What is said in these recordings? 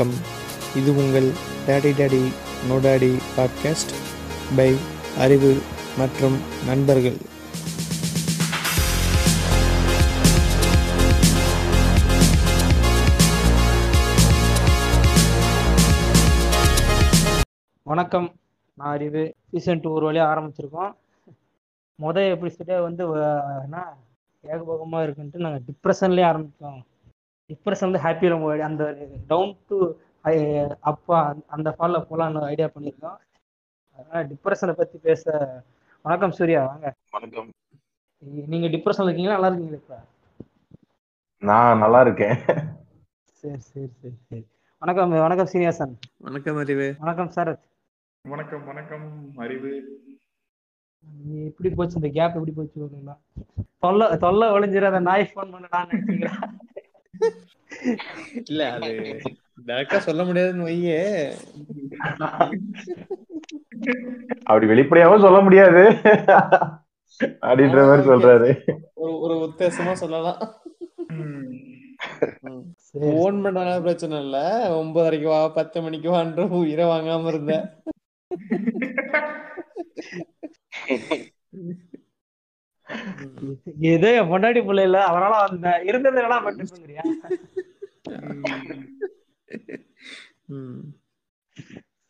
வணக்கம். இது உங்கள் daddy daddy நோடாடி podcast by Arivu மற்றும் நண்பர்கள். வணக்கம். நான் அறிவு. சீசன் டூ ஒரு வழியாக ஆரம்பிச்சிருக்கோம். மொதல் எபிசோடே வந்து என்ன? ஏகபோகமாக இருக்குன்ட்டு நாங்கள் டிப்ரெஷன்லேயே ஆரம்பித்தோம் டிப்ரெஷன் வந்து ஹாப்பியில் அந்த டவுன் டு அப்பா அந்த ஃபாலில் போகலான்னு ஐடியா பண்ணியிருக்கோம். அதனால் டிப்ரெஷனை பற்றி பேச வணக்கம் சூர்யா வாங்க. வணக்கம். நீங்கள் டிப்ரெஷனில் இருக்கீங்களா? நல்லா இருக்கீங்களா இப்போ? நான் நல்லா இருக்கேன். சரி சரி சரி சரி. வணக்கம் வணக்கம் சீனிவாசன். வணக்கம் அறிவு. வணக்கம் சரத். வணக்கம் வணக்கம் அறிவு. எப்படி போச்சு? இந்த கேப் எப்படி போச்சு? தொல்லை தொல்லை ஒளிஞ்சிடாத நாய் ஃபோன் பண்ண நான் நினைச்சுக்கிறேன். இல்ல அது டேரக்டா சொல்ல முடியாதுன்னு வையே. அப்படி வெளிப்படையாவும் சொல்ல முடியாது. அப்படின்ற மாதிரி சொல்றாரு. ஒரு ஒரு உத்தேசமா சொல்லலாம். போன் பண்ணால பிரச்சனை இல்ல. ஒன்பதரைக்கு வா பத்து மணிக்கு வான்ற உயிரை வாங்காம இருந்தேன். ஏதோ என் பொண்டாட்டி பிள்ளை இல்ல அவரால வந்தேன் இருந்தது வேணா பண்ணிருப்பேங்கிறியா ம்.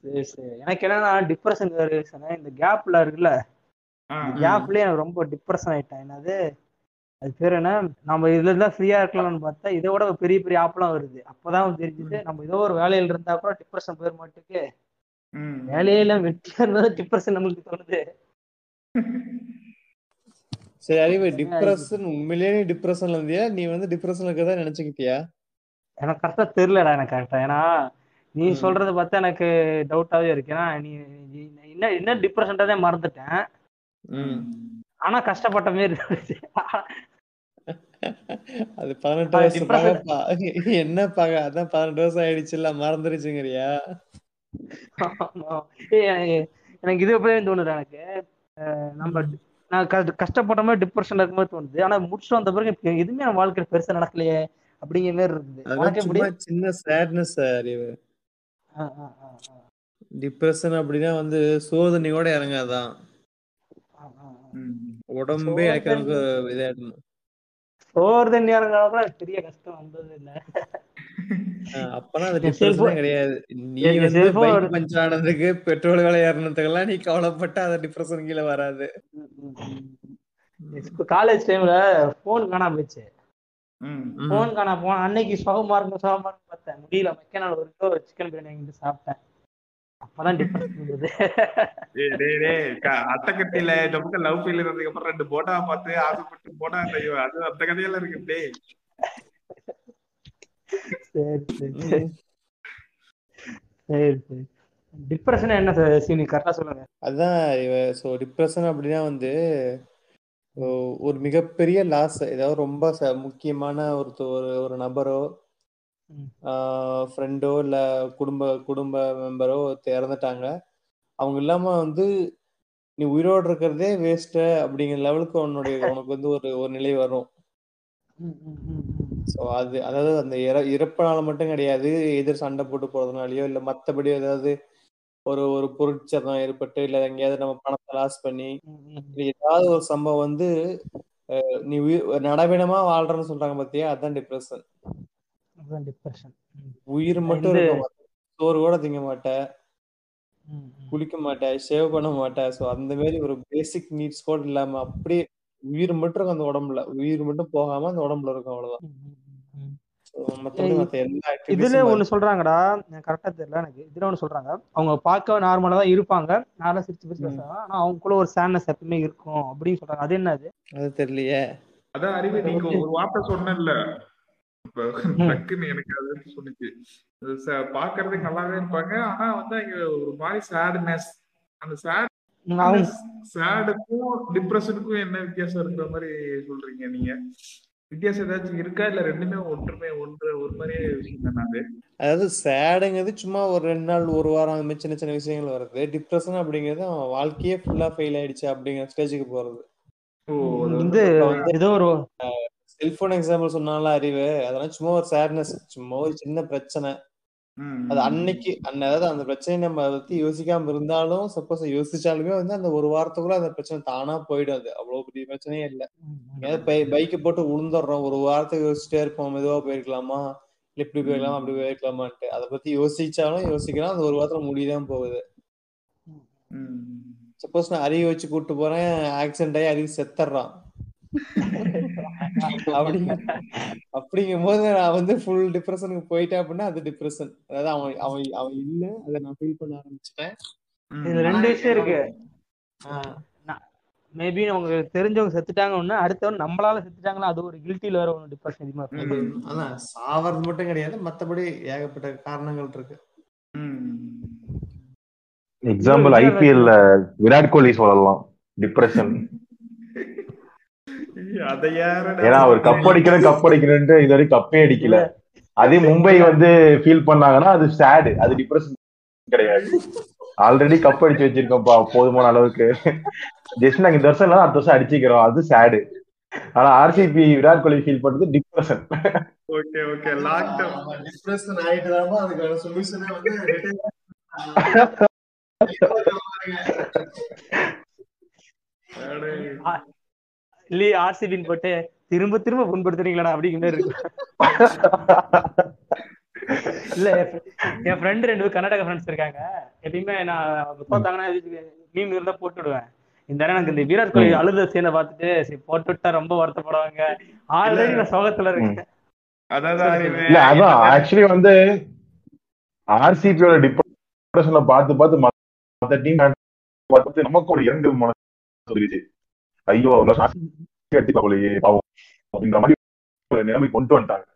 சரி சரி. எனக்கு என்னன்னா டிப்ரெஷன் இந்த கேப்ல இருக்குல்ல கேப்லயே எனக்கு ரொம்ப டிப்ரெஷன் ஆயிட்டேன். என்னது? அது பேர் என்ன? நம்ம இதுல இருந்தா ஃப்ரீயா இருக்கலாம்னு பார்த்தா இதை விட பெரிய பெரிய ஆப்லாம் வருது. அப்பதான் தெரிஞ்சுது நம்ம ஏதோ ஒரு வேலையில இருந்தா கூட டிப்ரெஷன் போயிட மாட்டேக்கு. வேலையே இல்ல வெட்டியா இருந்தா டிப்ரெஷன் நம்மளுக்கு தோணுது. சரி அறிவு டிப்ரெஷன் உண்மையிலேயே நீ டிப்ரெஷன்ல இருந்தியா? நீ வந்து டிப்ரெஷன்ல இருக்கதா நினைச்சுக்கிட்டியா? எனக்கு கரெக்டா தெரியலடா எனக்கு கரெக்டா ஏன்னா நீ. சொல்றத பார்த்தா எனக்கு டவுட்டாவே இருக்கு. ஏன்னா நீ என்ன என்ன டிப்ரெஷன்டே மறந்துட்டேன். ம். ஆனா கஷ்டப்பட்ட மாதிரி இருந்துச்சு. அது பதினெட்டு. பகப்பா என்ன பக அதான் பதினெட்டு வருஷம் ஆயிடுச்சு. இல்ல மறந்துருச்சுங்கிறியா? எனக்கு- இது எப்படியே தோணுது எனக்கு. நம்ம நான் கஷ்டப்பட்ட மாதிரி டிப்ரெஷன்ல இருக்கும்போது தோணுது. ஆனா முடிச்சுட்டு வந்த பிறகு எதுவுமே நம்ம வாழ்க்கையில பெருசா நடக்கலையே அப்படிங்கிற மாதிரி இருக்குது சின்ன சேட்னஸ் ஆ. டிப்ரெஷன் அப்படின்னா வந்து சோதனையோட இறங்காதான். உடம்பே இறக்கிறதுக்கு இதாயிடணும். சோறு தண்ணி இறங்காத பெரிய கஷ்டம் வந்தது இல்ல. அப்பனா அது கிடையாது. நீ வந்து பைக் பெட்ரோல் விலை ஏறினதுக்கெல்லாம் நீ கவலைப்பட்ட அது டிப்ரெஷன் கீழே வராது. காலேஜ் டைம்ல போன் காணாம போன் காணா போன அன்னைக்கு சுகமா இருக்கும் சுகமா இருக்கும் பார்த்தேன். முடியல மெக்கனால் ஒரு கிலோ சிக்கன் பிரியாணி வாங்கிட்டு சாப்பிட்டேன். அப்பதான் இந்த பக்கம் லவ் ஃபீல் இருந்ததுக்கு அப்புறம் ரெண்டு போட்டா பார்த்து ஆசைப்பட்டு போட்டா ஐயோ அது அந்த கதையெல்லாம் இருக்கு டேய். சரி சரி சரி. சரி சரி. டிப்ரெஷன் என்ன சீனி? கரெக்டா சொல்லுங்க. அதான் ஸோ டிப்ரெஷன் அப்படின்னா வந்து ஒரு மிகப்பெரிய லாஸ் ஏதாவது ரொம்ப ச- முக்கியமான ஒரு ஒரு ஒரு நபரோ. ஃப்ரெண்டோ இல்ல குடும்ப குடும்ப மெம்பரோ இறந்துட்டாங்க அவங்க இல்லாம வந்து நீ உயிரோடு இருக்கிறதே வேஸ்ட் அப்படிங்கிற லெவலுக்கு உன்னுடைய உனக்கு வந்து ஒரு ஒரு நிலை வரும். ஸோ அது அதாவது அந்த இற இறப்பினால மட்டும் கிடையாது எதிர் சண்டை போட்டு போறதுனாலயோ இல்ல மத்தபடி ஏதாவது ஒரு ஒரு பொருட்சேதம் ஏற்பட்டு இல்ல எங்கேயாவது நம்ம பணத்தை லாஸ் பண்ணி ஏதாவது ஒரு சம்பவம் வந்து நீ உயிர் நடவிடமா வாழ்றன்னு சொல்றாங்க பாத்தியா? அதான் டிப்ரெஷன் அதுதான் டிப்ரெஷன் உயிர் மட்டும் சோறு கூட திங்க மாட்ட ம், ம். குளிக்க மாட்ட ஷேவ் பண்ண மாட்ட சோ அந்த மாதிரி ஒரு பேசிக் நீட்ஸ் கூட இல்லாம அப்படியே உயிர் மட்டும் இருக்கும் அந்த உடம்புல. உயிர் மட்டும் போகாம அந்த உடம்புல இருக்கும் அவ்வளவுதான். இதுல ஒண்ணு சொல்றாங்கடா. எனக்கு கரெக்டா தெரியல எனக்கு. இதுல ஒண்ணு சொல்றாங்க. அவங்க பார்க்க நார்மலா தான் இருப்பாங்க. நார்மலா சிரிச்சு ம். பேசுவாங்க ஆனா அவங்களுக்குள்ள ஒரு சேட்னஸ் எப்பவுமே இருக்கும் அப்படின்னு சொல்றாங்க. அது என்னது? அது தெரியலையே. அதான் அறிவு நீங்க ஒரு வார்த்தை சொன்னேன்ல. இப்ப டக்குன்னு எனக்கு அது சொன்னுச்சு பாக்குறதுக்கு நல்லாவே இருப்பாங்க. ஆனா வந்து அங்க ஒரு மாதிரி சேட்னஸ் அந்த சேட் சேடுக்கும் டிப்ரெஷனுக்கும் என்ன வித்தியாசம் இருக்கிற மாதிரி சொல்றீங்க நீங்க? வித்தியாசம் ஏதாச்சும் இருக்கா? இல்ல ரெண்டுமே ஒன்றுமே ஒன்று ஒரு மாதிரியே விஷயம் அது? அதாவது சேடுங்கிறது சும்மா ஒரு ரெண்டு நாள் ஒரு வாரம் அந்த மாதிரி சின்ன சின்ன விஷயங்கள் வருது. டிப்ரெஷன் அப்படிங்கிறது அவன் வாழ்க்கையே ஃபுல்லா ஃபெயில் ஆயிடுச்சு அப்படிங்கிற ஸ்டேஜுக்கு போறது. ஓ இது ஏதோ ஒரு செல்போன் எக்ஸாம்பிள் சொன்னால அறிவு. அதெல்லாம் சும்மா ஒரு சேட்னஸ் சும்மா ஒரு சின்ன பிரச்சனை. அது. அன்னைக்கு அன்ன அதாவது அந்த பிரச்சனை நம்ம அதை பத்தி யோசிக்காம இருந்தாலும் சப்போஸ் யோசிச்சாலுமே வந்து அந்த ஒரு வாரத்துக்குள்ள அந்த பிரச்சனை தானா போயிடும் அது அவ்வளவு பெரிய பிரச்சனையே இல்லை. பைக்கை போட்டு உளுந்துடுறோம். ஒரு வாரத்துக்கு யோசிச்சுட்டே இருப்போம். மெதுவா போயிருக்கலாமா? இல்ல இப்படி போயிருக்கலாம் அப்படி போயிருக்கலாமான்ட்டு. அதை பத்தி யோசிச்சாலும் யோசிக்கலாம். அந்த ஒரு வாரத்துல முடியதான் போகுது. சப்போஸ் நான் அறிவு வச்சு கூட்டு போறேன். ஆக்சிடென்ட் ஆகி அறிவு செத்துறான் அப்படிங்கும் போது நான் வந்து ஃபுல் டிப்ரெஷனுக்கு போயிட்டேன் அப்படின்னா அது டிப்ரெஷன் அதாவது அவன் அவன் அவன் இல்ல அதை நான் ஃபீல் பண்ண ஆரம்பிச்சிட்டேன். ம். இதுல ரெண்டு விஷயம் இருக்கு. மேபி உங்களுக்கு தெரிஞ்சவங்க செத்துட்டாங்கன்னா அடுத்தவன் நம்மளால செத்துட்டாங்களா அது ஒரு கில்ட்டில வர ஒரு டிப்ரெஷன் அதிகமா இருக்கும். ம். அதான் சாவறது மட்டும் கிடையாது மத்தபடி ஏகப்பட்ட காரணங்கள் இருக்கு. ம். எக்ஸாம்பிள் ஐபிஎல்ல விராட் கோலி சொல்லலாம். டிப்ரெஷன் ஏன்னா அவர் கப் அடிக்கணும் கப் அடிக்கணும்ட்டு இது வரைக்கும் கப்பே அடிக்கல. அதே மும்பை வந்து ஃபீல் பண்ணாங்கன்னா அது சேடு அது டிப்ரெஷன் கிடையாது. ஆல்ரெடி கப் அடிச்சு வச்சிருக்கோம்ப்பா போதுமான அளவுக்கு. ஜஸ்ட் நாங்க இந்த வருஷம் இல்ல அடுத்த வருஷம் அடிச்சுக்கிறோம். அது சேடு ஆனா ஆர்சிபி விராட் கோலி ஃபீல் பண்றது depression okay okay long term depression ஆயிட்டு அதுக்கான சொல்யூஷனே வந்து இல்லையே ஆர்சிபின்னு போட்டு திரும்ப திரும்ப புண்படுத்துறீங்களா அப்படிங்கிற மாதிரி இருக்கு இல்ல என் ஃப்ரெண்ட் ரெண்டு கர்நாடகா ஃப்ரெண்ட்ஸ் இருக்காங்க. எப்பயுமே நான் தோத்தாங்கன்னா மீம் இருந்தா போட்டு விடுவேன். இந்த தடவை எனக்கு இந்த விராட் கோலி அழுத சீனை பார்த்துட்டு சரி போட்டு விட்டா ரொம்ப வருத்தப்படுவாங்க. ஆல்ரெடி நான் சோகத்துல இருக்கேன். அதான் அறிவு. இல்ல அதான் ஆக்சுவலி வந்து ஆர்சிபியோட டிப்ரெஷனை பார்த்து பார்த்து மத்த டீம் பார்த்து நமக்கு ஒரு இரண்டு மனசு ஐயோ எடுத்துக்கா போலயே பாவம் அப்படின்ற மாதிரி நிலைமை கொண்டு வந்துட்டாங்க.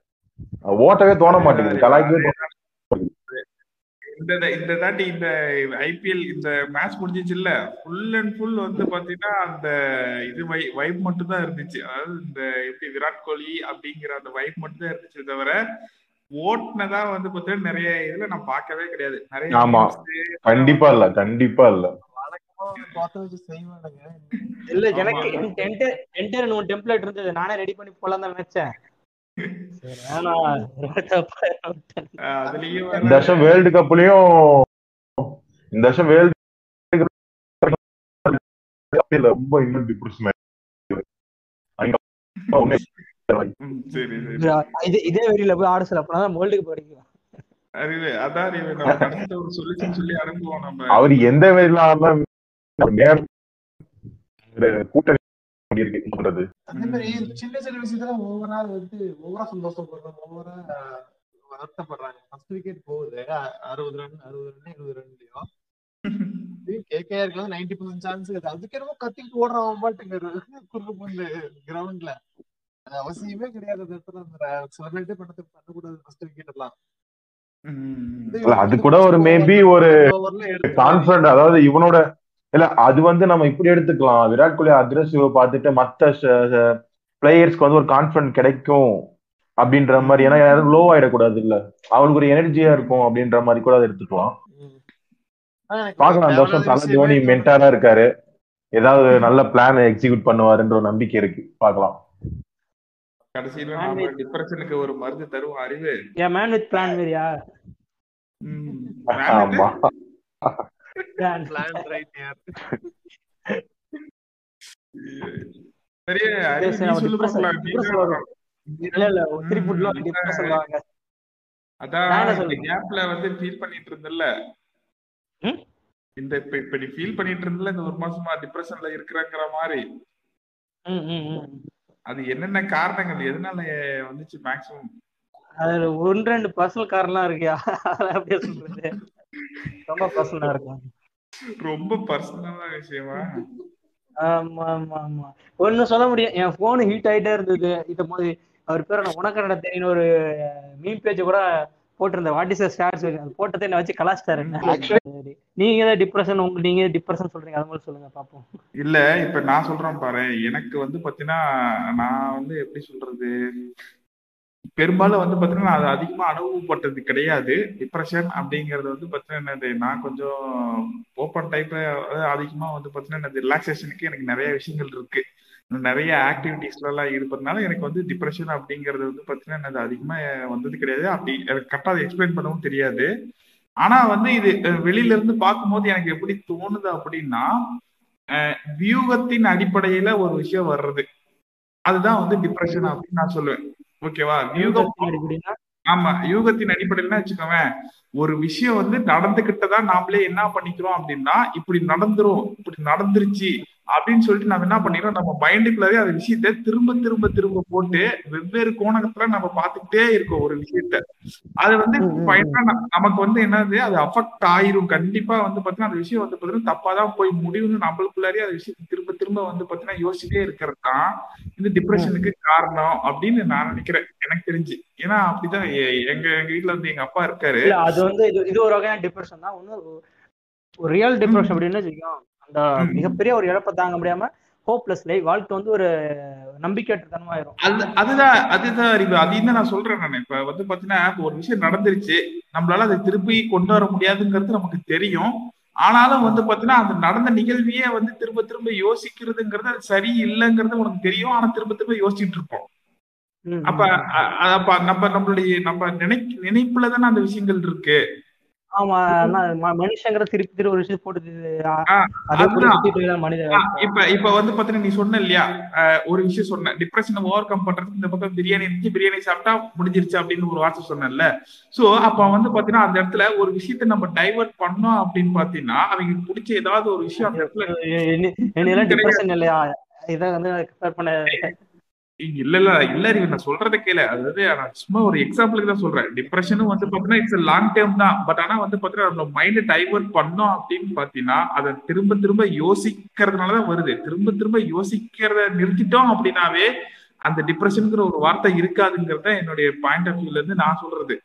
ஓட்டவே தோண மாட்டேங்குது. கலாய்க்கவே இந்த இந்த தாட்டி இந்த ஐபிஎல் இந்த மேட்ச் முடிஞ்சிச்சு இல்ல ஃபுல் அண்ட் ஃபுல் வந்து பாத்தீங்கன்னா அந்த இது வைப் மட்டும் தான் இருந்துச்சு. அதாவது இந்த எப்படி விராட் கோலி அப்படிங்கிற அந்த வைப் மட்டும் தான் இருந்துச்சு தவிர ஓட்டுனதா வந்து பாத்தீங்கன்னா நிறைய இதுல நான் பார்க்கவே கிடையாது. நிறைய ஆமா. கண்டிப்பா இல்ல கண்டிப்பா இல்ல. இல்ல. எனக்கு என்டர் ஒன் டெம்ப்ளேட் இருந்தது. நானே ரெடி பண்ணி போலாம் தான் நினைச்சேன். இந்த வருஷம் வேர்ல்டு கப்லயும் இந்த வருஷம் வேர்ல்டு ரொம்ப இன்னும் டிப்ரெஷன் இது இதே வெறியில போய் ஆட சொல்ல அப்பதான் வேர்ல்டுக்கு படிக்கலாம் அறிவு அதான் அறிவு. நம்ம கடைசியில ஒரு சொல்யூஷன் சொல்லி அனுப்புவோம் நம்ம. அவர் எந்த வேலையில நேரம் ஒரு கூட்டணி பண்றது அதே மாதிரி சின்ன சின்ன விஷயத்துல ஓவரா வந்து ஓவரா சந்தோஷப்படுறாங்க ஓவரா வருத்தப்படுறாங்க. ஃபர்ஸ்ட் விக்கெட் போகுது. அறுபது ரன் அறுபது ரன் எழுபது ரன்லயும் கேகேஆருக்கு வந்து நைன்டி பர்சன்ட் சான்ஸ் இருக்கு. அதுக்கு என்னமோ கத்திட்டு ஓடுறான் குறுக்கு புல்லு கிரவுண்ட்ல அது அவசியமே கிடையாது. அந்த இடத்துல அந்த செலிபிரேட்டே பண்ணது பண்ணக்கூடாது ஃபர்ஸ்ட் விக்கெட் எல்லாம். அது கூட ஒரு maybe ஒரு கான்பிடன்ட் அதாவது இவனோட இல்ல அது வந்து நம்ம இப்படி எடுத்துக்கலாம். விராட் கோலி அக்ரெசிவ் பார்த்துட்டு மத்த பிளேயர்ஸ்க்கு வந்து ஒரு கான்பிடன்ட் கிடைக்கும் அப்படின்ற மாதிரி. ஏன்னா யாரும் லோ ஆயிடக்கூடாது இல்ல. அவனுக்கு ஒரு எனர்ஜியா இருக்கும் அப்படின்ற மாதிரி கூட அதை எடுத்துக்கலாம். பாக்கலாம் அந்த வருஷம் தலை தோனி மென்டாரா இருக்காரு. ஏதாவது நல்ல பிளான் எக்ஸிக்யூட் பண்ணுவாருன்ற ஒரு நம்பிக்கை இருக்கு. பாக்கலாம் கடைசியில டிப்ரெஷனுக்கு ஒரு மருந்து தருவோம். அறிவு. என் மேன் வித் பிளான் வேறியா. ஆமா. இல்ல டிப்ரெஸ் சொல்லுவாங்க. அதான்? கேப்ல வந்து ஃபீல் பண்ணிட்டு இருந்தல்ல? இந்த இப்ப இப்ப நீ ஃபீல் பண்ணிட்டு இருந்தல இந்த ஒரு மாசமா டிப்ரெஷன்ல இருக்கிறங்கிற மாதிரி. அது என்னென்ன காரணங்கள் எதனால வந்துச்சு மேக்ஸிமம் அதுல ஒன்று ரெண்டு பர்சனல் காரெல்லாம் இருக்கியா? அப்படியே சொல்றது. ரொம்ப பர்சனலா இருக்கும். ரொம்ப பர்சனலான விஷயமா? ஆமா ஆமா ஆமா. ஒண்ணு சொல்ல முடியும் என் போன் ஹீட் ஆயிட்டே இருந்தது. இந்த மாதிரி அவர் பேர் நான் உனக்கடை தெரியும் ஒரு மீன் பேஜ் கூட போட்டிருந்தேன் வாட் இஸ் ஸ்டார்ஸ் போட்டதை என்ன வச்சு கலாச்சிட்டாரு. நீங்க ஏதாவது டிப்ரெஷன் உங்க நீங்க டிப்ரெஷன் சொல்றீங்க? அது மாதிரி சொல்லுங்க பாப்போம் இல்ல இப்ப நான் சொல்றேன் பாரு. எனக்கு வந்து பாத்தீங்கன்னா நான் வந்து எப்படி சொல்றது? பெரும்பாலும் வந்து பாத்தீங்கன்னா நான் அது அதிகமா அனுபவப்பட்டது கிடையாது. டிப்ரெஷன் அப்படிங்கறது வந்து பாத்தீங்கன்னா என்னது நான் கொஞ்சம் ஓப்பன் டைப் அதிகமா வந்து பாத்தீங்கன்னா என்னது ரிலாக்ஸேஷனுக்கு எனக்கு நிறைய விஷயங்கள் இருக்கு. நிறைய ஆக்டிவிட்டீஸ்ல எல்லாம் எனக்கு வந்து டிப்ரெஷன் அப்படிங்கிறது வந்து பாத்தீங்கன்னா என்னது அதிகமா வந்தது கிடையாது. அப்படி எனக்கு கரெக்டா அதை எக்ஸ்பிளைன் பண்ணவும் தெரியாது. ஆனா வந்து இது வெளியில இருந்து பார்க்கும்போது எனக்கு எப்படி தோணுது அப்படின்னா வியூகத்தின் அடிப்படையில ஒரு விஷயம் வர்றது. அதுதான் வந்து டிப்ரெஷன் அப்படின்னு நான் சொல்லுவேன். ஓகேவா? அப்படின்னா ஆமா யூகத்தின் அடிப்படையில வச்சுக்கோவேன் ஒரு விஷயம் வந்து நடந்துகிட்டதா நாமளே என்ன பண்ணிக்கிறோம் அப்படின்னா இப்படி நடந்துரும் இப்படி நடந்துருச்சு அப்படின்னு சொல்லிட்டு நம்ம என்ன பண்ணிக்கிறோம் நம்ம மைண்டுக்குள்ளாவே அந்த விஷயத்த திரும்ப திரும்ப திரும்ப போட்டு வெவ்வேறு கோணத்துல நம்ம பார்த்துக்கிட்டே இருக்கோம் ஒரு விஷயத்த. அது வந்து நமக்கு வந்து என்னது அது அஃபெக்ட் ஆயிரும். கண்டிப்பா வந்து பாத்தீங்கன்னா அந்த விஷயம் வந்து பாத்தீங்கன்னா தப்பாதான் போய் முடிவுன்னு நம்மளுக்குள்ளாரே அந்த விஷயத்தை திரும்ப திரும்ப வந்து பாத்தீங்கன்னா யோசிச்சுட்டே இருக்கிறது தான் இந்த டிப்ரெஷனுக்கு காரணம் அப்படின்னு நான் நினைக்கிறேன். எனக்கு தெரிஞ்சு. ஏன்னா அப்படிதான் எங்க எங்க வீட்ல வந்து எங்க அப்பா இருக்காரு. அது வந்து இது இது ஒரு வகையான டிப்ரெஷன் தான். ஒண்ணு ஒரு ரியல் டிப்ரெஷன் அப்படின்னு வச்சுக்கோங்க. அந்த. மிகப்பெரிய ஒரு இழப்பை தாங்க முடியாம ஹோப்லெஸ் லைஃப் வாழ்க்கை வந்து ஒரு நம்பிக்கையற்ற தன்மாயிரும் அது அதுதான் அதுதான் அறிவு. அதையும் தான் நான் சொல்றேன் நான். இப்ப வந்து பாத்தீங்கன்னா ஒரு விஷயம் நடந்துருச்சு. நம்மளால அதை திருப்பி கொண்டு வர முடியாதுங்கிறது நமக்கு தெரியும். ஆனாலும் வந்து பாத்தீங்கன்னா அந்த நடந்த நிகழ்வையே வந்து திரும்ப திரும்ப யோசிக்கிறதுங்கிறது அது சரி இல்லைங்கிறது உனக்கு தெரியும். ஆனா திரும்ப திரும்ப யோசிச்சுட்டு இருப்போம். அப்ப அப்ப நம்ம நம்மளுடைய நம்ம நினை நினைப்புல தானே அந்த விஷயங்கள் இருக்கு. ஆமா மனுஷங்கிற திருப்பி திருப்பி ஒரு விஷயம் போட்டு ஆ, ஆ, அதே போல அதுதான். சுத்திட்டு இருக்க மனித ஆ, இப்ப இப்ப வந்து பாத்தீங்கன்னா நீ சொன்ன இல்லையா? ஒரு விஷயம் சொன்ன. டிப்ரெஷனை ஓவர் கம் பண்றதுக்கு இந்த பக்கம் பிரியாணி இருந்துச்சு பிரியாணி சாப்பிட்டா முடிஞ்சிருச்சு அப்படின்னு ஒரு வார்த்தை சொன்னேன்ல. சோ அப்ப வந்து பாத்தீங்கன்னா அந்த இடத்துல ஒரு விஷயத்த நம்ம டைவர்ட் பண்ணோம் அப்படின்னு பாத்தீங்கன்னா அவங்களுக்கு பிடிச்ச ஏதாவது ஒரு விஷயம் அந்த இடத்துல இல்லையா? இதை வந்து கம்பேர் பண்ண இல்ல இல்ல இல்ல அறிவு நான் சொல்றதை கேளு. அதாவது நான் சும்மா ஒரு எக்ஸாம்பிளுக்கு தான் சொல்றேன். டிப்ரெஷனும் வந்து பாத்தீங்கன்னா இட்ஸ் லாங் டேர்ம் தான். பட் ஆனா வந்து பாத்தீங்கன்னா நம்ம மைண்ட் டைவர்ட் பண்ணோம் அப்படின்னு பாத்தீங்கன்னா அதை திரும்ப திரும்ப யோசிக்கிறதுனாலதான் வருது. திரும்ப திரும்ப யோசிக்கிறத நிறுத்திட்டோம் அப்படின்னாவே அந்த டிப்ரெஷனுங்கிற ஒரு வார்த்தை இருக்காதுங்கிறத என்னுடைய பாயிண்ட் ஆஃப் வியூல இருந்து நான் சொல்றது.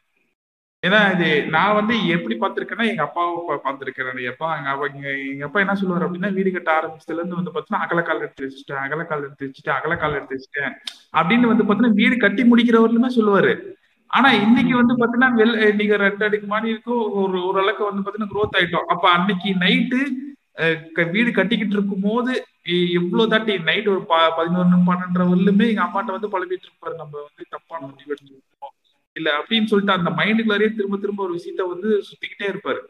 ஏன்னா இது நான் வந்து எப்படி பார்த்திருக்கேன்னா எங்க அப்பாவை பார்த்திருக்கிறேன் எப்பா எங்க அப்பா எங்க எங்க அப்பா என்ன சொல்லுவார் அப்படின்னா வீடு கட்ட ஆரம்பிச்சதுல இருந்து வந்து பாத்தீங்கன்னா அகலக்கால் எடுத்து வச்சுட்டேன் அகலக்கால் எடுத்து வச்சுட்டேன் அகலக்கால் எடுத்து வச்சுட்டேன் அப்படின்னு வந்து பாத்தீங்கன்னா வீடு கட்டி முடிக்கிறவர்களுமே சொல்லுவாரு. ஆனா இன்னைக்கு வந்து பாத்தீங்கன்னா வெள் நீங்க ரெண்டு அடிக்கு மாதிரி இருக்கும் ஒரு ஓரளவுக்கு வந்து பாத்தீங்கன்னா க்ரோத் ஆயிட்டோம். அப்ப அன்னைக்கு நைட்டு வீடு கட்டிக்கிட்டு இருக்கும் போது எவ்வளவு தாட்டி நைட் ஒரு ப- பதினொன்னு பன்னெண்டரை வரலுமே எங்க அம்மாட்ட வந்து பழகிட்டு இருப்பாரு. நம்ம வந்து தப்பான முடிவு எடுத்து இல்ல அப்படின்னு சொல்லிட்டு அந்த மைண்டுக்குள்ளாரே திரும்ப திரும்ப ஒரு விஷயத்த வந்து சுத்திக்கிட்டே இருப்பாரு.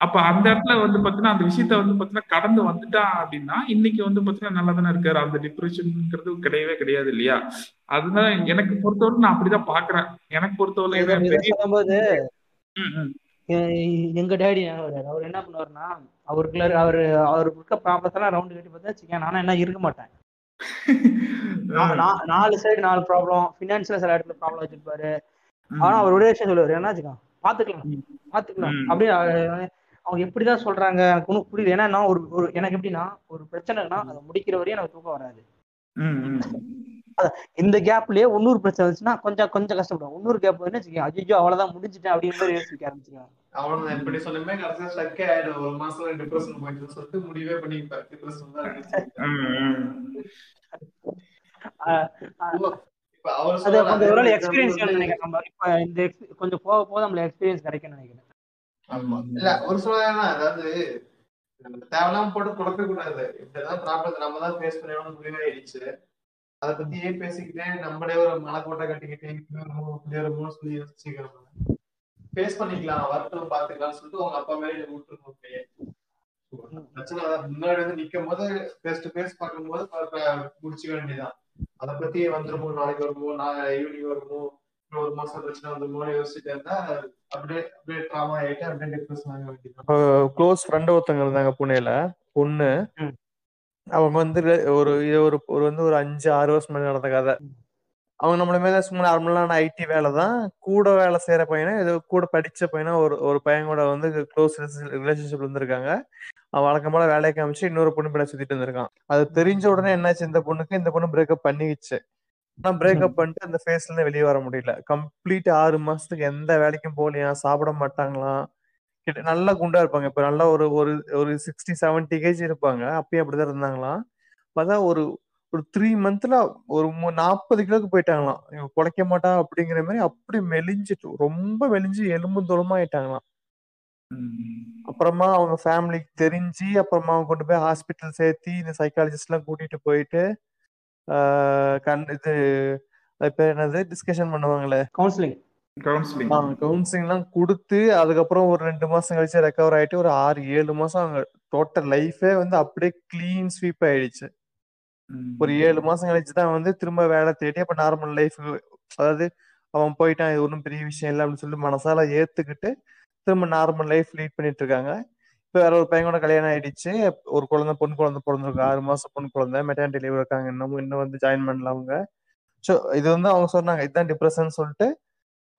அப்ப அந்த இடத்துல வந்து பாத்தீங்கன்னா அந்த விஷயத்த வந்து பாத்தீங்கன்னா கடந்து வந்துட்டான் அப்படின்னா இன்னைக்கு வந்து பாத்தீங்கன்னா நல்லா தானே இருக்காரு. அந்த டிப்ரெஷன்ங்கிறது கிடையவே கிடையாது இல்லையா? அதுதான் எனக்கு பொறுத்தவரை நான் அப்படிதான் பாக்குறேன். எனக்கு பொறுத்தவரை எங்க டேடி அவர் என்ன பண்ணுவாருன்னா அவருக்குள்ள அவரு அவருக்கு இருக்க ப்ராப்ளம்ஸ் எல்லாம் ரவுண்டு கட்டி பார்த்தா வச்சுக்கேன் நானும் என்ன இருக்க மாட்டேன். நாலு சைடு நாலு ப்ராப்ளம் ஃபினான்ஷியல் சில இடத்துல ப்ராப்ளம் வச்சிருப்பாரு. ஆனா அவர் ஒரே விஷயம் சொல்லுவாரு. என்ன வச்சுக்கோ பாத்துக்கலாம். பாத்துக்கலாம். அஹ், அவங்க எப்படிதான் சொல்றாங்க எனக்கு ஒன்றும் புரியுது ஏன்னா நான் ஒரு ஒரு எனக்கு எப்படின்னா ஒரு பிரச்சனைனா அதை முடிக்கிற வரையும் எனக்கு தூக்கம் வராது. இந்த கேப்லயே இன்னொரு பிரச்சனை வந்துச்சுன்னா கொஞ்சம் கொஞ்சம் கஷ்டப்படும். இன்னொரு கேப் வந்து அஜிஜோ அவ்வளவுதான் முடிஞ்சுட்டேன் அப்படின்னு மாதிரி யோசிக்க ஆரம்பிச்சுக்கோங்க அவ்வளவுதான். எப்படி சொன்னமே கடைசியா ஸ்டக்கே ஆயிடும். ஒரு மாசம் டிப்ரெஷன் போயிட்டு சொல்லிட்டு முடிவே பண்ணிப்பாரு டிப்ரெஷன் தான் அது ஒரு எக்ஸ்பீரியன்ஸ் நினைக்கிறேன். நம்ம இப்ப இந்த கொஞ்சம் போக போக நம்மள எக்ஸ்பீரியன்ஸ் கிடைக்கும்னு நினைக்கிறேன். ஆமா. இல்ல ஒரு சில அதாவது தேவையில்லாம போட்டு குழப்ப கூடாது இப்படிதான் ப்ராப்ளம் நம்ம தான் ஃபேஸ் பண்ணணும் முடிவாயிடுச்சு. அதை பத்தியே பேசிக்கிட்டே நம்மளே ஒரு மலைக்கோட்டை கட்டிக்கிட்டே இப்படி சொல்லி யோசிச்சுக்கிறோம் ஃபேஸ் பண்ணிக்கலாம் வரட்டும் பாத்துக்கலாம்னு சொல்லிட்டு உங்க அப்பா மேலே விட்டுருக்கோம் அப்படியே பிரச்சனை முன்னாடி வந்து நிக்கும் போது ஃபேஸ் டு ஃபேஸ் பார்க்கும்போது முடிச்சுக்க வேண்டியதான் அதை பத்தி வந்துருமோ நாளைக்கு வருமோ நான் ஈவினிங் வருமோ ஒரு மாசம் பிரச்சனை வந்துருமோ யோசிச்சுட்டு இருந்தா அப்படியே அப்படியே ட்ராமா ஆயிட்டு அப்படியே டிப்ரெஷன் ஆக வேண்டியதான் க்ளோஸ் ஃப்ரெண்ட் ஒருத்தவங்க இருந்தாங்க புனேல பொண்ணு. அவங்க வந்து ஒரு இது ஒரு ஒரு வந்து ஒரு அஞ்சு ஆறு வருஷம் முன்னாடி நடந்த கதை. அவங்க நம்மள மேல சும்மா நார்மலான ஐடி வேலை தான். கூட வேலை செய்யற பையனை ஏதோ கூட படிச்ச பையனா ஒரு ஒரு பையன் கூட வந்து க்ளோஸ் ரிலேஷன்ஷிப் இருந்திருக்காங்க. அவன் வழக்கமான வேலையை காமிச்சு இன்னொரு பொண்ணு பிள்ளை சுத்திட்டு இருந்திருக்கான். அது தெரிஞ்ச உடனே என்னாச்சு? இந்த பொண்ணுக்கு இந்த பொண்ணு பிரேக்கப் பண்ணிக்கிச்சு. ஆனா பிரேக்கப் பண்ணிட்டு அந்த ஃபேஸ்ல இருந்து வெளியே வர முடியல. கம்ப்ளீட் ஆறு மாசத்துக்கு எந்த வேலைக்கும் போகலையா? சாப்பிட மாட்டாங்களாம் கிட்ட நல்லா குண்டா இருப்பாங்க. இப்ப நல்லா ஒரு ஒரு ஒரு சிக்ஸ்டி செவன்டி கேஜி இருப்பாங்க. அப்பயும் அப்படிதான் இருந்தாங்களாம் பார்த்தா ஒரு ஒரு த்ரீ மந்த்ல ஒரு நாற்பது கிலோக்கு போயிட்டாங்களாம். இவன் குலைக்க மாட்டா அப்படிங்கிற மாதிரி அப்படி மெலிஞ்சிட்டு ரொம்ப மெலிஞ்சு எலும்பு தோலமா ஆயிட்டாங்களாம். அப்புறமா அவங்க ஃபேமிலிக்கு தெரிஞ்சு அப்புறமா அவங்க கொண்டு போய் ஹாஸ்பிட்டல் சேர்த்து இந்த சைக்காலஜிஸ்ட் எல்லாம் கூட்டிட்டு போயிட்டு ஆஹ் கண் இது அது பேர் என்னது? டிஸ்கஷன் பண்ணுவாங்களே. கவுன்சிலிங் கவுன்சிலிங் கவுன்சிலிங் எல்லாம் கொடுத்து அதுக்கப்புறம் ஒரு ரெண்டு மாசம் கழிச்சு ரெக்கவர் ஆயிட்டு ஒரு ஆறு ஏழு மாசம் அவங்க டோட்டல் லைஃபே வந்து அப்படியே கிளீன் ஸ்வீப் ஆயிடுச்சு. ஒரு ஏழு மாசம் கழிச்சு தான் வந்து திரும்ப வேலை தேடி அப்ப நார்மல் லைஃப் அதாவது அவன் போயிட்டான் இது ஒன்றும் பெரிய விஷயம் இல்லை அப்படின்னு சொல்லிட்டு மனசால ஏத்துக்கிட்டு திரும்ப நார்மல் லைஃப் லீட் பண்ணிட்டு இருக்காங்க இப்ப வேற ஒரு பையன் கூட கல்யாணம் ஆயிடுச்சு. ஒரு குழந்தை பொண்ணு குழந்தை பிறந்திருக்கு. ஆறு மாசம் பொண்ணு குழந்தை. மெட்டர்னிட்டி லீவ் இருக்காங்க. இன்னமும் இன்னும் வந்து ஜாயின் பண்ணல அவங்க. ஸோ இது வந்து அவங்க சொன்னாங்க. இதுதான் டிப்ரெஷன் சொல்லிட்டு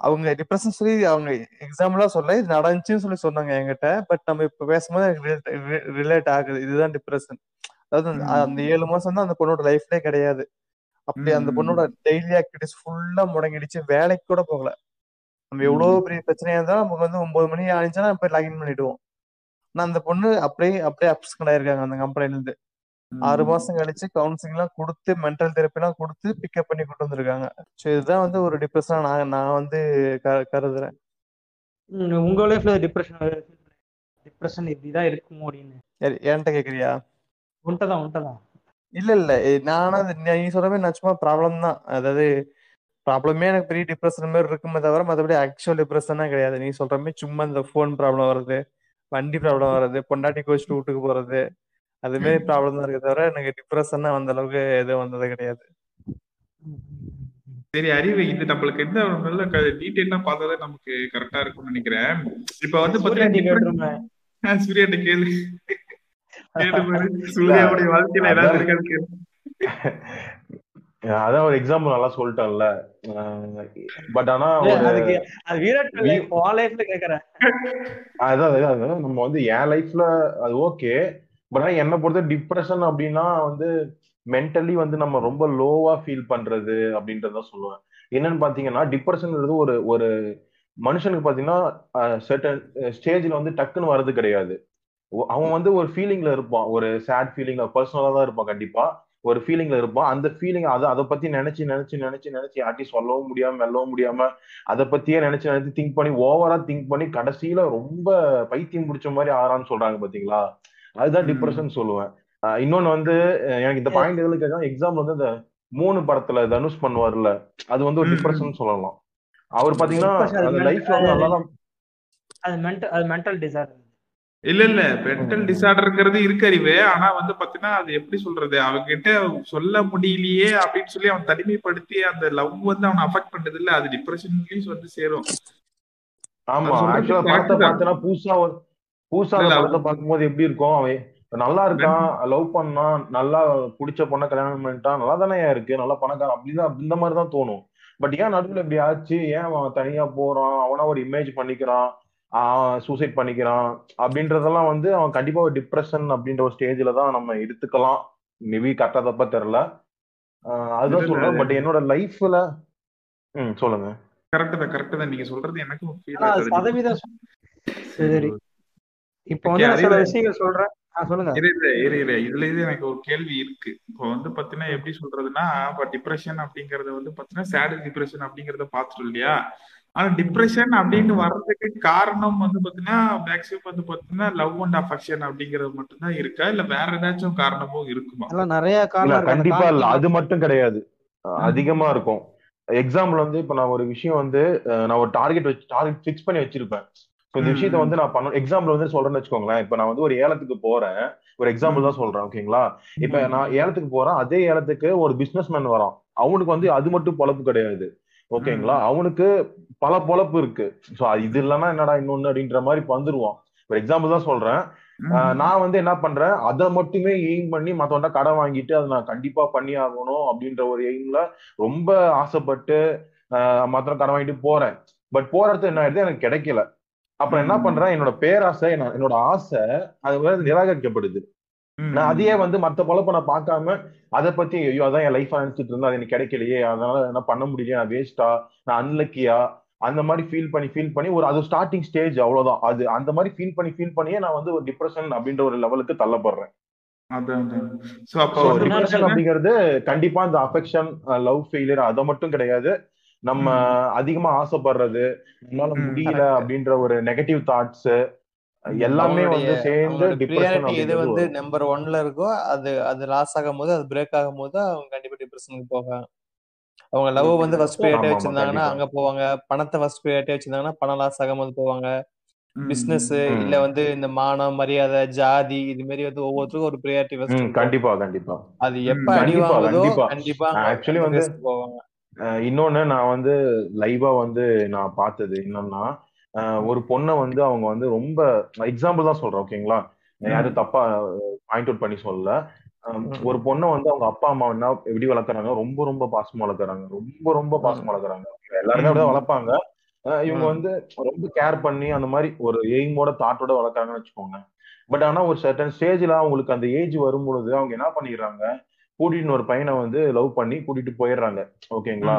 அவங்க டிப்ரெஷன் சொல்லி அவங்க எக்ஸாம்பிளா சொல்ல இது நடந்துச்சுன்னு சொல்லி சொன்னாங்க என்கிட்ட. பட் நம்ம இப்ப பேசும்போது எனக்கு ரிலேட் ஆகுது. இதுதான் டிப்ரெஷன் அதாவது அந்த- ஏழு மாசம் தான் அந்த பொண்ணோட லைஃப்லே கிடையாது. அப்படி அந்த. பொண்ணோட டெய்லி ஆக்டிவிட்டிஸ் ஃபுல்லா முடங்கிடுச்சு. வேலைக்கு கூட போகல. நம்ம எவ்வளவு பெரிய பிரச்சனையா இருந்தாலும் நமக்கு வந்து ஒன்பது மணி ஆனிச்சுன்னா போய் லாகின் பண்ணிடுவோம். ஆனா அந்த பொண்ணு அப்படியே அப்படியே அப்ஸ்கண்ட் ஆயிருக்காங்க அந்த கம்பெனில இருந்து. ஆறு மாசம் கழிச்சு கவுன்சிலிங் எல்லாம் கொடுத்து மென்டல் தெரப்பி எல்லாம் கொடுத்து பிக்கப் பண்ணி கொண்டு வந்திருக்காங்க. ஸோ இதுதான் வந்து ஒரு டிப்ரெஷனா நான் நான் வந்து கருதுறேன். உங்க லைஃப்ல டிப்ரெஷன் டிப்ரெஷன் இப்படிதான் இருக்கும் அப்படின்னு. என்கிட்ட கேக்குறியா? உன்ட்டதான் உன்ட்டதான் இல்ல இல்ல. எ- நானா அது நீ நீ சொல்ற மாதிரி நான் சும்மா ப்ராப்ளம் தான். அதாவது ப்ராப்ளமே எனக்கு பெரிய டிப்ரெஷன் மாதிரி இருக்குமே தவிர மற்றபடி ஆக்சுவல் டிப்ரெஷனா கிடையாது. நீ சொல்ற மாதிரி சும்மா இந்த ஃபோன் ப்ராப்ளம் வருது வண்டி ப்ராப்ளம் வருது பொண்டாட்டி கோச்சிட்டு வீட்டுக்கு போறது அது மாதிரி ப்ராப்ளம் தான் இருக்கு தவிர எனக்கு டிப்ரெஷனா வந்த அளவுக்கு எதுவும் வந்தது கிடையாது. சரி அறிவு இது நம்மளுக்கு ஒரு நல்ல டீட்டெயிலா பார்த்தாதான் நமக்கு கரெக்டா இருக்கும்னு நினைக்கிறேன். இப்ப வந்து பாத்தீங்கன்னா சூர்யாட்ட கேளு. சூர்யாவுடைய வாழ்க்கையில ஏதாவது இருக்கான்னு கேளு அதான் ஒரு எக்ஸாம்பிள் நல்லா சொல்லிட்டேன்ல. பட் ஆனா அதுக்கு அது விராட் உன் லைஃப்ல கேக்குறேன். அதான் அதான் நம்ம வந்து என் லைஃப்ல அது ஓகே பட் ஆனா என்னை பொறுத்த டிப்ரெஷன் அப்படின்னா வந்து மென்டலி வந்து நம்ம ரொம்ப லோவா ஃபீல் பண்றது அப்படின்றத சொல்லுவேன். என்னன்னு பாத்தீங்கன்னா டிப்ரெஷன்ன்றது ஒரு ஒரு மனுஷனுக்கு பாத்தீங்கன்னா சர்டன் ஸ்டேஜ்ல வந்து டக்குன்னு வர்றது கிடையாது. அவன் வந்து ஒரு ஃபீலிங்ல இருப்பான். ஒரு சேட் ஃபீலிங்ல பர்சனலா தான் இருப்பான் கண்டிப்பா. ஒரு ஃபீலிங்ல இருப்பான் அந்த ஃபீலிங் அதை அதை பத்தி நினைச்சு நினைச்சு நினைச்சு நினைச்சு யார்ட்டையும் சொல்லவும் முடியாம மெல்லவும் முடியாம அதை பத்தியே நினைச்சு நினைச்சு திங்க் பண்ணி ஓவரா திங்க் பண்ணி கடைசியில ரொம்ப பைத்தியம் பிடிச்ச மாதிரி ஆறான்னு சொல்றாங்க பாத்தீங்களா? அதுதான். டிப்ரெஷன் சொல்லுவேன். இன்னொன்னு வந்து எனக்கு இந்த பாயிண்ட் எதுல கேட்கலாம் எக்ஸாம்பிள் வந்து இந்த மூணு படத்துல தனுஷ் பண்ணுவார்ல அது வந்து ஒரு. டிப்ரெஷன் சொல்லலாம். அவர் பாத்தீங்கன்னா அது லைஃப்ல வந்து நல்லா அது மென்டல் அது மென்டல் டிசார்டர் இல்ல இல்ல. மென்டல். டிசார்டர்ங்கிறது இருக்கு அறிவு. ஆனா வந்து பாத்தீங்கன்னா அது எப்படி சொல்றது? அவன்கிட்ட சொல்ல முடியலையே அப்படின்னு சொல்லி அவன் தனிமைப்படுத்தி அந்த லவ் வந்து அவனை அஃபெக்ட் பண்றது இல்ல அது டிப்ரெஷன்லயும் வந்து சேரும். ஆமா. ஆக்சுவலா படத்தை தான். பார்த்தனா அந்த இல்ல, படத்தை பார்க்கும்போது எப்படி இருக்கும்? அவன் நல்லா இருக்கான் லவ் பண்ணான் நல்லா பிடிச்ச பொண்ணை கல்யாணம் பண்ணிட்டான் நல்லா தானே இருக்கு நல்லா பணக்காரன் அப்படிதான் இந்த மாதிரி தான் தோணும். பட் ஏன் நடுவில் இப்படி ஆச்சு? ஏன் அவன் தனியா போறான்? அவனா ஒரு இமேஜ் பண்ணிக்கிறான்? சூசைட் பண்ணிக்கிறான். அப்படின்றதெல்லாம் வந்து அவன் கண்டிப்பா ஒரு டிப்ரெஷன் அப்படின்ற ஒரு ஸ்டேஜ்ல தான் நம்ம எடுத்துக்கலாம். மேபி கரெக்டா தப்பா தெரியல. ஆஹ் அதுதான் சொல்றேன். பட் என்னோட லைஃப்ல ம் சொல்லுங்க. கரெக்ட் தான் கரெக்ட் தான். நீங்க சொல்றது எனக்கும் ஆகுது. சதவீதம் சரி. இப்போ வந்து சில விஷயங்கள் சொல்றேன். இதுல இது எனக்கு ஒரு கேள்வி இருக்கு. இப்போ வந்து பாத்தீங்கன்னா எப்படி சொல்றதுன்னா இப்போ டிப்ரெஷன் அப்படிங்கறத வந்து பாத்தீங்கன்னா சேட் டிப்ரெஷன் அப்படிங்கறத பாத்துட்டோம் இல்லையா? ஆனா டிப்ரெஷன் அப்படின்னு வர்றதுக்கு காரணம் வந்து பாத்தீங்கன்னா மேக்ஸிமம் வந்து பாத்தீங்கன்னா லவ் அண்ட் அஃபெக்ஷன் அப்படிங்கறது மட்டும்தான் இருக்கா? இல்ல வேற ஏதாச்சும் காரணமும் இருக்குமா? நிறைய இல்ல காரணம் கண்டிப்பா இல்ல. அது மட்டும் கிடையாது. அதிகமா இருக்கும். எக்ஸாம்பிள் வந்து இப்ப நான் ஒரு விஷயம் வந்து நான் ஒரு டார்கெட் வச்சு டார்கெட் ஃபிக்ஸ் பண்ணி வச்சிருப்பேன். இந்த விஷயத்த. வந்து நான் பண்ண எக்ஸாம்பிள் வந்து சொல்றேன்னு வச்சுக்கோங்களேன். இப்ப நான் வந்து ஒரு ஏலத்துக்கு போறேன். ஒரு எக்ஸாம்பிள் தான் சொல்றேன் ஓகேங்களா? இப்ப. நான் ஏலத்துக்கு போறேன். அதே ஏலத்துக்கு ஒரு பிசினஸ் மேன் வரான். அவனுக்கு வந்து அது மட்டும் பொழப்பு கிடையாது. ஓகேங்களா? அவனுக்கு பல பொழப்பு இருக்கு. சோ இது இல்லைன்னா என்னடா இன்னொன்னு அப்படின்ற மாதிரி வந்துருவான். ஒரு எக்ஸாம்பிள் தான் சொல்றேன். நான் வந்து என்ன பண்றேன்? அதை மட்டுமே எய்ம் பண்ணி மத்தவன்ட்ட கடன் வாங்கிட்டு அதை நான் கண்டிப்பா பண்ணி ஆகணும் அப்படின்ற ஒரு எய்ம்ல ரொம்ப ஆசைப்பட்டு மத்தவன் கடன் வாங்கிட்டு போறேன். பட் போற இடத்துல என்ன ஆயிடுது? எனக்கு கிடைக்கல. அப்ப என்ன. பண்றேன்? என்னோட பேராசை என்ன- என்னோட ஆசை அது வந்து நிராகரிக்கப்படுது. நான் அதையே வந்து மத்த பொழப்ப நான் பார்க்காம அதை பத்தி ஐயோ அதான் என் லைஃப் நினைச்சிட்டு இருந்தா அது எனக்கு கிடைக்கலையே அதனால என்ன பண்ண முடியலையே நான் வேஸ்டா நான் அன்லக்கியா அந்த மாதிரி ஃபீல் பண்ணி ஃபீல் பண்ணி ஒரு அது ஸ்டார்டிங் ஸ்டேஜ் அவ்வளவுதான். அது அந்த மாதிரி ஃபீல் பண்ணி ஃபீல் பண்ணியே நான் வந்து ஒரு டிப்ரெஷன் அப்படின்ற ஒரு லெவலுக்கு தள்ளப்படுறேன். டிப்ரெஷன்? அப்படிங்கிறது கண்டிப்பா இந்த அஃபெக்ஷன் லவ் ஃபெயிலியர் அதை மட்டும் கிடையாது. நம்ம அதிகமா ஆசைப்படுறது நம்மளால முடியல. அப்படின்ற ஒரு நெகட்டிவ் தாட்ஸ் எல்லாமே வந்து சேர்ந்து டிப்ரெஷன் எது வந்து நம்பர் ஒன்ல இருக்கோ அது அது லாஸ் ஆகும் போது அது பிரேக் ஆகும் போது அவங்க கண்டிப்பா டிப்ரெஷனுக்கு போவாங்க. அவங்க லவ் வந்து ஃபர்ஸ்ட் ப்ரியாரிட்டி வச்சிருந்தாங்கன்னா அங்க போவாங்க. பணத்தை ஃபர்ஸ்ட் ப்ரியாரிட்டி வச்சிருந்தாங்கன்னா பணம் லாஸ் ஆகும் போது போவாங்க பிசினஸ் இல்ல வந்து இந்த மானம் மரியாதை ஜாதி இது மாதிரி வந்து ஒவ்வொருத்தருக்கும் ஒரு ப்ரியாரிட்டி ஃபர்ஸ்ட் கண்டிப்பா கண்டிப்பா. அது. எப்ப அடி கண்டிப்பா. ஆக்சுவலி வந்து போவாங்க. இன்னொன்னு நான் வந்து லைவா வந்து நான் பார்த்தது என்னன்னா ஒரு பொண்ணை வந்து அவங்க வந்து ரொம்ப எக்ஸாம்பிள் தான் சொல்றேன் ஓகேங்களா யாரும் தப்பா பாயிண்ட் அவுட் பண்ணி சொல்லல. ஒரு பொண்ணை வந்து அவங்க அப்பா அம்மா என்ன எப்படி வளர்க்குறாங்க? ரொம்ப ரொம்ப பாசமா வளர்க்குறாங்க. ரொம்ப ரொம்ப பாசமா வளர்க்குறாங்க. எல்லாருமே அப்படிதான் வளர்ப்பாங்க. இவங்க. வந்து ரொம்ப கேர் பண்ணி அந்த மாதிரி ஒரு எய்மோட தாட்டோட வளர்க்குறாங்கன்னு வச்சுக்கோங்க. பட் ஆனா ஒரு சர்டன் ஸ்டேஜ்ல அவங்களுக்கு அந்த ஏஜ் வரும் பொழுது அவங்க என்ன பண்ணிடுறாங்க? கூட்டிட்டு ஒரு பையனை வந்து லவ் பண்ணி கூட்டிட்டு போயிடுறாங்க. ஓகேங்களா.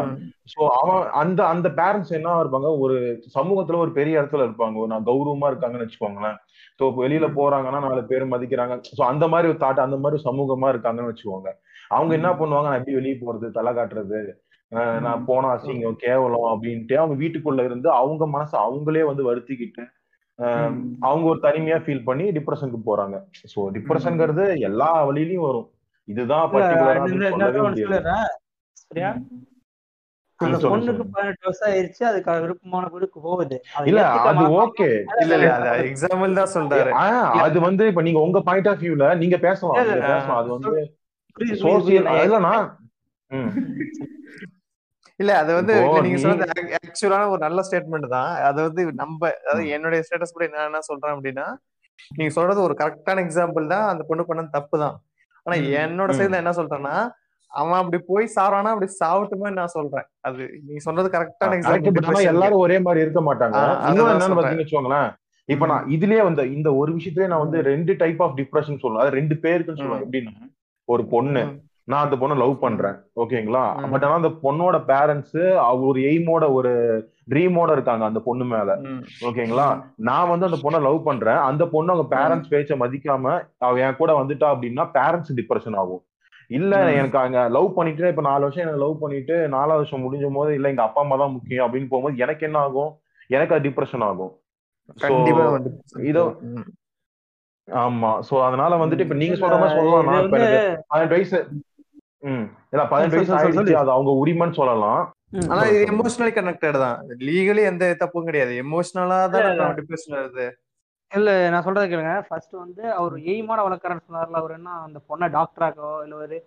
சோ அவன் அந்த அந்த பேரண்ட்ஸ் என்ன இருப்பாங்க? ஒரு சமூகத்துல ஒரு பெரிய இடத்துல இருப்பாங்க. நான் கௌரவமா இருக்காங்கன்னு வச்சுக்கோங்களேன். சோ வெளியில போறாங்கன்னா நாலு பேர் மதிக்கிறாங்க. சோ அந்த மாதிரி ஒரு தாட் அந்த மாதிரி சமூகமா இருக்காங்கன்னு வச்சுக்கோங்க. அவங்க என்ன பண்ணுவாங்க? நான் எப்படி வெளியே போறது? தலை காட்டுறது? நான் போனா அசிங்கம் கேவலம் அப்படின்ட்டு அவங்க வீட்டுக்குள்ள இருந்து அவங்க மனசை அவங்களே வந்து வருத்திக்கிட்டு அவங்க ஒரு தனிமையா ஃபீல் பண்ணி டிப்ரெஷனுக்கு போறாங்க. சோ டிப்ரெஷன்ங்கிறது எல்லா வழியிலயும் வரும். இதுதான் பொண்ணுக்கு. பதினெட்டு வருஷம் ஆயிருச்சு அதுக்கு விருப்பமான பொண்ணுக்கு போகுது. இல்ல அது. ஓகே. இல்ல இல்ல அது எக்ஸாம்பிள் தான் சொல்றாரு. அது வந்து இப்ப நீங்க உங்க பாயிண்ட் ஆஃப் வியூல நீங்க பேசலாம் அது வந்து சோசியல். இல்லனா இல்ல அது வந்து நீங்க சொன்னது ஆக்சுவலான ஒரு நல்ல ஸ்டேட்மெண்ட் தான். அது வந்து நம்ம அதாவது என்னுடைய ஸ்டேட்டஸ் படி நான் என்ன சொல்றேன் அப்படின்னா நீங்க சொல்றது ஒரு கரெக்டான எக்ஸாம்பிள் தான். அந்த பொண்ணு பண்ண தப்பு தான். ஆனா. என்னோட. சைடுல என்ன சொல்றேன்னா அவன் அப்படி போய் சாரானா அப்படி சாவட்டுமே நான் சொல்றேன் அது நீங்க சொன்னது கரெக்டான எல்லாரும் ஒரே மாதிரி இருக்க மாட்டாங்க என்னன்னு. பாத்தீங்கன்னு இப்ப நான் இதுலயே வந்து இந்த ஒரு விஷயத்திலேயே நான் வந்து ரெண்டு டைப் ஆஃப் டிப்ரெஷன் சொல்லுவேன் அது ரெண்டு பேருக்குன்னு சொல்லுவேன். எப்படின்னா ஒரு பொண்ணு நான் அந்த பொண்ணை லவ் பண்றேன் ஓகேங்களா. பட் ஆனா அந்த பொண்ணோட பேரண்ட்ஸ் ஒரு எய்மோட ஒரு ட்ரீமோட இருக்காங்க அந்த பொண்ணு மேல. ஓகேங்களா? நான் வந்து அந்த பொண்ணை லவ் பண்றேன். அந்த பொண்ணு அவங்க பேரண்ட்ஸ் பேச்ச மதிக்காம அவ என் கூட வந்துட்டா அப்படின்னா பேரண்ட்ஸ் டிப்ரெஷன் ஆகும். இல்ல. எனக்கு அங்க லவ் பண்ணிட்டு இப்ப நாலு வருஷம் எனக்கு லவ் பண்ணிட்டு நாலாவது வருஷம் முடிஞ்சும் போது இல்ல எங்க அப்பா அம்மா தான் முக்கியம். அப்படின்னு போகும்போது எனக்கு என்ன ஆகும்? எனக்கு அது டிப்ரெஷன் ஆகும். So, கண்டிப்பா வந்து இதோ-. ஆமா. சோ அதனால வந்துட்டு இப்ப நீங்க சொல்ற மாதிரி சொல்லலாம். பதினெட்டு வயசு ம். இல்ல பதினெட்டு வயசு ஆயிடுச்சு. அது அவங்க உரிமைன்னு சொல்லலாம். ஆனா இது. எமோஷனலி கனெக்டட் தான். லீகலி எந்த தப்பும் கிடையாது. எமோஷனலா தான் டிப்ரெஷன் வருது இல்ல. நான் சொல்றது கேளுங்க. ஃபர்ஸ்ட் வந்து அவர் எய்மான வளர்க்குறேன்னு சொன்னார்ல அவர் என்ன அந்த பொண்ணை டாக்டராக்கோ இல்ல ஒரு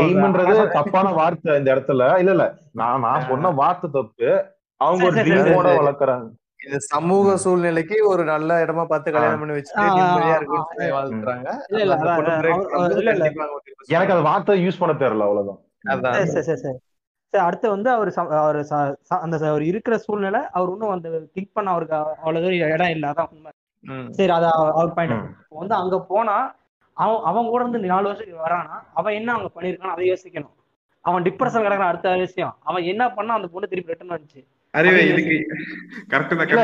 எய்ம்ன்றது தப்பான வார்த்தை இந்த இடத்துல. இல்ல இல்ல. நான் நான் சொன்ன வார்த்தை தப்பு. அவங்க ஒரு ட்ரீமோட. வளர்க்குறாங்க. இது சமூக சூழ்நிலைக்கு ஒரு நல்ல இடமா பார்த்து கல்யாணம் பண்ணி வச்சுட்டு வாழ்த்துறாங்க எனக்கு அந்த வார்த்தை யூஸ் பண்ண தெரியல அவ்வளவுதான். அதான். சரி அடுத்து வந்து அவர் அவர் அந்த அவர் இருக்கிற சூழ்நிலை அவர் இன்னும் அந்த திங்க் பண்ண அவருக்கு அவ்வளவு தூரம் இடம் இல்லை அதான் உண்மை. சரி அது அவ- அவர் பாயிண்ட் ம். வந்து அங்க போனா அவன் அவன் கூட இருந்து நாலு வருஷத்துக்கு வரானா அவன் என்ன அவங்க பண்ணிருக்கான் அதை யோசிக்கணும் அவன் டிப்ரெஷன் கிடக்குறான் அடுத்த விஷயம் அவன் என்ன பண்ணா அந்த பொண்ணு திருப்பி ரிட்டர்ன் வந்துச்சு அறிவே இதுக்கு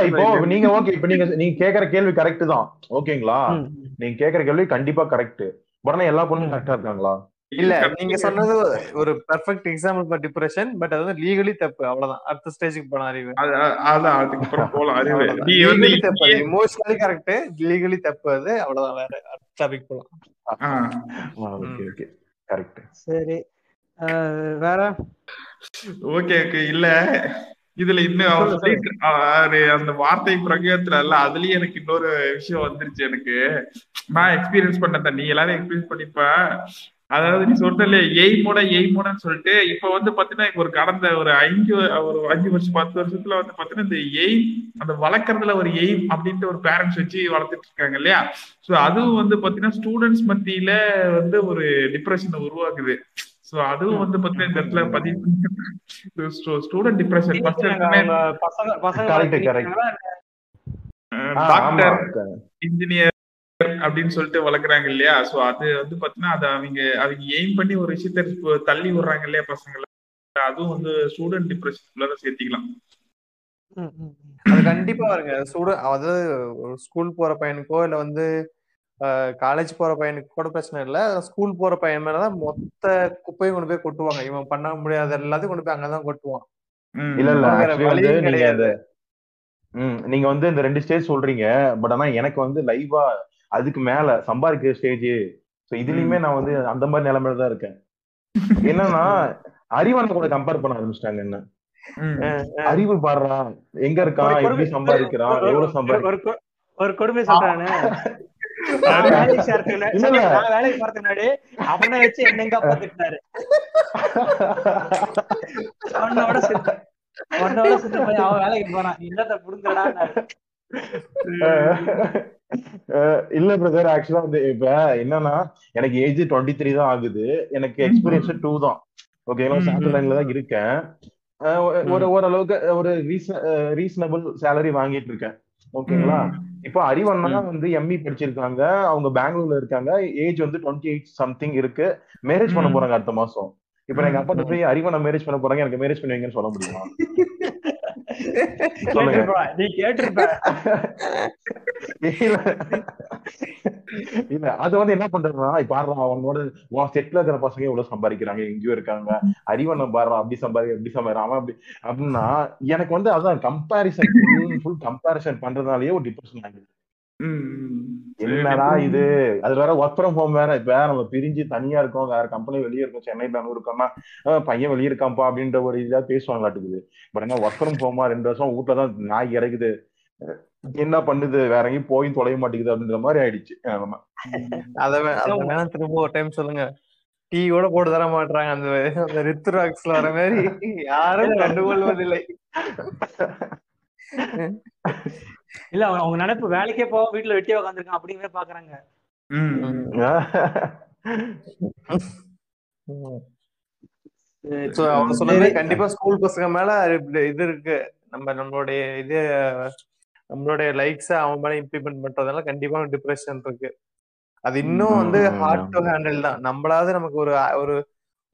இப்போ. நீங்க ஓகே இப்ப நீங்க நீங்க கேக்குற கேள்வி கரெக்ட் தான் ஓகேங்களா. நீங்க கேக்குற கேள்வி கண்டிப்பா கரெக்ட் பட் ஆனா எல்லா பொண்ணும். கரெக்டா இருக்காங்களா இல்ல நீங்க. சொன்னது ஒரு perfect example for depression but அது வந்து லீகலி தப்பு. அவ்வளவுதான். அடுத்த ஸ்டேஜுக்கு போன அறிவு. அது- அது- அதான் அதுக்கப்புறம் போலாம் அறிவு. நீ வந்து தப்பு. எமோஷனலி கரெக்ட் லீகலி தப்பு அது. அவ்வளவுதான் வேற. அடுத்த டாபிக் போலாம். ஆ. ஓகே ஓகே கரெக்ட் சரி. வேற? ஓகே ஓகே இல்ல. இதுல இன்னும் அந்த வார்த்தை பிரயோகத்துல இல்ல அதுலயும் எனக்கு இன்னொரு விஷயம் வந்துருச்சு எனக்கு. நான் எக்ஸ்பீரியன்ஸ் பண்ணத நீ எல்லாரும் எக்ஸ்பீரியன்ஸ் பண்ணிப்ப. அதாவது நீ சொல்றல எய்மோட எய்மோடன்னு சொல்லிட்டு இப்ப வந்து பாத்தீங்கன்னா இப்ப ஒரு கடந்த ஒரு அஞ்சு ஒரு அஞ்சு வருஷம் பத்து வருஷத்துல வந்து பாத்தீங்கன்னா இந்த எய்ம் அந்த வளர்க்கறதுல ஒரு எய்ம் அப்படின்ட்டு ஒரு பேரண்ட்ஸ் வச்சு வளர்த்துட்டு இருக்காங்க இல்லையா? சோ அதுவும் வந்து பாத்தீங்கன்னா ஸ்டூடெண்ட்ஸ் மத்தியில வந்து ஒரு டிப்ரெஷனை உருவாக்குது. சோ அதுவும் வந்து பாத்தீங்கன்னா இந்த இடத்துல பதிவு ஸ்டூடெண்ட் டிப்ரெஷன் பசங்க? டாக்டர் இன்ஜினியர் அப்படின்னு சொல்லிட்டு வளர்க்குறாங்க இல்லையா? சோ அது வந்து பாத்தீங்கன்னா அது அவங்க அவங்க எய்ம் பண்ணி ஒரு விஷயத்த தள்ளி விடுறாங்க இல்லையா பசங்களை? அதுவும் வந்து ஸ்டூடெண்ட் டிப்ரெஷன் சேர்த்திக்கலாம். அது கண்டிப்பா வருங்க. ஸ்டூடெண்ட் அதாவது ஒரு ஸ்கூல் போற பையனுக்கோ இல்ல வந்து காலேஜ் போற பையனுக்கு கூட பிரச்சனை இல்ல. ஸ்கூல் போற பையன் மேலதான் மொத்த குப்பையும் கொண்டு போய் கொட்டுவாங்க. இவன் பண்ண முடியாத எல்லாத்தையும் கொண்டு போய் அங்கதான் கொட்டுவான். இல்ல இல்ல. கிடையாது. நீங்க வந்து இந்த ரெண்டு ஸ்டேஜ் சொல்றீங்க. பட் ஆனா எனக்கு வந்து லைவா அதுக்கு மேல சம்பாதிக்கிற ஸ்டேஜ் ஸோ இதுலயுமே நான் வந்து அந்த மாதிரி நிலைமையில தான் இருக்கேன். என்னன்னா அறிவான கூட கம்பேர் பண்ண ஆரம்பிச்சிட்டாங்க என்ன. அறிவு பாடுறா எங்க இருக்கான் எப்படி சம்பாதிக்கிறான் எவ்வளவு ஒரு- சம்பாதி ஒரு கொடுமை சொல்றானு. வேலைக்கு போறதுக்கு முன்னாடி அவனை வச்சு என்னங்க பாத்துக்கிட்டாரு அவன் வேலைக்கு போறான். இல்லத்த புடுங்கடா அஹ் இல்ல பிரதர் ஆக்சுவலா வந்து இப்ப என்னன்னா எனக்கு ஏஜ் டுவெண்ட்டி த்ரீ தான் ஆகுது. எனக்கு எக்ஸ்பீரியன்ஸ் டூ தான். ஓகேங்களா ம். லைன்ல தான் இருக்கேன். ஒரு- ஓரளவுக்கு ஒரு ரீசனபிள் சேலரி வாங்கிட்டு இருக்கேன். ஓகேங்களா இப்போ அறிவண்ணா வந்து எம்இ படிச்சிருக்காங்க. அவங்க பெங்களூர்ல இருக்காங்க. ஏஜ் வந்து டுவெண்ட்டி எயிட் சம்திங் இருக்கு. மேரேஜ் பண்ண. போறாங்க அடுத்த மாசம். இப்ப எங்க அப்பா போய் அறிவண்ணா மேரேஜ் பண்ண போறாங்க. எனக்கு மேரேஜ் பண்ணுவீங்கன்னு சொல்ல முடியுமா? நீ கேட்டிருப்ப. இல்ல இல்ல அது வந்து என்ன பண்றதுன்னா பாடுறான் அவனோட உன் செட்ல இருக்கிற பசங்க எவ்வளவு சம்பாதிக்கிறாங்க எங்கேயோ இருக்காங்க. அறிவண்ணன் பாடுறான் அப்படி சம்பாதி எப்படி சம்பாதிக்கிறான் அவன் அப்படி அப்படின்னா எனக்கு வந்து அதான் கம்பாரிசன் ஃபுல் கம்பாரிசன் பண்றதுனாலயே ஒரு டிப்ரெஷன். என்னடா இது? அது வேற ஒர்க் ஃப்ரம் ஹோம் வேற. இப்ப நம்ம பிரிஞ்சு தனியா இருக்கோம். வேற கம்பெனி வெளியே இருக்கோம். சென்னை பெங்களூர் இருக்கோம்னா பையன் வெளியே இருக்கான்ப்பா அப்படின்ற ஒரு இதா பேசுவாங்களாட்டுக்குது பட் என்ன ஒர்க் ஃப்ரம் ஹோமா ரெண்டு வருஷம் வீட்டுல தான் நாய் இறக்குது. என்ன பண்ணுது? வேற எங்கேயும் போய் தொலைய மாட்டேங்குது அப்படின்ற மாதிரி ஆயிடுச்சு. அத அத வேணா திரும்ப ஒரு டைம் சொல்லுங்க. டீ கூட போட்டு தர மாட்டாங்க அந்த அந்த ரித்துராக்ஸ்ல வர மாதிரி யாரும் கண்டுகொள்வதில்லை. இல்ல அவங்க அவங்க நினைப்பு வேலைக்கே போக வீட்டுல வெட்டியா உட்காந்துருக்கான் அப்படிங்கிற பாக்குறாங்க. ம், சோ அவங்க சொன்ன மாதிரி கண்டிப்பா ஸ்கூல் பசங்க மேல இது- இருக்கு. நம்ம நம்மளுடைய இது நம்மளுடைய லைக்ஸ் அவன் மேல இம்ப்ளிமெண்ட் பண்றதுனால கண்டிப்பா டிப்ரெஷன் இருக்கு. அது இன்னும் வந்து ஹார்ட் டு ஹேண்டில் தான். நம்மளாவது நமக்கு ஒரு ஒரு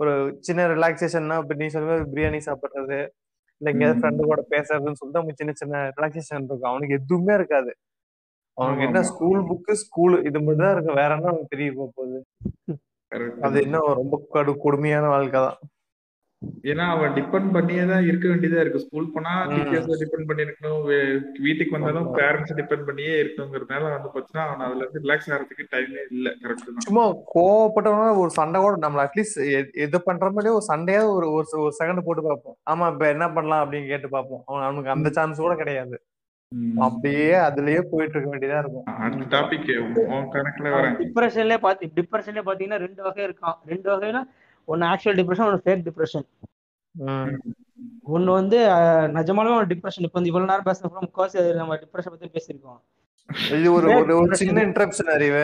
ஒரு சின்ன ரிலாக்ஸேஷன்னா இப்ப நீ சொல்ற மாதிரி பிரியாணி சாப்பிடுறது இல்ல எங்கேயாவது. ஃப்ரெண்டு கூட பேசுறதுன்னு சொல்லிட்டு அவனுக்கு சின்ன சின்ன ரிலாக்ஸேஷன் இருக்கும் அவனுக்கு எதுவுமே இருக்காது அவனுக்கு என்ன. ஸ்கூல் புக்கு ஸ்கூல் இது மட்டும் தான் இருக்கு வேற என்ன அவனுக்கு தெரிய போகுது. அது இன்னும் ரொம்ப கடு கொடுமையான வாழ்க்கை தான் ஏன்னா அவன் டிபெண்ட் பண்ணியே தான் இருக்க வேண்டியதா இருக்கு. ஸ்கூல் போனா. டீச்சர்ஸ் டிபெண்ட் பண்ணி இருக்கணும் வீட்டுக்கு வந்தாலும். பேரண்ட்ஸ் டிபெண்ட் பண்ணியே இருக்கணுங்கிறதுனால வந்து பாத்தீங்கன்னா அவன் அதுல இருந்து ரிலாக்ஸ் ஆகிறதுக்கு டைமே இல்ல. கரெக்ட் சும்மா கோவப்பட்டவனா ஒரு சண்டை கூட நம்மள அட்லீஸ்ட் எது பண்ற மாதிரியே ஒரு சண்டையாவது ஒரு ஒரு செகண்ட் போட்டு பார்ப்போம். ஆமா இப்ப என்ன பண்ணலாம் அப்படின்னு கேட்டு பார்ப்போம். அவன் அவனுக்கு அந்த சான்ஸ் கூட கிடையாது. அப்படியே அதுலயே போயிட்டு இருக்க வேண்டியதா இருக்கும். அடுத்த டாபிக் உன் கணக்குல வரேன் டிப்ரெஷன்லயே பாத்து டிப்ரெஷன்லயே பாத்தீங்கன்னா ரெண்டு வகை இருக்கான் ரெண்டு வகைனா ஒன்னு ஆக்சுவல் டிப்ரெஷன் ஒன்னு ஃபேக் டிப்ரெஷன். ஒன்னு வந்து நிஜமாலுமே ஒரு டிப்ரெஷன் இப்போ வந்து இவ்வளவு நேரம் பேசுன முக்காவாசி அது நம்ம டிப்ரெஷன் பத்தி பேசியிருக்கோம் இது ஒரு Fake ஒரு. சின்ன இன்ட்ரப்ஷன் அறிவு.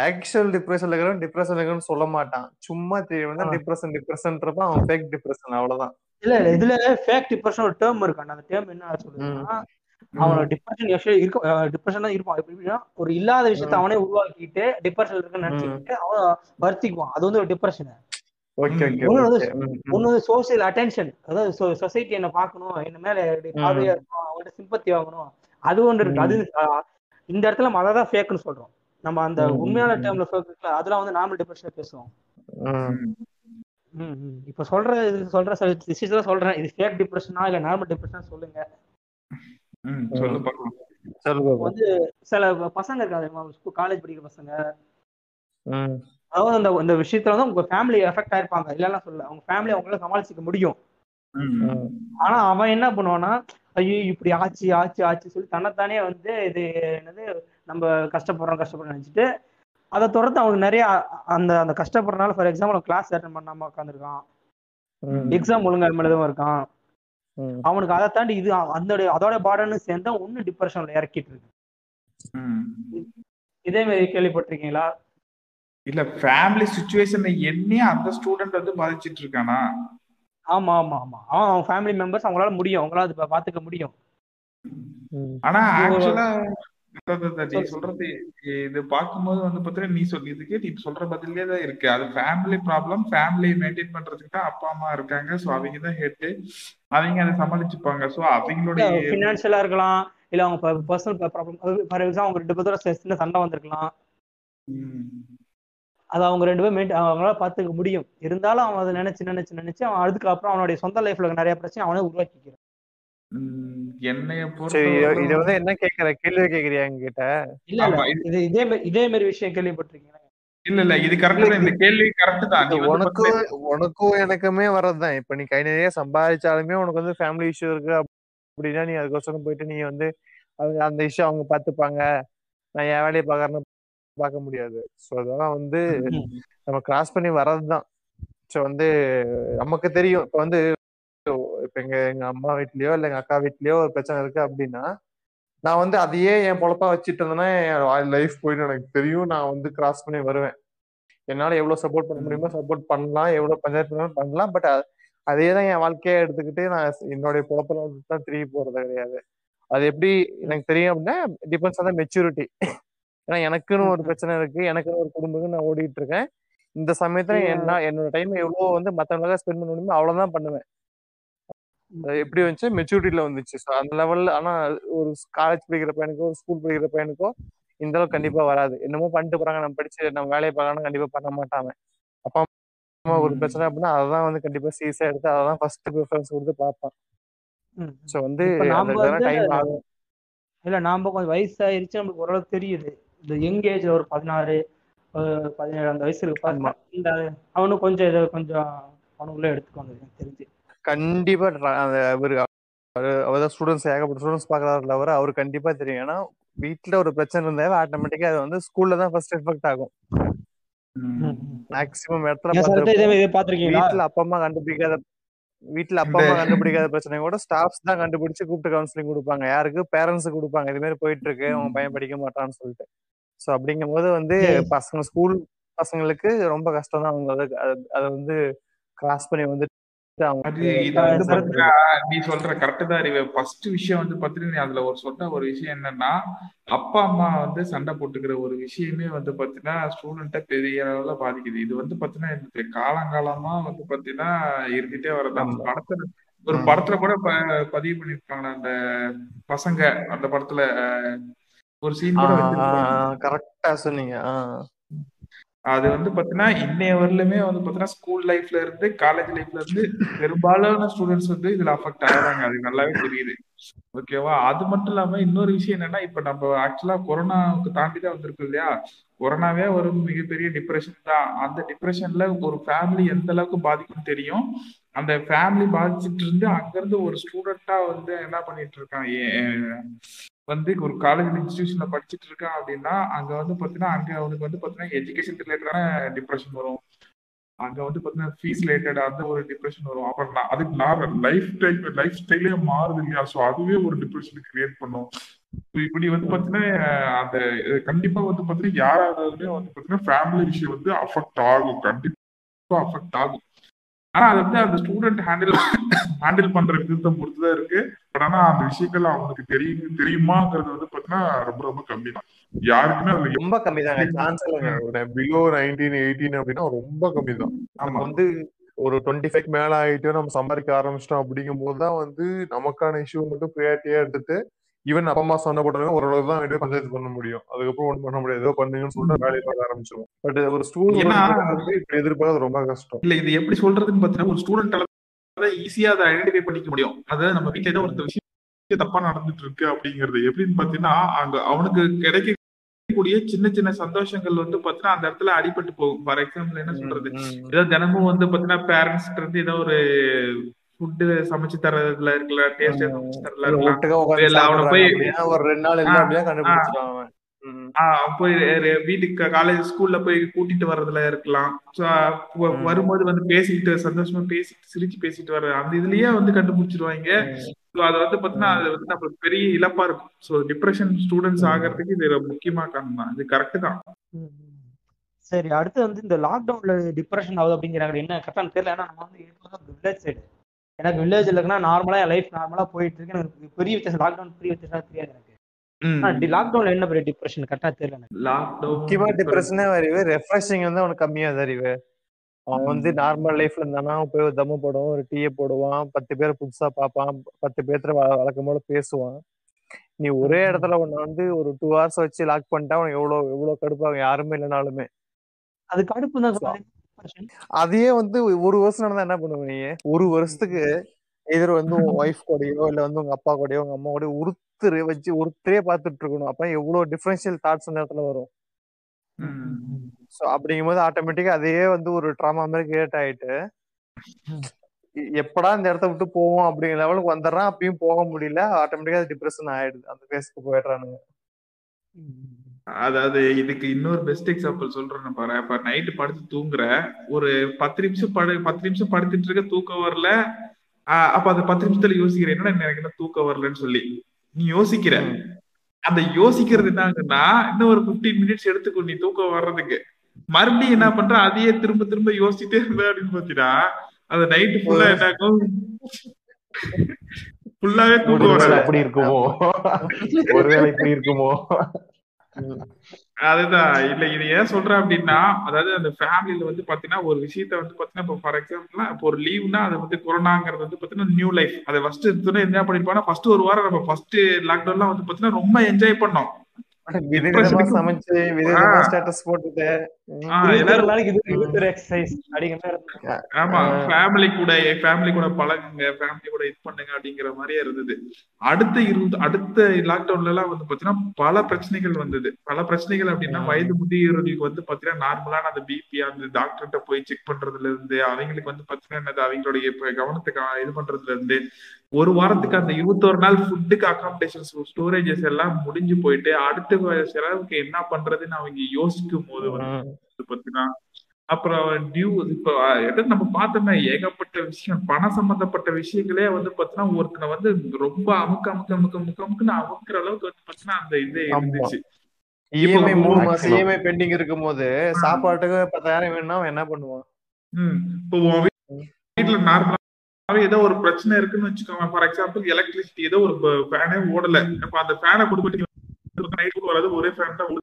ஆக்சுவல் டிப்ரெஷன்ல இருக்கிறவன் டிப்ரெஷன்ல இருக்கிறவன் சொல்ல மாட்டான் சும்மா தெரியவன் ஆ. டிப்ரெஷன் டிப்ரெஷன்றப்ப அவன் ஃபேக் டிப்ரெஷன் அவ்வளவுதான் இல்ல இல்ல இதுல ஃபேக் டிப்ரெஷன் ஒரு டேர்ம் இருக்கு அந்த டேர்ம் என்ன சொல்லுதுன்னா அவனோட டிப்ரெஷன் இருக்கும் டிப்ரெஷன் தான் இருப்பான். எப்படி எப்படின்னா ஒரு இல்லாத விஷயத்த அவனே உருவாக்கிட்டு டிப்ரெஷன் இருக்குன்னு நினைச்சுக்கிட்டு அவன் வருத்திக்குவான். அது வந்து ஒரு டிப்ரெஷன் ஒண்ணு வந்து சோசியல் அட்டென்ஷன் அதாவது சொசைட்டி என்ன பார்க்கணும். என்ன மேல இப்படி ம். பார்வையா இருக்கணும். அவங்கள்ட்ட சிம்பத்தி வாங்கணும். அது ஒன்று இருக்கு. அது இந்த இடத்துல நம்ம அதை தான் ஃபேக்னு சொல்றோம். நம்ம அந்த உண்மையான ம். டேர்ம்ல ஃபேக் இருக்குல்ல அதெல்லாம் வந்து நார்மல் டிப்ரெஷன் பேசுவோம். இப்ப சொல்ற இது சொல்ற டிசீஸ் சொல்றேன். இது ஃபேக் டிப்ரெஷனா இல்ல நார்மல் டிப்ரெஷனா சொல்லுங்க ம், சொல்லு பார்க்கலாம் சொல்லு பாப்போம். வந்து சில பசங்க இருக்காங்க காலேஜ் படிக்கிற பசங்க. ம். அதாவது அந்த இந்த விஷயத்துல வந்து உங்க ஃபேமிலி எஃபெக்ட் ஆயிருப்பாங்க. இல்லைன்னா சொல்ல அவங்க ஃபேமிலி அவங்களால சமாளிச்சுக்க முடியும். ஆனா அவன் என்ன பண்ணுவான்னா ஐயோ இப்படி ஆச்சு ஆச்சு ஆச்சு சொல்லி தன்னைத்தானே வந்து இது என்னது நம்ம கஷ்டப்படுறோம் கஷ்டப்படுறோம் நினைச்சிட்டு அதை தொடர்ந்து அவனுக்கு நிறைய அந்த அந்த கஷ்டப்படுறதுனால ஃபார் எக்ஸாம்பிள் கிளாஸ் அட்டன் பண்ணாம உட்காந்துருக்கான். எக்ஸாம் ஒழுங்கா எழுதாம இருக்கான். அவனுக்கு அதை தாண்டி இது அந்த அதோட பாடன்னு சேர்ந்தா ஒன்னு டிப்ரெஷன்ல இறக்கிட்டு இருக்கு ம். இதே மாதிரி கேள்விப்பட்டிருக்கீங்களா? இல்ல ஃபேமிலி சுச்சுவேஷனை எண்ணி அந்த ஸ்டூடெண்ட் வந்து பாதிச்சிட்டு இருக்கானா? ஆமா ஆமா ஆமா. அவன் அவன் ஃபேமிலி மெம்பர்ஸ் அவங்களால முடியும். அவங்களால அது பாத்துக்க முடியும். ம். ஆனா ஆக்சுவலா நீ சொல்றது இது பார்க்கும்போது வந்து பாத்தீங்கன்னா நீ சொல் இதுக்கு நீ சொல்ற பதிலே தான் இருக்கு. அது ஃபேமிலி ப்ராப்ளம் ஃபேமிலி மெயின்டைன் பண்றதுக்கு தான் அப்பா அம்மா இருக்காங்க. சோ அவங்க தான் ஹெட் அவங்க அதை சமாளிச்சுப்பாங்க. சோ அவங்களுடைய ஃபினான்ஷியலா இருக்கலாம். இல்ல அவங்க பர்சனல் ப்ராப்ளம் ஃபார் எக்ஸாம்பிள் அவங்க ரெண்டு பேரும் சின்ன சண்டை வந்திருக்கலாம். அது அவங்க ரெண்டு பேரும் மெயின்ட் அவங்களால பாத்துக்க முடியும். இருந்தாலும் அவன் அதை நினைச்சு நினைச்சு நினைச்சு அவன் அதுக்கு அப்புறம் அவனுடைய சொந்த லைஃப்ல நிறைய பிரச்சனை அவனே உருவாக்கிக்கிறான். என்னைய பொறுத்த இத வந்து என்ன கேக்குற? கேள்வி கேக்குறியா என்கிட்ட? இல்ல இது இது இதே மாதிரி இதே மாதிரி விஷயம் கேள்விப்பட்டிருக்கீங்களா? இல்ல இல்ல. இது கரெக்ட் இந்த கேள்வி கரெக்ட் தான். வந்து உனக்கும் எனக்குமே வர்றதுதான் இப்ப நீ கை நிறைய சம்பாதிச்சாலுமே உனக்கு வந்து ஃபேமிலி இஷ்யூ இருக்கு அப்படின்னா நீ அதுக்கோசரம் போயிட்டு நீ வந்து அவங்க அந்த இஷ்யூ அவங்க பாத்துப்பாங்க. நான் என் வேலையை பாக்குறேன்னு பார்க்க முடியாது. ஸோ அதெல்லாம் வந்து. நம்ம கிராஸ் பண்ணி வர்றதுதான் ஸோ வந்து நமக்கு தெரியும். இப்ப வந்து இப்ப எங்க எங்க அம்மா வீட்லயோ இல்ல எங்க அக்கா வீட்லயோ ஒரு பிரச்சனை இருக்கு அப்படின்னா நான் வந்து அதையே என் பொழப்பா வச்சுட்டு இருந்தேன்னா என் லைஃப் போயிட்டு எனக்கு தெரியும் நான் வந்து கிராஸ் பண்ணி வருவேன். என்னால எவ்வளவு சப்போர்ட் பண்ண முடியுமோ சப்போர்ட் பண்ணலாம். எவ்வளவு பஞ்சாயத்து பண்ணாலும் பட் அதே தான் என் வாழ்க்கையை எடுத்துக்கிட்டு நான் என்னுடைய பொழப்பில் தான் திரும்பி போறது கிடையாது. அது எப்படி எனக்கு தெரியும் அப்படின்னா டிபெண்ட்ஸ் ஆன் மெச்சூரிட்டி ஏன்னா எனக்குன்னு ஒரு பிரச்சனை இருக்கு. எனக்குன்னு ஒரு குடும்பம் நான் ஓடிட்டு இருக்கேன். இந்த சமயத்துல என்ன என்னோட டைம் எவ்வளவு வந்து மத்தவங்களுக்காக ஸ்பெண்ட் பண்ண முடியுமோ அவ்வளவுதான் பண்ணுவேன். எப்படி வந்துச்சு? மெச்சூரிட்டியில வந்துச்சு. ஸோ அந்த லெவல்ல ஆனா ஒரு காலேஜ் படிக்கிற பையனுக்கோ ஒரு ஸ்கூல் படிக்கிற பையனுக்கோ இந்த அளவுக்கு கண்டிப்பா வராது. என்னமோ பண்ணிட்டு போறாங்க. நம்ம படிச்சு நம்ம வேலையை பார்க்கணும் கண்டிப்பா பண்ண மாட்டாங்க. அப்பா அம்மா ஒரு பிரச்சனை அப்படின்னா அதான் வந்து கண்டிப்பா சீரியஸா எடுத்து அதான் ஃபர்ஸ்ட் ப்ரிஃபரன்ஸ் கொடுத்து பார்ப்பான். ஸோ வந்து டைம் ஆகும். இல்ல நாம கொஞ்சம் வயசாயிருச்சு நம்மளுக்கு ஓரளவுக்கு தெரியுது. இந்த யங் ஏஜ்ல ஒரு பதினாறு பதினேழு அந்த வயசு இருக்கு. அவனும் கொஞ்சம் இதை கொஞ்சம் அவனுக்குள்ள எடுத்துக்கோங்க தெரிஞ்சு. கண்டிப்பா அவரு அவர் ஸ்டூடெண்ட்ஸ் ஏகப்பட்ட ஸ்டூடெண்ட்ஸ் பாக்குறாருல அவர் அவரு கண்டிப்பா தெரியும். ஏன்னா வீட்ல ஒரு பிரச்சனை இருந்தாவே ஆட்டோமேட்டிக்கா அது வந்து ஸ்கூல்ல தான் ஃபர்ஸ்ட் எஃபெக்ட் ஆகும். மேக்ஸிமம் இடத்துல வீட்ல அப்பா அம்மா கண்டுபிடிக்காத வீட்ல அப்பா அம்மா கண்டுபிடிக்காத பிரச்சனை கூட ஸ்டாஃப்ஸ் தான் கண்டுபிடிச்சு கூப்பிட்டு கவுன்சிலிங் கொடுப்பாங்க. யாருக்கு? பேரண்ட்ஸ் கொடுப்பாங்க. இது மாதிரி போயிட்டு இருக்கு உங்க பையன் படிக்க மாட்டான்னு சொல்லிட்டு. சோ அப்படிங்கும் போது வந்து. பசங்க ஸ்கூல் பசங்களுக்கு ரொம்ப கஷ்டம் தான் அவங்க அதை அதை- அதை வந்து கிராஸ் பண்ணி வந்து நீ சொல்ற கரெக்ட் தான் அறிவு. ஃபர்ஸ்ட் விஷயம் வந்து பாத்தீங்கன்னா அதுல ஒரு சொன்ன ஒரு விஷயம் என்னன்னா அப்பா அம்மா வந்து சண்டை போட்டுக்கிற ஒரு விஷயமே வந்து பாத்தீங்கன்னா ஸ்டூடெண்ட்டை பெரிய அளவுல பாதிக்குது. இது வந்து பாத்தீங்கன்னா காலங்காலமா வந்து பாத்தீங்கன்னா இருந்துட்டே வரது அந்த ஆமா. படத்துல ஒரு. படத்துல கூட பதிவு பண்ணிருக்காங்க அந்த பசங்க அந்த படத்துல ஒரு சீன் கரெக்டா சொன்னீங்க. அது வந்து பாத்தீங்கன்னா இன்னைய வரலுமே வந்து பாத்தீங்கன்னா ஸ்கூல் லைஃப்ல இருந்து காலேஜ் லைஃப்ல இருந்து பெரும்பாலான ஸ்டூடெண்ட்ஸ் வந்து இதுல அஃபெக்ட் ஆகுறாங்க. அது நல்லாவே தெரியுது. ஓகேவா அது மட்டும் இல்லாம இன்னொரு விஷயம் என்னன்னா இப்ப நம்ம ஆக்சுவலா கொரோனாவுக்கு தாண்டி தான் வந்திருக்கு இல்லையா? கொரோனாவே ஒரு மிகப்பெரிய டிப்ரெஷன் தான். அந்த டிப்ரெஷன்ல ஒரு ஃபேமிலி எந்த அளவுக்கு பாதிக்கும் தெரியும். அந்த ஃபேமிலி பாதிச்சுட்டு இருந்து அங்கிருந்து ஒரு ஸ்டூடெண்டா வந்து என்ன பண்ணிட்டு இருக்கான் வந்து ஒரு காலேஜ் இன்ஸ்டிடியூஷன்ல படிச்சுட்டு இருக்கான் அப்படின்னா அங்க வந்து பாத்தீங்கன்னா அங்க அவனுக்கு வந்து பாத்தீங்கன்னா எஜுகேஷன் ரிலேட்டடான டிப்ரெஷன் வரும். அங்க வந்து பாத்தீங்கன்னா ஃபீஸ் ரிலேட்டட் அந்த ஒரு டிப்ரெஷன் வரும். அப்புறம் நான் அதுக்கு நான் லைஃப் ஸ்டைல் லைஃப் ஸ்டைலே மாறுது இல்லையா? ஸோ அதுவே ஒரு டிப்ரெஷன் கிரியேட் பண்ணும். இப்படி வந்து பாத்தீங்கன்னா அந்த கண்டிப்பா வந்து பாத்தீங்கன்னா யாராலுமே வந்து பாத்தீங்கன்னா ஃபேமிலி விஷயம் வந்து அஃபெக்ட் ஆகும். கண்டிப்பா அஃபெக்ட் ஆகும். ஆனா அது வந்து அந்த ஸ்டூடெண்ட் ஹேண்டில் ஹேண்டில் பண்ற விதத்தை பொறுத்துதான் இருக்கு. பட் ஆனா அந்த விஷயங்கள் அவனுக்கு தெரியும் தெரியுமாங்கிறது வந்து பாத்தீங்கன்னா ரொம்ப ரொம்ப கம்மி தான் யாருக்குமே அதுல ரொம்ப கம்மி சான்ஸ் இல்லைங்க. பிலோ நைன்டீன் எயிட்டீன் அப்படின்னா ரொம்ப கம்மி தான் நம்ம வந்து ஒரு டுவெண்ட்டி ஃபைவ் மேல ஆயிட்டு நம்ம சம்பாதிக்க ஆரம்பிச்சிட்டோம் அப்படிங்கும் போது தான் வந்து நமக்கான இஷ்யூ மட்டும் ப்ரியாரிட்டியா எடுத்துட்டு ஈவன் அப்பா அம்மா சொன்ன போட்டாலும் ஓரளவு தான் வெளியே பஞ்சாயத்து பண்ண முடியும். அதுக்கப்புறம் ஒன்றும் பண்ண முடியாது. ஏதோ பண்ணுங்கன்னு சொல்லிட்டு வேலையை பார்க்க ஆரம்பிச்சிடும் பட் ஒரு இப்படி எதிர்பார்க்கறது ரொம்ப கஷ்டம். இல்ல இது எப்படி சொல்றதுன்னு பாத்தீங்கன்னா ஒரு ஸ்டூடெண்ட் ஈஸியா அதை ஐடென்டிஃபை பண்ணிக்க முடியும். அதாவது நம்ம வீட்டுல ஏதோ ஒரு விஷயம் தப்பா நடந்துட்டு இருக்கு அப்படிங்கிறது. எப்படின்னு பாத்தீங்கன்னா அங்க அவனுக்கு கிடைக்கக்கூடிய சின்ன சின்ன சந்தோஷங்கள் வந்து பாத்தீங்கன்னா அந்த இடத்துல அடிபட்டு போகும். ஃபார் எக்ஸாம்பிள் என்ன சொல்றது? ஏதோ தினமும் வந்து பாத்தீங்கன்னா பேரண்ட்ஸ் இருந்து ஏதோ ஒரு ஃபுட்டு சமைச்சு தரதுல இருக்கலாம் டேஸ்ட் சமைச்சு தரதுல இருக்கலாம் அவனை போய் ஒரு ரெண்டு நாள். ஆஹ் போய் வீட்டுக்கு காலேஜ் ஸ்கூல்ல போய் கூட்டிட்டு வர்றதுல இருக்கலாம். வரும்போது வந்து பேசிக்கிட்டு சந்தோஷமா பேசிட்டு சிரிச்சு பேசிட்டு வர அந்த இதுலயே வந்து கண்டுபிடிச்சிருவாங்க. ஸோ அது வந்து பாத்தீங்கன்னா அது வந்து நம்மளுக்கு பெரிய இழப்பா இருக்கும். So depression students. ஆகிறதுக்கு இது முக்கியமா காரணம் தான் இது கரெக்ட் தான். சரி அடுத்து வந்து இந்த லாக்டவுன்ல டிப்ரெஷன் ஆகுது அப்படிங்கிறாங்க. என்ன கரெக்டாக தெரியல. ஏன்னா நம்ம வந்து வில்லேஜ் சைடு எனக்கு வில்லேஜ்ல இருக்குன்னா நார்மலா என் லைஃப் நார்மலா போயிட்டு இருக்கு. எனக்கு பெரிய வித்தியாசம். லாக்டவுன் பெரிய வித்தியாசம் தெரியாது எனக்கு. லாக்டவுன்ல என்ன பெரிய டிப்ரெஷன் கரெக்டா தெரியல எனக்கு. முக்கியமா லாக்டவுன் டிப்ரெஷனே அறிவு. ரெஃப்ரெஷிங் வந்து அவனுக்கு கம்மியாது அறிவு. அவன் வந்து நார்மல் லைஃப்ல இருந்தானா அவன் போய் ஒரு தம்மு போடுவான் ஒரு டீயை போடுவான் பத்து பேரை புதுசா பார்ப்பான் பத்து பேர்த்துல வ- வழக்கம் போல பேசுவான். நீ ஒரே இடத்துல உன்னை வந்து ஒரு டூ ஹவர்ஸ் வச்சு லாக் பண்ணிட்டா அவனுக்கு எவ்வளவு எவ்வளவு கடுப்பாகும். யாருமே இல்லைனாலுமே. அது கடுப்பு தான். அதையே வந்து ஒரு வருஷம் நடந்தா என்ன பண்ணுவ நீ? ஒரு வருஷத்துக்கு எதிர் வந்து உங்க ஒய்ஃப் கூடயோ இல்ல வந்து உங்க அப்பா கூடயோ உங்க அம்மா கூடயோ ஒருத்தர் வச்சு ஒருத்தரே பார்த்துட்டு இருக்கணும் அப்ப எவ்வளவு டிஃபரன்ஷியல் தாட்ஸ் அந்த இடத்துல வரும். ஸோ அப்படிங்கும்போது ஆட்டோமேட்டிக்கா அதே வந்து ஒரு ட்ராமா மாதிரி கிரியேட் ஆயிட்டு எப்படா இந்த இடத்த விட்டு போவோம் அப்படிங்கிற லெவலுக்கு வந்துடுறான். அப்பயும் போக முடியல. ஆட்டோமேட்டிக்கா டிப்ரெஷன் ஆயிடுது. அந்த பேஸ்க்கு போயிடுறானுங்க. அதாவது இதுக்கு இன்னொரு பெஸ்ட் எக்ஸாம்பிள் சொல்றேன் பாரு. இப்ப நைட்டு படுத்து தூங்குற ஒரு பத்து நிமிஷம் படு பத்து நிமிஷம் படுத்துட்டு இருக்க தூக்கம் வரல. அப்ப அந்த பத்து நிமிஷத்துல யோசிக்கிற என்னடா எனக்கு என்ன தூக்கம் வரலன்னு சொல்லி. நீ யோசிக்கிற. அந்த யோசிக்கிறது என்னங்கன்னா இன்னும் ஒரு 15 மினிட்ஸ் எடுத்துக்கும் நீ தூக்கம் வர்றதுக்கு. மறுபடியும் என்ன பண்ற? அதையே திரும்ப திரும்ப யோசிச்சுட்டே இருந்த அப்படின்னு பாத்தீங்கன்னா அந்த நைட்டு ஃபுல்லா என்ன ஆகும்? ஃபுல்லாவே தூக்கம் வராது. அப்படி இருக்குமோ? ஒருவேளை இப்படி இருக்குமோ? அதுதான். இல்ல இது ஏன் சொல்றேன் அப்படின்னா அதாவது அந்த ஃபேமிலில வந்து பாத்தீங்கன்னா ஒரு விஷயத்த வந்து பாத்தீங்கன்னா இப்போ ஃபார் எக்ஸாம்பிள் இப்போ ஒரு லீவ்னா அது வந்து கொரோனாங்கிறது வந்து பாத்தீங்கன்னா நியூ லைஃப் அதை ஃபர்ஸ்ட் எடுத்தோன்னே என்ன பண்ணிருப்பாங்கன்னா ஃபர்ஸ்ட் ஒரு வாரம் நம்ம ஃபர்ஸ்ட் லாக்டவுன்லாம் வந்து பாத்தீங்கன்னா ரொம்ப என்ஜாய் பண்ணோம். சமைச்சு போட்டுட்டு ஆமா ஃபேமிலி கூட ஃபேமிலி கூட பழகுங்க ஃபேமிலி கூட இது பண்ணுங்க அப்படிங்கிற மாதிரியே இருந்தது. அடுத்த இருந்து அடுத்த லாக்டவுன்ல எல்லாம் வந்து பாத்தீங்கன்னா பல பிரச்சனைகள் வந்தது. பல பிரச்சனைகள் அப்படின்னா. வயது முதியவர்களுக்கு வந்து பாத்தீங்கன்னா நார்மலான அந்த பிபி அந்த டாக்டர்கிட்ட போய் செக் பண்றதுல இருந்து அவங்களுக்கு வந்து பாத்தீங்கன்னா என்னது அவங்களுடைய கவனத்துக்கு இது பண்றதுல இருந்து ஒரு வாரத்துக்கு அந்த இருபத்தோரு நாள் ஃபுட்டுக்கு அகாமடேஷன்ஸ் ஸ்டோரேஜஸ் எல்லாம் முடிஞ்சு போயிட்டு அடுத்த செலவுக்கு என்ன பண்றதுன்னு அவங்க யோசிக்கும் போது வந்து ம். பாத்தீங்கன்னா அப்புறம் டியூ இப்போ எது நம்ம பார்த்தோமே ஏகப்பட்ட விஷயம் பணம் சம்பந்தப்பட்ட விஷயங்களே வந்து பாத்தீங்கன்னா ஒருத்தனை வந்து ரொம்ப அமுக்க அமுக்க அமுக்க அமுக்க அமுக்குன்னு அமுக்குற அளவுக்கு வந்து பாத்தீங்கன்னா அந்த இது. இருந்துச்சு இஎம்ஐ மூணு மாசம். இஎம்ஐ பெண்டிங் இருக்கும்போது சாப்பாட்டுக்கு பத்தாயிரம் வேணும்னா அவன் என்ன பண்ணுவான் இப்போ வீட்டுல நார்மலாவே ஏதோ ஒரு பிரச்சனை இருக்குன்னு வச்சுக்கோங்க ஃபார் எக்ஸாம்பிள் எலக்ட்ரிசிட்டி ஏதோ ஒரு ஃபேனே ஓடல அப்ப அந்த ஃபேனை கொடுத்துட்டு நைட்டு வராது ஒரே ஃபேன் தான்.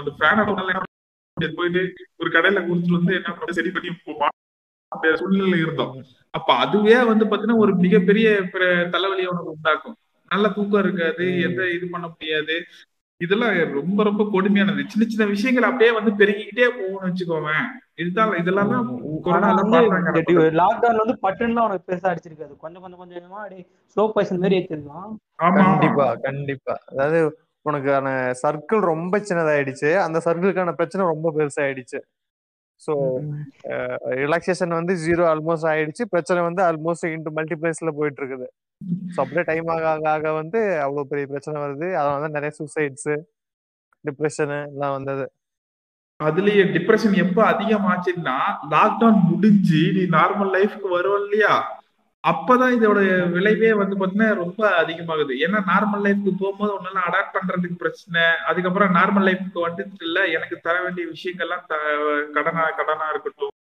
அந்த ஃபேனை போயிட்டு ஒரு கடையில கொடுத்துட்டு வந்து என்ன பண்ண சரி பண்ணி சூழ்நிலை இருந்தோம். அப்ப அதுவே வந்து பாத்தீங்கன்னா ஒரு மிகப்பெரிய பிர- தலைவலியை உனக்கு உண்டாக்கும். நல்ல தூக்கம் இருக்காது. எந்த இது பண்ண முடியாது. இதெல்லாம் ரொம்ப ரொம்ப கொடுமையானது. சின்ன சின்ன விஷயங்கள் அப்படியே வந்து பெருகிக்கிட்டே போகும்னு வச்சுக்கோங்க இதுதான் இதெல்லாம் தான் லாக்டவுன்ல வந்து பட்டுன்னு உனக்கு பெருசா அடிச்சிருக்காது. கொஞ்சம் கொஞ்சம் கொஞ்சம் கொஞ்சமா அப்படியே ஸ்லோ பாய்சன் மாதிரி ஏத்திருக்கான் ஆமா. கண்டிப்பா கண்டிப்பா. அதாவது உனக்கான சர்க்கிள் ரொம்ப சின்னதாயிடுச்சு. அந்த சர்க்கிளுக்கான பிரச்சனை ரொம்ப பெருசாயிடுச்சு. ஸோ ரிலாக்ஸேஷன் வந்து ஜீரோ ஆல்மோஸ்ட் ஆயிடுச்சு. பிரச்சனை வந்து ஆல்மோஸ்ட் இன்டு மல்டிப்ளைஸ்ல போயிட்டு இருக்குது ஸோ அப்படியே டைம் ஆக ஆக ஆக வந்து அவ்வளோ பெரிய பிரச்சனை வருது. அதனால தான் நிறைய சூசைட்ஸ் டிப்ரெஷனு எல்லாம் வந்தது. அதுலயே டிப்ரெஷன் எப்ப அதிகமாச்சுன்னா லாக்டவுன் முடிஞ்சு நீ நார்மல் லைஃப்க்கு வருவ இல்லையா? அப்பதான் இதோட விளைவே வந்து பாத்தீங்கன்னா ரொம்ப அதிகமாகுது. ஏன்னா நார்மல் லைஃப்க்கு போகும்போது உன்னால அடாப்ட் பண்றதுக்கு பிரச்சனை. அதுக்கப்புறம் நார்மல் லைஃப்க்கு வந்துட்டு இல்ல எனக்கு தர வேண்டிய விஷயங்கள்லாம் கடனா கடனா இருக்கட்டும்.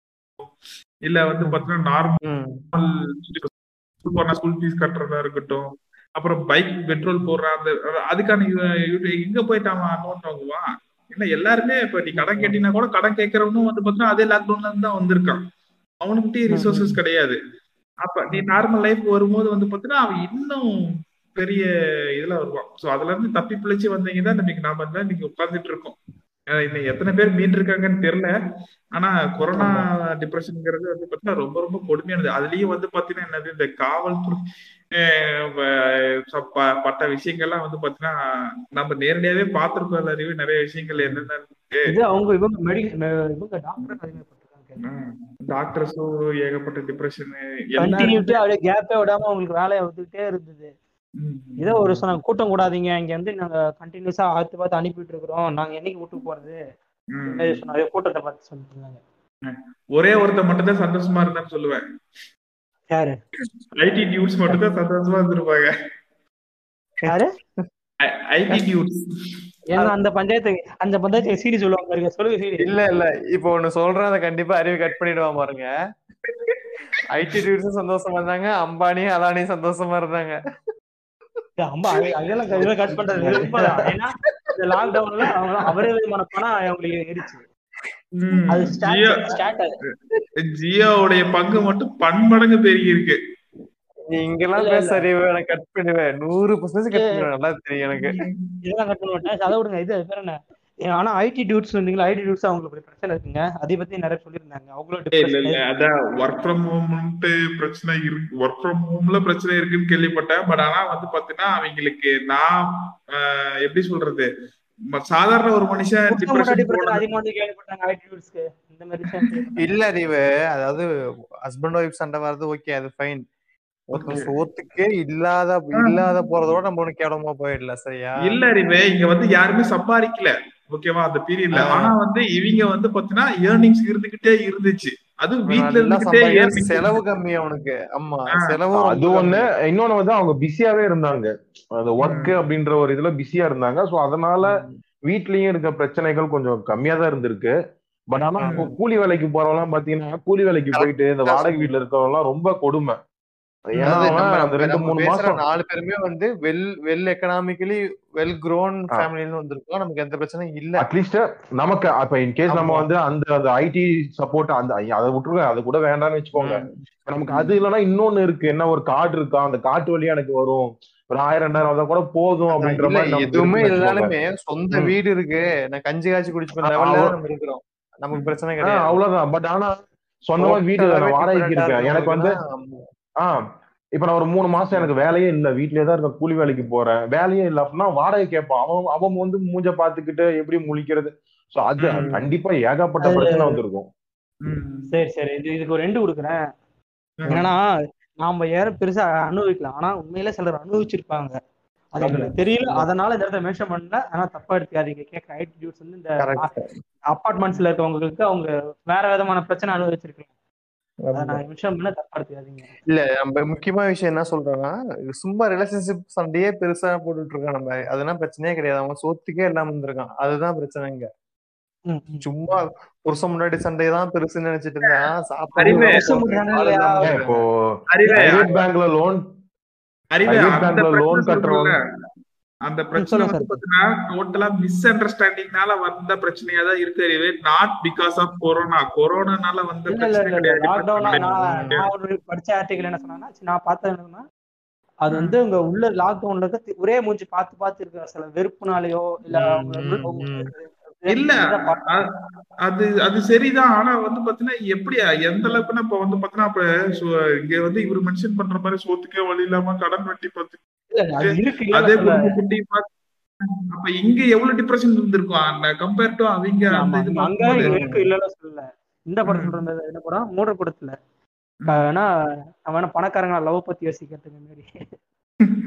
இல்ல வந்து பாத்தீங்கன்னா நார்மல் போனா ஸ்கூல் ஃபீஸ் கட்டுறதா இருக்கட்டும். அப்புறம் பைக் பெட்ரோல் போடுற அந்த அதுக்கான எங்க போயிட்டு அவன் அமௌண்ட் வாங்குவான்? இல்ல எல்லாருமே இப்ப நீ கடன் கேட்டீங்கன்னா கூட கடன் கேட்கறவனும் வந்து பாத்தீங்கன்னா அதே லாக்டவுன்ல இருந்து தான் வந்திருக்கான். அவனுக்கிட்டே ரிசோர்சஸ் கிடையாது. அப்ப நீ நார்மல் லைஃப் வரும்போது வந்து பாத்தீங்கன்னா அவன் இன்னும் பெரிய இதுல வருவான். சோ அதுல இருந்து தப்பி பிழைச்சு வந்தீங்க தான் இன்னைக்கு நாம தான் இன்னைக்கு உட்கார்ந்துட்டு இருக்கோம். இன்னைக்கு எத்தனை பேர் மீண்டு இருக்காங்கன்னு தெரியல. ஆனா கொரோனா டிப்ரெஷன்ங்கிறது வந்து பாத்தீங்கன்னா ரொம்ப ரொம்ப கொடுமையானது. அதுலயும் வந்து பாத்தீங்கன்னா என்னது இந்த காவல்துறை பட்ட விஷயங்கள்லாம் வந்து பாத்தீங்கன்னா நம்ம நேரடியாவே பார்த்திருக்கோம் அறிவு நிறைய விஷயங்கள் என்னென்ன அவங்க இவங்க மெடிக்கல் இவங்க டாக்டர் டாக்டர்ஸும் ஏகப்பட்ட டிப்ரெஷன் கண்டினியூட்டி அப்படியே கேப்பே விடாம அவங்களுக்கு வேலையை வந்துகிட்டே இருந்தது. ஏதோ ஒரு சொன்னாங்க கூட்டம் கூடாதீங்க இங்க வந்து நாங்க கண்டினியூஸா ஆத்து பார்த்து அனுப்பிட்டு இருக்கிறோம். நாங்க என்னைக்கு விட்டு போறது? சொன்னாங்க கூட்டத்தை பார்த்து சொல்லிட்டு இருந்தாங்க ஒரே ஒருத்தர் மட்டும் தான் சந்தோஷமா இருந்தான்னு சொல்லுவேன். யாரு? ஐடி டியூட்ஸ் மட்டும் தான் சந்தோஷமா இருந்திருப்பாங்க. யாரு? ஐடி டியூட்ஸ் ஏன்னா அந்த பஞ்சாயத்து அந்த பஞ்சாயத்து சீடி சொல்லுவாங்க பாருங்க சொல்லுங்க சீடி இல்ல இல்ல. இப்போ ஒண்ணு சொல்றேன் அதை கண்டிப்பா அறிவு கட் பண்ணிடுவான் பாருங்க. ஐடி டியூட்ஸும் சந்தோஷமா இருந்தாங்க அம்பானியும் அதானியும் சந்தோஷமா இருந்தாங்க. அது- அதெல்லாம் கட் பண்றது. ஏன்னா இந்த லாக்டவுன்ல அவங்க அவரே விதமான பணம் அவங்களுக்கு ஏறிச்சு ஜியோவுடைய பங்கு மட்டும் பன்மடங்கு பெருகி இருக்கு நீ இங்கெல்லாம் இல்ல, பேச இல்ல. அறிவு நான் கட் பண்ணுவேன். நூறு பர்சன்டேஜ் கட் பண்ணுவேன் நல்லா தெரியும் எனக்கு. இதெல்லாம் கட் பண்ண மாட்டேன். அதை விடுங்க இது பேர் என்ன? ஆனா ஐடி டியூட்ஸ் வந்தீங்களா? ஐடி டியூட்ஸ் அவங்களுக்கு ஒரு பிரச்சனை இருக்குங்க. அதை பத்தி நிறைய சொல்லியிருந்தாங்க. அவங்களும் இல்ல இல்ல. அதான் ஒர்க் ஃப்ரம் ஹோம்ட்டு பிரச்சனை இருக்கு ஒர்க் ஃப்ரம் ஹோம்ல பிரச்சனை இருக்குன்னு கேள்விப்பட்டேன். பட் ஆனா வந்து பாத்தீங்கன்னா அவங்களுக்கு நான் ஆஹ், எப்படி சொல்றது? சாதாரண ஒரு மனுஷன் கேள்விப்பட்டாங்க ஐடி டியூட்ஸ்க்கு இந்த மாதிரி. இல்ல அறிவு. அதாவது ஹஸ்பண்ட் ஒய்ஃப் சண்டை வர்றது ஓகே அது ஃபைன் சோத்துக்கே இல்லாத இல்லாத போறதோட நம்ம ஒண்ணு கேவலமா போயிடல சரியா? இல்ல அறிவே இங்க வந்து யாருமே சம்பாதிக்கல ஓகேவா அந்த பீரியட்ல. ஆனா வந்து இவங்க வந்து பாத்தீங்கன்னா ஏர்னிங்ஸ் இருந்துகிட்டே இருந்துச்சு. அது வீட்ல நல்லா இருந்துகிட்டே செலவு கம்மி அவனுக்கு. ஆமா ஆ. செலவும் அது ஒண்ணு. இன்னொன்னு வந்து அவங்க பிஸியாவே இருந்தாங்க. அந்த ஒர்க் அப்படின்ற ஒரு இதுல பிஸியா இருந்தாங்க. சோ அதனால வீட்லயும் இருக்க பிரச்சனைகள் கொஞ்சம் கம்மியா தான் இருந்திருக்கு. பட் ஆனா இப்போ கூலி வேலைக்கு போறவங்க பாத்தீங்கன்னா கூலி வேலைக்கு போயிட்டு இந்த வாடகை வீட்டுல இருக்கிறவங்க எல்லாம் ரொம்ப கொடுமை. நாலு பேருமே வந்து well well economically well grown. ஃபேமிலின்னு வந்திருக்கோம் நமக்கு எந்த பிரச்சனையும் இல்ல. அட்லீஸ்ட் நமக்கு அப்ப இன்கேஸ் நம்ம. வந்து அந்த அந்த ஐடி சப்போர்ட் அந்த அதை விட்டுருங்க. அது கூட வேண்டாம்னு வச்சுக்கோங்க. நமக்கு அது இல்லைன்னா இன்னொன்னு இருக்கு. என்ன ஒரு கார்டு இருக்கா? அந்த காட்டு வழியா எனக்கு வரும். ஒரு ஆயிரம் ரெண்டாயிரம் வந்தா கூட போதும் அப்படின்ற மாதிரி எதுவுமே. இல்லைனாலுமே சொந்த. வீடு இருக்கு. நான் கஞ்சி காய்ச்சி குடிச்சு நம்ம இருக்கிறோம். நமக்கு பிரச்சனை கிடையாது. அவ்வளவுதான். பட் ஆனா சொந்தமா வீடு வாடகைக்கு இருக்கேன் எனக்கு வந்து இருக்கவங்களுக்குன்னா, ஆமா. ஆ இப்ப நான் ஒரு மூணு மாசம் எனக்கு வேலையே இல்ல. வீட்லயே தான் இருக்க கூலி வேலைக்கு போறேன். வேலையே இல்ல அப்படின்னா வாடகை கேட்பான். அவன் அவன் வந்து மூஞ்ச பாத்துக்கிட்டு எப்படி முழிக்கிறது. சோ அது. கண்டிப்பா ஏகப்பட்ட பிரச்சனை வந்திருக்கும். சரி சரி. இது இதுக்கு ஒரு ரெண்டு கொடுக்குறேன். என்னன்னா நாம யாரும் பெருசா அனுபவிக்கலாம். ஆனா உண்மையில சிலர் அனுபவிச்சிருப்பாங்க. அது தெரியல. அதனால இந்த இடத்த மென்ஷன் பண்ணல. ஆனா தப்பா எடுத்துக்காதீங்க. கேட்க ஐடியூட்ஸ் வந்து இந்த. அப்பார்ட்மெண்ட்ஸ்ல இருக்கவங்களுக்கு அவங்க வேற விதமான பிரச்சனை அனுபவிச்சிருக்கலாம். இல்ல நம்ம முக்கியமான விஷயம் என்ன சொல்றோம்னா இது சும்மா ரிலேஷன்ஷிப் சண்டையே பெருசா போட்டுட்டு இருக்கோம் நம்ம. அதெல்லாம் பிரச்சனையே கிடையாது. அவன் சோத்துக்கே இல்லாம இருந்திருக்கான். அதுதான் பிரச்சனைங்க ம், ம். சும்மா புருஷன் முன்னாடி சண்டை தான் பெருசுன்னு நினைச்சிட்டு இருந்தா அறிவே. புருஷன் முன்னாடி இல்லையா? ஏன் இப்போ அறிவே பிரைவேட் பேங்க்ல லோன் பிரச்சனை கட்டுறவங்க- அந்த பிரச்சனை வந்து. பாத்தீங்கன்னா டோட்டலா மிஸ் அண்டர்ஸ்டாண்டிங்னால வந்த பிரச்சனையா தான் இருக்கு. நாட் பிகாஸ் ஆஃப் கொரோனா கொரோனானால வந்த படிச்ச ஆர்டிகல் என்ன சொன்னா நான் பார்த்தது என்னன்னா அது வந்து உங்க உள்ள லாக்டவுன்ல இருக்க ஒரே மூஞ்சி பார்த்து பார்த்து இருக்கிற சில வெறுப்புனாலயோ இல்ல இல்ல அது அது சரிதான். ஆனா வந்து பாத்தீங்கன்னா எப்படி எந்த அளவுக்குன்னா இப்ப வந்து பாத்தீங்கன்னா இப்ப இங்க வந்து இவர் மென்ஷன் பண்ற மாதிரி சோத்துக்கே வழி இல்லாம கடன் வட்டி இல்ல, அது இல்ல அப்ப இங்க எவ்வளவு டிப்ரெஷன் இருந்திருக்கும்? அந்த கம்பேர் டு அவங்க அங்க இருக்கு இல்லன்னு சொல்லல. இந்த படம். சொல்றது என்ன படம்? மூட படத்துல. ஆனா அவன் வேணா பணக்காரங்க லவ் பத்தி யோசிக்கிறதுக்கு மாதிரி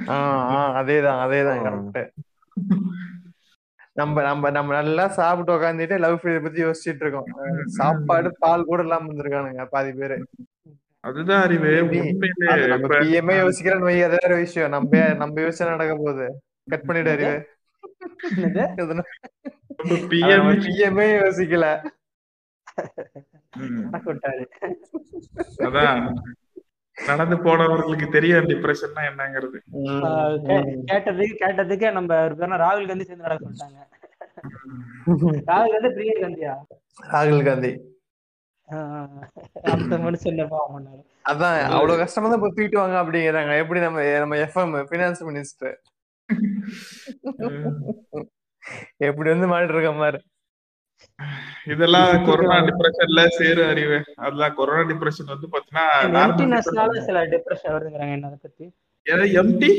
ஆஹ் ஆஹ் அதேதான் அதேதான் கரெக்ட் நம்ம நம்ம நம்ம நல்லா சாப்பிட்டு உட்காந்துட்டு லவ் ஃபெயிலியர் பத்தி யோசிச்சுட்டு இருக்கோம். சாப்பாடு பால் கூட இல்லாம இருந்திருக்கானுங்க பாதி பேரு. அதுதான் அறிவு? உண்மையிலே யோசிக்கிறேன்னு வை அது வேற விஷயம். நம்ம நம்ம யோசிச்சா நடக்க போகுது. கட் பண்ணிட்டு அறிவு. பிஎம்ஏ யோசிக்கல. ம், நடக்க விட்டாரு அதான். நடந்து போனவர்களுக்கு தெரியும் டிப்ரெஷன்னா என்னங்கிறது. கேட்டதுக்கு கேட்டதுக்கு நம்ம ராகுல் காந்தி சேர்ந்து நடக்க சொல்லிட்டாங்க. ராகுல் காந்தி பிரியங்கா காந்தியா? ராகுல் காந்தி. அந்த மனுஷன் பண்ணாரு அதான் அவ்வளவு கஷ்டமா தான் தூக்கிட்டு வாங்க அப்படிங்கிறாங்க. எப்படி நம்ம நம்ம எஃப்எம் பினான்ஸ் மினிஸ்டர் எப்படி வந்து மாறிட்டு இருக்க மாதிரி இதெல்லாம் கொரோனா டிப்ரெஷன்ல சேரு அறிவு. அதெல்லாம் கொரோனா டிப்ரெஷன் வந்து பாத்தீங்கன்னா சில டிப்ரெஷன் வருதுங்கிறாங்க என்ன பத்தி. எம்டி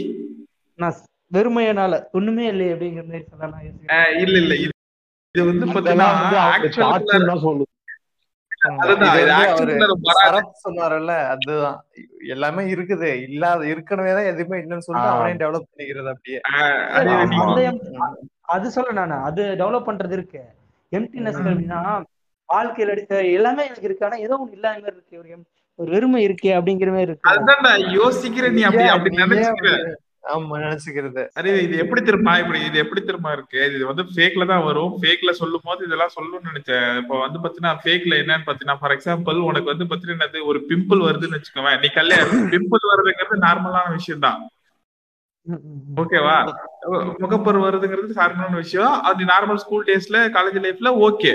நான் வெறுமையனால. ஒண்ணுமே இல்லை அப்படிங்கிற மாதிரி சொல்லலாம். இல்ல இல்ல. இது இது வந்து பாத்தீங்கன்னா சொல்லுது அதுதான். எல்லாமே இருக்குது. இல்லாத இருக்கணுமே தான் எதுவுமே இல்லைன்னு சொல்லிட்டு ஆ. அவனையும் டெவலப் பண்ணிக்கிறது அப்படியே. அது- சொல்ல நானு. அது டெவலப் பண்றது இருக்கு. எம்டினஸ் அப்படின்னா வாழ்க்கையில எல்லாமே எனக்கு இருக்கு. ஆனா ஏதோ ஒண்ணு இல்லாம மாதிரி இருக்கு. ஒரு வெறுமை இருக்கே அப்படிங்கிற மாதிரி இருக்கு. அதுதான் யோசிக்கிறேன் நீ அப்படி அப்படி- ஆமா நினைச்சுக்கிறது. அரே இது எப்படி திரும்ப இப்படி இது எப்படி திரும்ப இருக்கு? இது வந்து ஃபேக்ல தான் வரும். ஃபேக்ல சொல்லும் போது இதெல்லாம் சொல்லணும்னு நினைச்சேன். இப்போ வந்து பாத்தீங்கன்னா ஃபேக்ல என்னன்னு பாத்தீங்கன்னா ஃபார் எக்ஸாம்பிள் உனக்கு வந்து பாத்தீங்கன்னா என்னது ஒரு பிம்பிள் வருதுன்னு வச்சுக்கோவேன். நீ கல்யாணம் பிம்பிள் வருதுங்கிறது நார்மலான விஷயம் தான் ஓகேவா? முகப்பர் வருதுங்கிறது நார்மலான விஷயம். அது நார்மல் ஸ்கூல் டேஸ்ல காலேஜ் லைஃப்ல ஓகே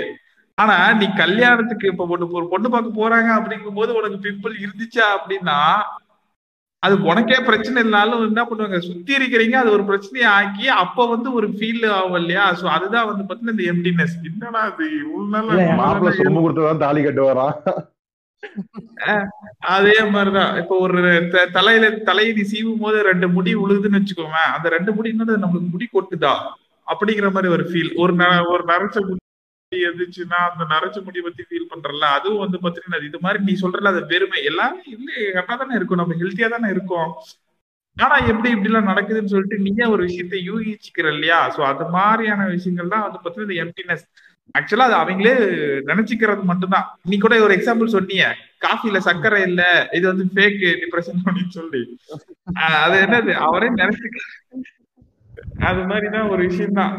ஆனா நீ கல்யாணத்துக்கு இப்ப பொண்ணு ஒரு பொண்ணு பார்க்க போறாங்க அப்படிங்கும் போது உனக்கு பிம்பிள் இருந்துச்சா அப்படின்னா அது உனக்கே பிரச்சனை இல்லைனாலும் என்ன பண்ணுவாங்க? சுத்தி இருக்கிறீங்க அது ஒரு பிரச்சனையை ஆக்கி அப்ப வந்து ஒரு ஃபீல் ஆகும் இல்லையா? சோ அதுதான் வந்து பாத்தீங்கன்னா இந்த எம்டினஸ் என்னடா அது மாப்பிள்ள சொம்பு கொடுத்துதான் தாலி கட்டு வரான் அதே மாதிரிதான். இப்ப ஒரு தலையில தலையை நீ சீவும் போது ரெண்டு முடி உழுதுன்னு வச்சுக்கோங்க அந்த ரெண்டு முடி நம்மளுக்கு முடி கொட்டுதா? அப்படிங்கிற மாதிரி ஒரு ஃபீல் ஒரு ஒரு நரைச்ச முடி இருந்துச்சுன்னா அந்த நரைச்ச முடி பத்தி ஃபீல் பண்றல அதுவும் வந்து பாத்தீங்கன்னா இது மாதிரி நீ சொல்றல அது வெறுமை. எல்லாமே இல்ல கரெக்டா தானே இருக்கும். நம்ம ஹெல்த்தியா தானே இருக்கோம். ஆனா எப்படி இப்படி எல்லாம் நடக்குதுன்னு சொல்லிட்டு நீயே ஒரு விஷயத்த யூகிச்சுக்கிற இல்லையா? சோ அது மாதிரியான விஷயங்கள் தான் வந்து பாத்தீங்கன்னா இந்த எம்டினஸ் ஆக்சுவலா அது அவங்களே நினைச்சுக்கிறது மட்டும்தான். நீ கூட ஒரு எக்ஸாம்பிள் சொன்னீங்க காஃபில சர்க்கரை இல்ல இது வந்து ஃபேக் டிப்ரெஷன் அப்படின்னு சொல்லி. ஆஹ் அது என்னது? அவரே நினைச்சுக்க அது மாதிரிதான் ஒரு விஷயம் தான்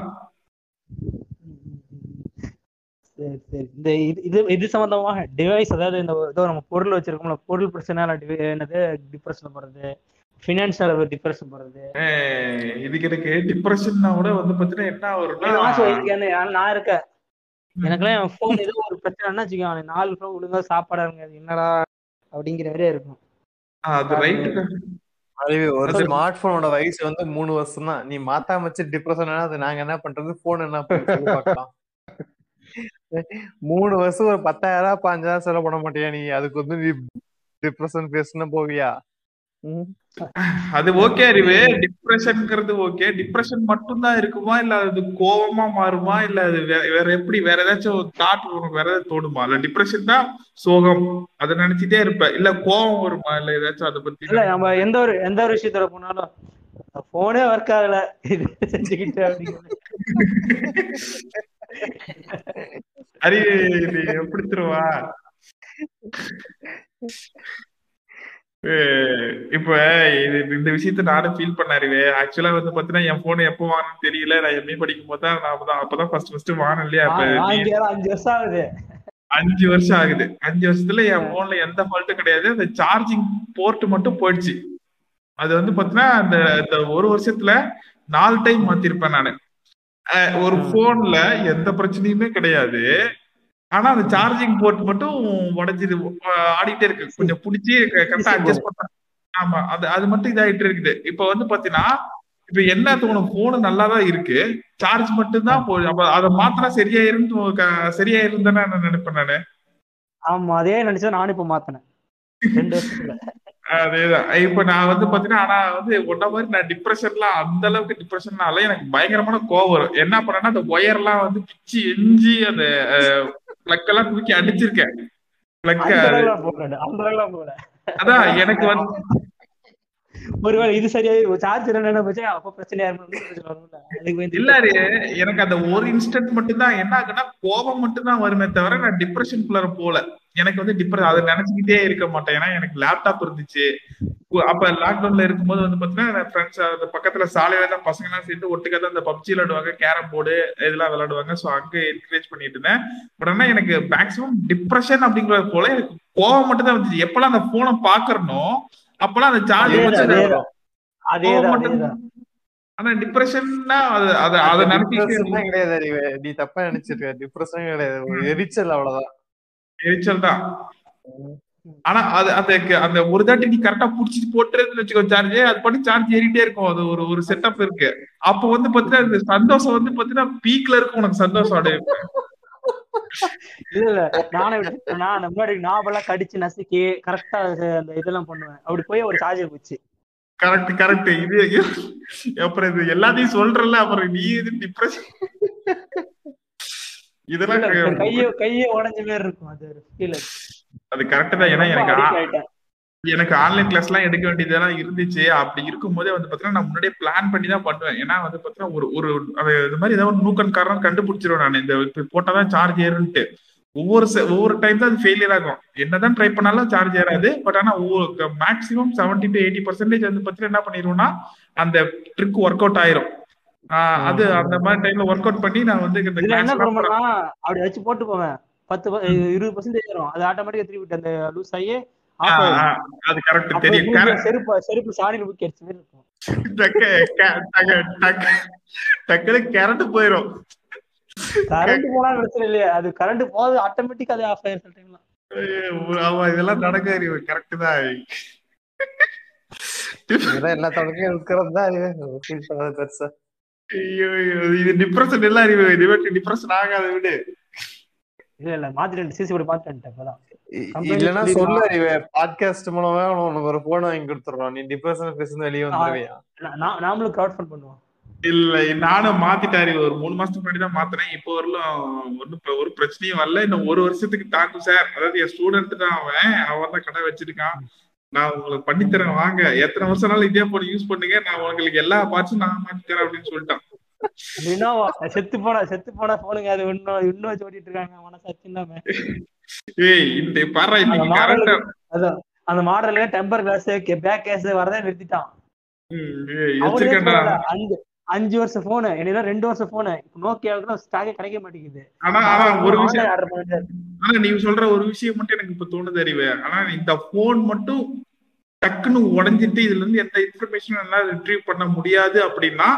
சரி சரி. இந்த இது இது சம்பந்தமாக டிவைஸ் அதாவது இந்த ஏதோ நம்ம பொருள் வச்சிருக்கோம்ல பொருள் பிரச்சனை என்னது டிப்ரெஷன் போறது ஃபினான்ஷியல் டிப்ரெஷன் போறது. இதுக்கு எனக்கு டிப்ரெஷன்னா கூட வந்து பாத்தீங்கன்னா என்ன வரும்னா நான் இருக்கேன். எனக்கெல்லாம் என் ஃபோன் ஏதோ ஒரு பிரச்சனைன்னா வச்சுக்கோங்க நாலு ஃபோன் ஒழுங்கா சாப்பாடு இருக்காது என்னடா அப்படிங்கிற மாதிரியே இருக்கும். அது ரைட்டு அறிவு ஒரு ஸ்மார்ட் போனோட வயசு வந்து மூணு வருஷம் தான் நீ மாத்தாம வச்சு டிப்ரெஷன் அது நாங்க என்ன பண்றது? போன் என்ன பண்றது சொல்லு பார்க்கலாம். மூணு வருஷம் ஒரு பத்தாயிரம் பாஞ்சாயிரம் செலவு பண்ண மாட்டியா நீ? அதுக்கு வந்து நீ டிப்ரெஷன் பேசணும் போவியா. அது ஓகே அறிவு. டிப்ரெஷன்ங்கிறது ஓகே டிப்ரெஷன் மட்டும் தான் இருக்குமா? இல்ல அது கோவமா மாறுமா? இல்ல அது வேற எப்படி? வேற ஏதாச்சும் தாட் வேற ஏதாவது தோணுமா? இல்ல டிப்ரெஷன் தான் சோகம். அதை நினைச்சிட்டே இருப்ப. இல்ல கோவம் வருமா? இல்ல ஏதாச்சும் அதை பத்தி இல்ல நம்ம எந்த ஒரு எந்த ஒரு விஷயத்துல போனாலும் போனே ஒர்க் ஆகல. இது செஞ்சுக்கிட்டு இது எப்படி தருவா இப்ப இது இந்த விஷயத்த நானும் ஃபீல் பண்ண அறிவே. ஆக்சுவலா வந்து பாத்தீங்கன்னா என் போன் எப்போ வாங்கணும்னு தெரியல. நான் எம்ஏ படிக்கும் போது தான் நான் அப்பதான் அப்பதான் ஃபர்ஸ்ட் ஃபர்ஸ்ட் வாங்கினேன் இல்லையா? நீ- அஞ்சு வருஷம் ஆகுது. அஞ்சு வருஷம் ஆகுது. அஞ்சு வருஷத்துல என் போன்ல எந்த ஃபால்ட்டும் கிடையாது. அந்த சார்ஜிங் போர்ட் மட்டும் போயிடுச்சு. அது வந்து பாத்தீங்கன்னா அந்த ஒரு வருஷத்துல நாலு டைம் மாத்திருப்பேன் நானு. ஒரு போன்ல எந்த பிரச்சனையுமே கிடையாது. ஆனா அந்த சார்ஜிங் போர்ட் மட்டும் உடைஞ்சிது ஆடிட்டே இருக்கு. கொஞ்சம் புடிச்சு கரெக்டா அட்ஜஸ்ட் பண்றேன் ஆமா அது அது மட்டும் இதாயிட்டு இருக்குது. இப்ப வந்து பாத்தீங்கன்னா இப்ப என்ன தோணும் போனு நல்லா தான் இருக்கு. சார்ஜ் மட்டும் தான் அப்ப அதை மாத்தினா சரியாயிரும் தானே நான் நினைப்பேன் நானு. ஆமா அதே நினைச்சா நானும் இப்ப மாத்தினேன். ரெண்டு வருஷத்துல. அதேதான். இப்ப நான் வந்து பாத்தீங்கன்னா ஆனா வந்து ஒன்ன மாதிரி நான் டிப்ரெஷன்லாம் அந்த அளவுக்கு டிப்ரெஷன்னால எனக்கு பயங்கரமான கோவம் வரும். என்ன பண்ணேன்னா அந்த ஒயர்லாம் வந்து பிச்சு எஞ்சி அந்த பிளக் எல்லாம் தூக்கி அடிச்சிருக்கேன். பிளக் அதான் எனக்கு வந்து ஒருவேளை இது சரியா சார்ஜர் என்ன போச்சு? அப்ப பிரச்சனையா இருக்கும் பிரச்சனை இல்ல எனக்கு அந்த ஒரு இன்ஸ்டன்ட் மட்டும் தான் என்ன ஆகுனா கோபம் மட்டும் தான் வருமே தவிர நான் டிப்ரெஷனுக்குள்ள போல. எனக்கு வந்து டிப்ரெஷன் அதை நினைச்சுக்கிட்டே இருக்க மாட்டேன். ஏன்னா எனக்கு லேப்டாப் இருந்துச்சு. அப்ப லாக்டவுன்ல இருக்கும்போது வந்து பாத்தீங்கன்னா ஃப்ரெண்ட்ஸ் அந்த பக்கத்துல சாலையில தான் பசங்க எல்லாம் சேர்ந்து ஒட்டுக்கா தான் அந்த பப்ஜி விளையாடுவாங்க கேரம் போர்டு இதெல்லாம் விளையாடுவாங்க. சோ அங்க என்கரேஜ் பண்ணிட்டு இருந்தேன். பட் ஆனா எனக்கு மேக்ஸிமம் டிப்ரெஷன் அப்படிங்கிற போல எனக்கு கோவம் மட்டும் தான் வந்துச்சு. எப்பெல்லாம் அந்த போனை பாக்குறனோ அப்பெல்லாம் அந்த சார்ஜ் அதேதான். ஆனா டிப்ரெஷன்னா அது அது அதை நினைச்சிட்டு கிடையாது அறிவு. நீ தப்பா நினைச்சிருக்க. டிப்ரெஷன் கிடையாது. ஒரு எரிச்சல் அவ்வளவுதான். எரிச்சல் தான். ஆனா அது அந்த அந்த ஒரு தாட்டி நீ கரெக்டா புடிச்சிட்டு போட்டுறதுன்னு வச்சுக்கோ சார்ஜ் அது பண்ணி சார்ஜ் ஏறிட்டே இருக்கும். அது ஒரு ஒரு செட்டப் இருக்கு. அப்ப வந்து பாத்தீங்கன்னா சந்தோஷம் வந்து பாத்தீங்கன்னா பீக்ல இருக்கும் உனக்கு சந்தோஷம் அப்படியே இல்ல இல்ல. நானே விட- நான் முன்னாடி நாவெல்லாம் கடிச்சு நசுக்கி கரெக்டா அந்த இதெல்லாம் பண்ணுவேன். அப்படி போய் ஒரு சார்ஜர் போச்சு கரெக்ட் கரெக்ட் இது அப்புறம் இது எல்லாத்தையும் சொல்றல அப்புறம் நீ இது டிப்ரெஷன் இதெல்லாம் கைய கைய உடைஞ்ச மாதிரி இருக்கும். அது அது கரெக்ட் தான். ஏன்னா எனக்கு எனக்கு ஆன்லைன் கிளாஸ் எல்லாம் எடுக்க வேண்டியதெல்லாம் இருந்துச்சு. அப்படி இருக்கும்போதே வந்து பாத்தீங்கன்னா நான் முன்னாடியே பிளான் பண்ணி தான் பண்ணுவேன். ஏன்னா வந்து பாத்தீங்கன்னா ஒரு ஒரு இது மாதிரி ஏதாவது ஒரு நூக்கன் காரணம் கண்டுபிடிச்சிருவேன் நான். இந்த போட்டாதான் சார்ஜ் ஏறுன்ட்டு. ஒவ்வொரு ஒவ்வொரு டைம் தான் அது ஃபெயிலியர் ஆகும். என்னதான் ட்ரை பண்ணாலும் சார்ஜ் ஏறாது. பட் ஆனா maximum seventy to eighty percentage வந்து பாத்தீங்கன்னா என்ன பண்ணிடுவோம்னா அந்த ட்ரிக் ஒர்க் அவுட் ஆயிரும் அது அந்த மாதிரி டைம்ல ஒர்க் அவுட் பண்ணி நான் வந்து அப்படி வச்சு போட்டு போவேன் பத்து இருபது பர்சன்டேஜ் வரும் அது ஆட்டோமேட்டிக்கா திருப்பி அந்த லூஸ் ஆகி அது கரெக்ட் தெரியும். செருப்பு செருப்பு சாணியில ஊக்கி அடிச்ச மாதிரி இருக்கும். டக்கு க- டக்கு- டக்கு- டக்குனு கரண்ட் போயிரும். கரண்ட் போனா பிரச்சனை இல்லையா. அது கரண்ட் போகுது ஆட்டோமேட்டிக்கா அது ஆஃப் ஆயிரும் சில டைம்ல ஐயோ, ஆமா இதெல்லாம் நடக்க கரெக்ட் தான். எல்லா தொடக்கையும் இருக்கிறது தான் பெருசா. ஐயோ இது டிப்ரெஷன் எல்லாம் டிப்ரெஷன் ஆகாத விடு. இல்ல இல்ல மாத்திட்டு சிசி போய் மாத்திட்டேன் இப்பதான் இ- Company இல்லன்னா சொல்லிடுமா? சொல்லு அறிவே. பாட்காஸ்ட் மூலமா உனக்கு ஒரு போன் வாங்கி கொடுத்துறோம் நீ டிப்ரெஷன் பேசுறது வெளியே வந்துருவியா? நாமளும் கிரௌட் ஃபண்ட் பண்ணுவோம். இல்ல நானும் மாத்திட்டேன் அறிவு. ஒரு மூணு மாசத்துக்கு முன்னாடி தான் மாத்தினேன். இப்போ வரலும் ஒன்னும் ஒரு பிரச்சனையும் வரல. இன்னும் ஒரு வருஷத்துக்கு தாக்கும் சார் அதாவது என் ஸ்டூடெண்ட் தான் அவன். அவன் தான் கடை வச்சிருக்கான். நான் உங்களுக்கு பண்ணித்தரேன். வாங்க. எத்தனை வருஷம்னாலும் இதே போன் யூஸ் பண்ணுங்க. நான் உங்களுக்கு எல்லா பார்ட்ஸும் நான் மாத்தி தரேன் அப்படின்னு சொல்லிட்டான். லினோவா செத்து போன செத்து போன போனுங்க அது இன்னும் இன்னும் வச்சு ஓட்டிட்டு இருக்காங்க மனசாட்சி இல்லாம ஏய் இந்த பாரு அதான் அந்த மாடல்ல டெம்பர் கிளாஸ் பேக் கேஸ் வரதே நிறுத்திட்டான். அஞ்சு அஞ்சு வருஷம் போனு என்ன ரெண்டு வருஷம் போனு நோக்கியாவுக்கு ஸ்டாக்கே கிடைக்க மாட்டேங்குது. ஆனா ஆனா ஒரு விஷயம் ஆனா நீங்க சொல்ற ஒரு விஷயம் மட்டும் எனக்கு இப்ப தோணுது அறிவு. ஆனா இந்த போன் மட்டும் டக்குன்னு உடைஞ்சிட்டு இதுல இருந்து எந்த இன்ஃபர்மேஷனும் எல்லாம் ரிட்ரீவ் பண்ண முடியாது அப்படின்னா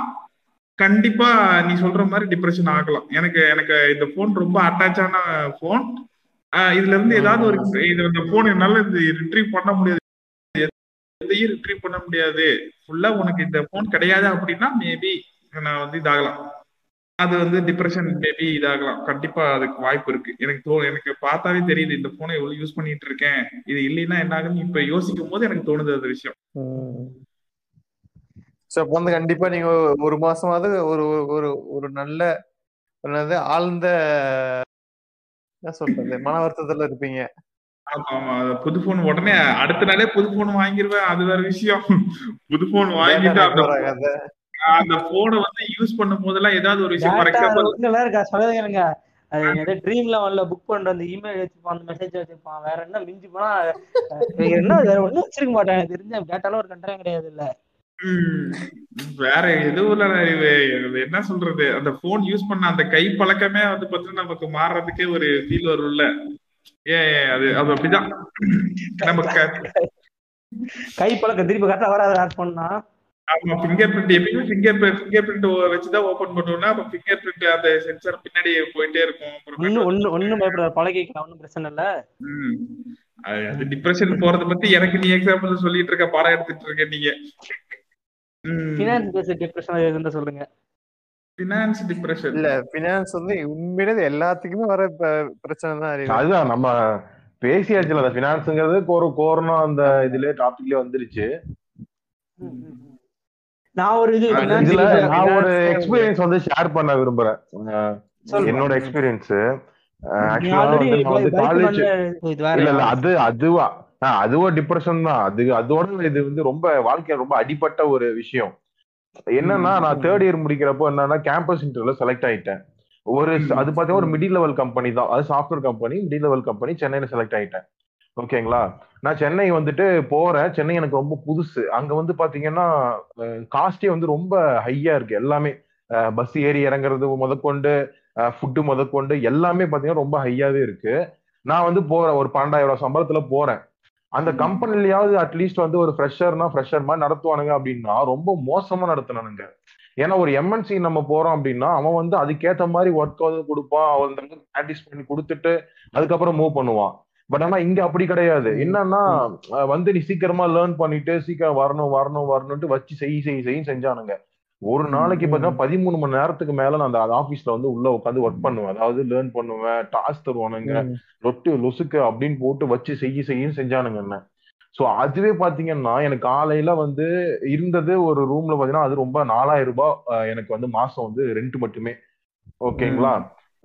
கண்டிப்பா நீ சொல்ற மாதிரி டிப்ரெஷன் ஆகலாம். எனக்கு எனக்கு இந்த போன் ரொம்ப அட்டாச் ஆன போன் இதுல இருந்து ஏதாவது ஒரு இது இந்த போன் என்னால ரிட்ரீவ் பண்ண முடியாது. எதையும் ரிட்ரீவ் பண்ண முடியாது. ஃபுல்லா உனக்கு இந்த போன் கிடையாது அப்படின்னா மேபி நான் வந்து இதாகலாம். அது வந்து டிப்ரெஷன் மேபி இதாகலாம். கண்டிப்பா அதுக்கு வாய்ப்பு இருக்கு. எனக்கு தோ எனக்கு பார்த்தாவே தெரியுது இந்த போனை எவ்வளவு யூஸ் பண்ணிட்டு இருக்கேன். இது இல்லைன்னா என்ன ஆகுன்னு இப்ப யோசிக்கும் போது எனக்கு தோணுது அந்த விஷயம். சோ அப்ப வந்து கண்டிப்பா நீங்க ஒரு மாசமாவது ஒரு ஒரு- ஒரு ஒரு நல்ல என்னது ஆழ்ந்த என்ன சொல்றது மன வருத்தத்துல இருப்பீங்க. ஆமா புது போன் உடனே அடுத்த நாளே புது போன் வாங்கிருவேன். அது வேற விஷயம். புது போன் வாங்கிட்டு அந்த போறாங்க அத? அந்த போனை வந்து யூஸ் பண்ணும் போதெல்லாம் ஏதாவது ஒரு விஷயம் சொல்லவே இல்லைங்க அது ஏதோ ட்ரீம் லெவன்ல புக் பண்ற அந்த இமெயில் வச்சிருப்பான் அந்த மெசேஜ் வச்சிருப்பான். வேற என்ன மிஞ்சி போனா என்ன வேற ஒண்ணும் வச்சிருக்க மாட்டான். எனக்கு தெரிஞ்ச டேட்டால ஒரு கண்டனம் கிடையாது இல்ல. வேற எதுவும் இல்ல என்ன சொல்றது? அந்த போன் யூஸ் பண்ண அந்த கை பழக்கமே வந்து பாத்தீங்கன்னா நமக்கு மாறுறதுக்கே ஒரு ஃபீல் வரும்ல. ஏ அது அது அப்படிதான். நமக்கு கை பழக்கம் திருப்பி கரெக்டா வராது ஆட் பண்ணா ஆமா ஃபிங்கர் பிரிண்ட் எப்பயுமே ஃபிங்கர் ஃபிங்கர் பிரிண்ட் வச்சுதான் ஓபன் பண்ணுவோம்னா அப்ப ஃபிங்கர் பிரிண்ட் அந்த சென்சார் பின்னாடி போயிட்டே இருக்கும். ஒண்ணு அப்புறம் ஒண்ணு ஒண்ணு பயப்படாது பழகிக்கலாம். ஒண்ணும் பிரச்சனை இல்ல. அது டிப்ரெஷன் போறத பத்தி எனக்கு நீ எக்ஸாம்பிள் சொல்லிட்டு இருக்க பாடம் எடுத்துட்டு இருக்க நீங்க. பினான்ஸ் பேஸ்ட் டிப்ரெஷன் இருந்தா சொல்லுங்க. பினான்ஸ் டிப்ரெஷன் இல்ல பினான்ஸ் வந்து உண்மையிலே எல்லாத்துக்குமே வர பிரச்சனை தான் அதுதான் நம்ம பேசியாச்சுல அந்த பினான்ஸுங்கிறது ஒரு கொரோனா அந்த இதுல டாபிக்லயே வந்துருச்சு. நான் ஒரு இது நான் ஒரு finance- எக்ஸ்பீரியன்ஸ் வந்து ஷேர் பண்ண விரும்புறேன். என்னோட எக்ஸ்பீரியன்ஸ் ஆக்சுவலா வந்து காலேஜ் இல்ல இல்ல அது அதுவா. அதுவும் டிப்ரெஷன் தான். அது அதோட இது வந்து ரொம்ப வாழ்க்கையில ரொம்ப அடிப்பட்ட ஒரு விஷயம். என்னன்னா நான் தேர்ட் இயர் முடிக்கிறப்போ என்னன்னா கேம்பஸ் இன்டர்வியூல செலக்ட் ஆயிட்டேன். ஒரு. அது பார்த்தா ஒரு மிடில் லெவல் கம்பெனி தான். அது software company middle level company சென்னையில செலக்ட் ஆயிட்டேன். ஓகேங்களா? நான் சென்னை வந்துட்டு போறேன். சென்னை எனக்கு ரொம்ப புதுசு. அங்க வந்து பாத்தீங்கன்னா காஸ்டே வந்து ரொம்ப ஹையா இருக்கு. எல்லாமே பஸ் ஏறி இறங்குறது முதற்கொண்டு ஃபுட்டு முதற்கொண்டு எல்லாமே பாத்தீங்கன்னா ரொம்ப ஹையாவே இருக்கு. நான் வந்து போறேன் ஒரு பன்னெண்டாயிரம் சம்பளத்துல போறேன். அந்த. கம்பெனிலயாவது அட்லீஸ்ட் வந்து ஒரு ஃப்ரெஷர்னா ஃப்ரெஷர் மாதிரி நடத்துவானுங்க அப்படின்னா ரொம்ப மோசமா நடத்துனானுங்க. ஏன்னா ஒரு எம்என்சி நம்ம போறோம் அப்படின்னா அவன் வந்து அதுக்கேத்த மாதிரி ஒர்க் வந்து கொடுப்பான். அவன் ப்ராக்டிஸ் பண்ணி கொடுத்துட்டு அதுக்கப்புறம் மூவ் பண்ணுவான். பட் ஆனா இங்க அப்படி கிடையாது. என்னன்னா வந்து நீ சீக்கிரமா லேர்ன் பண்ணிட்டு சீக்கிரம் வரணும் வரணும் வரணும்ட்டு வச்சு செய் செய் செய் செஞ்சானுங்க. ஒரு நாளைக்கு பார்த்தீங்கன்னா பதிமூணு மணி நேரத்துக்கு மேல நான் அந்த ஆபீஸ்ல வந்து உள்ள உட்காந்து ஒர்க் பண்ணுவேன். அதாவது லேர்ன் பண்ணுவேன் டாஸ்க் தருவானுங்க ரொட்டு லொசுக்கு அப்படின்னு போட்டு வச்சு செய்ய செய்யும் செஞ்சானுங்க என்ன. சோ அதுவே பாத்தீங்கன்னா எனக்கு காலையில வந்து இருந்தது ஒரு ரூம்ல பாத்தீங்கன்னா அது ரொம்ப நாலாயிரம் ரூபாய் எனக்கு வந்து மாசம் வந்து ரெண்ட் மட்டுமே. ஓகேங்களா?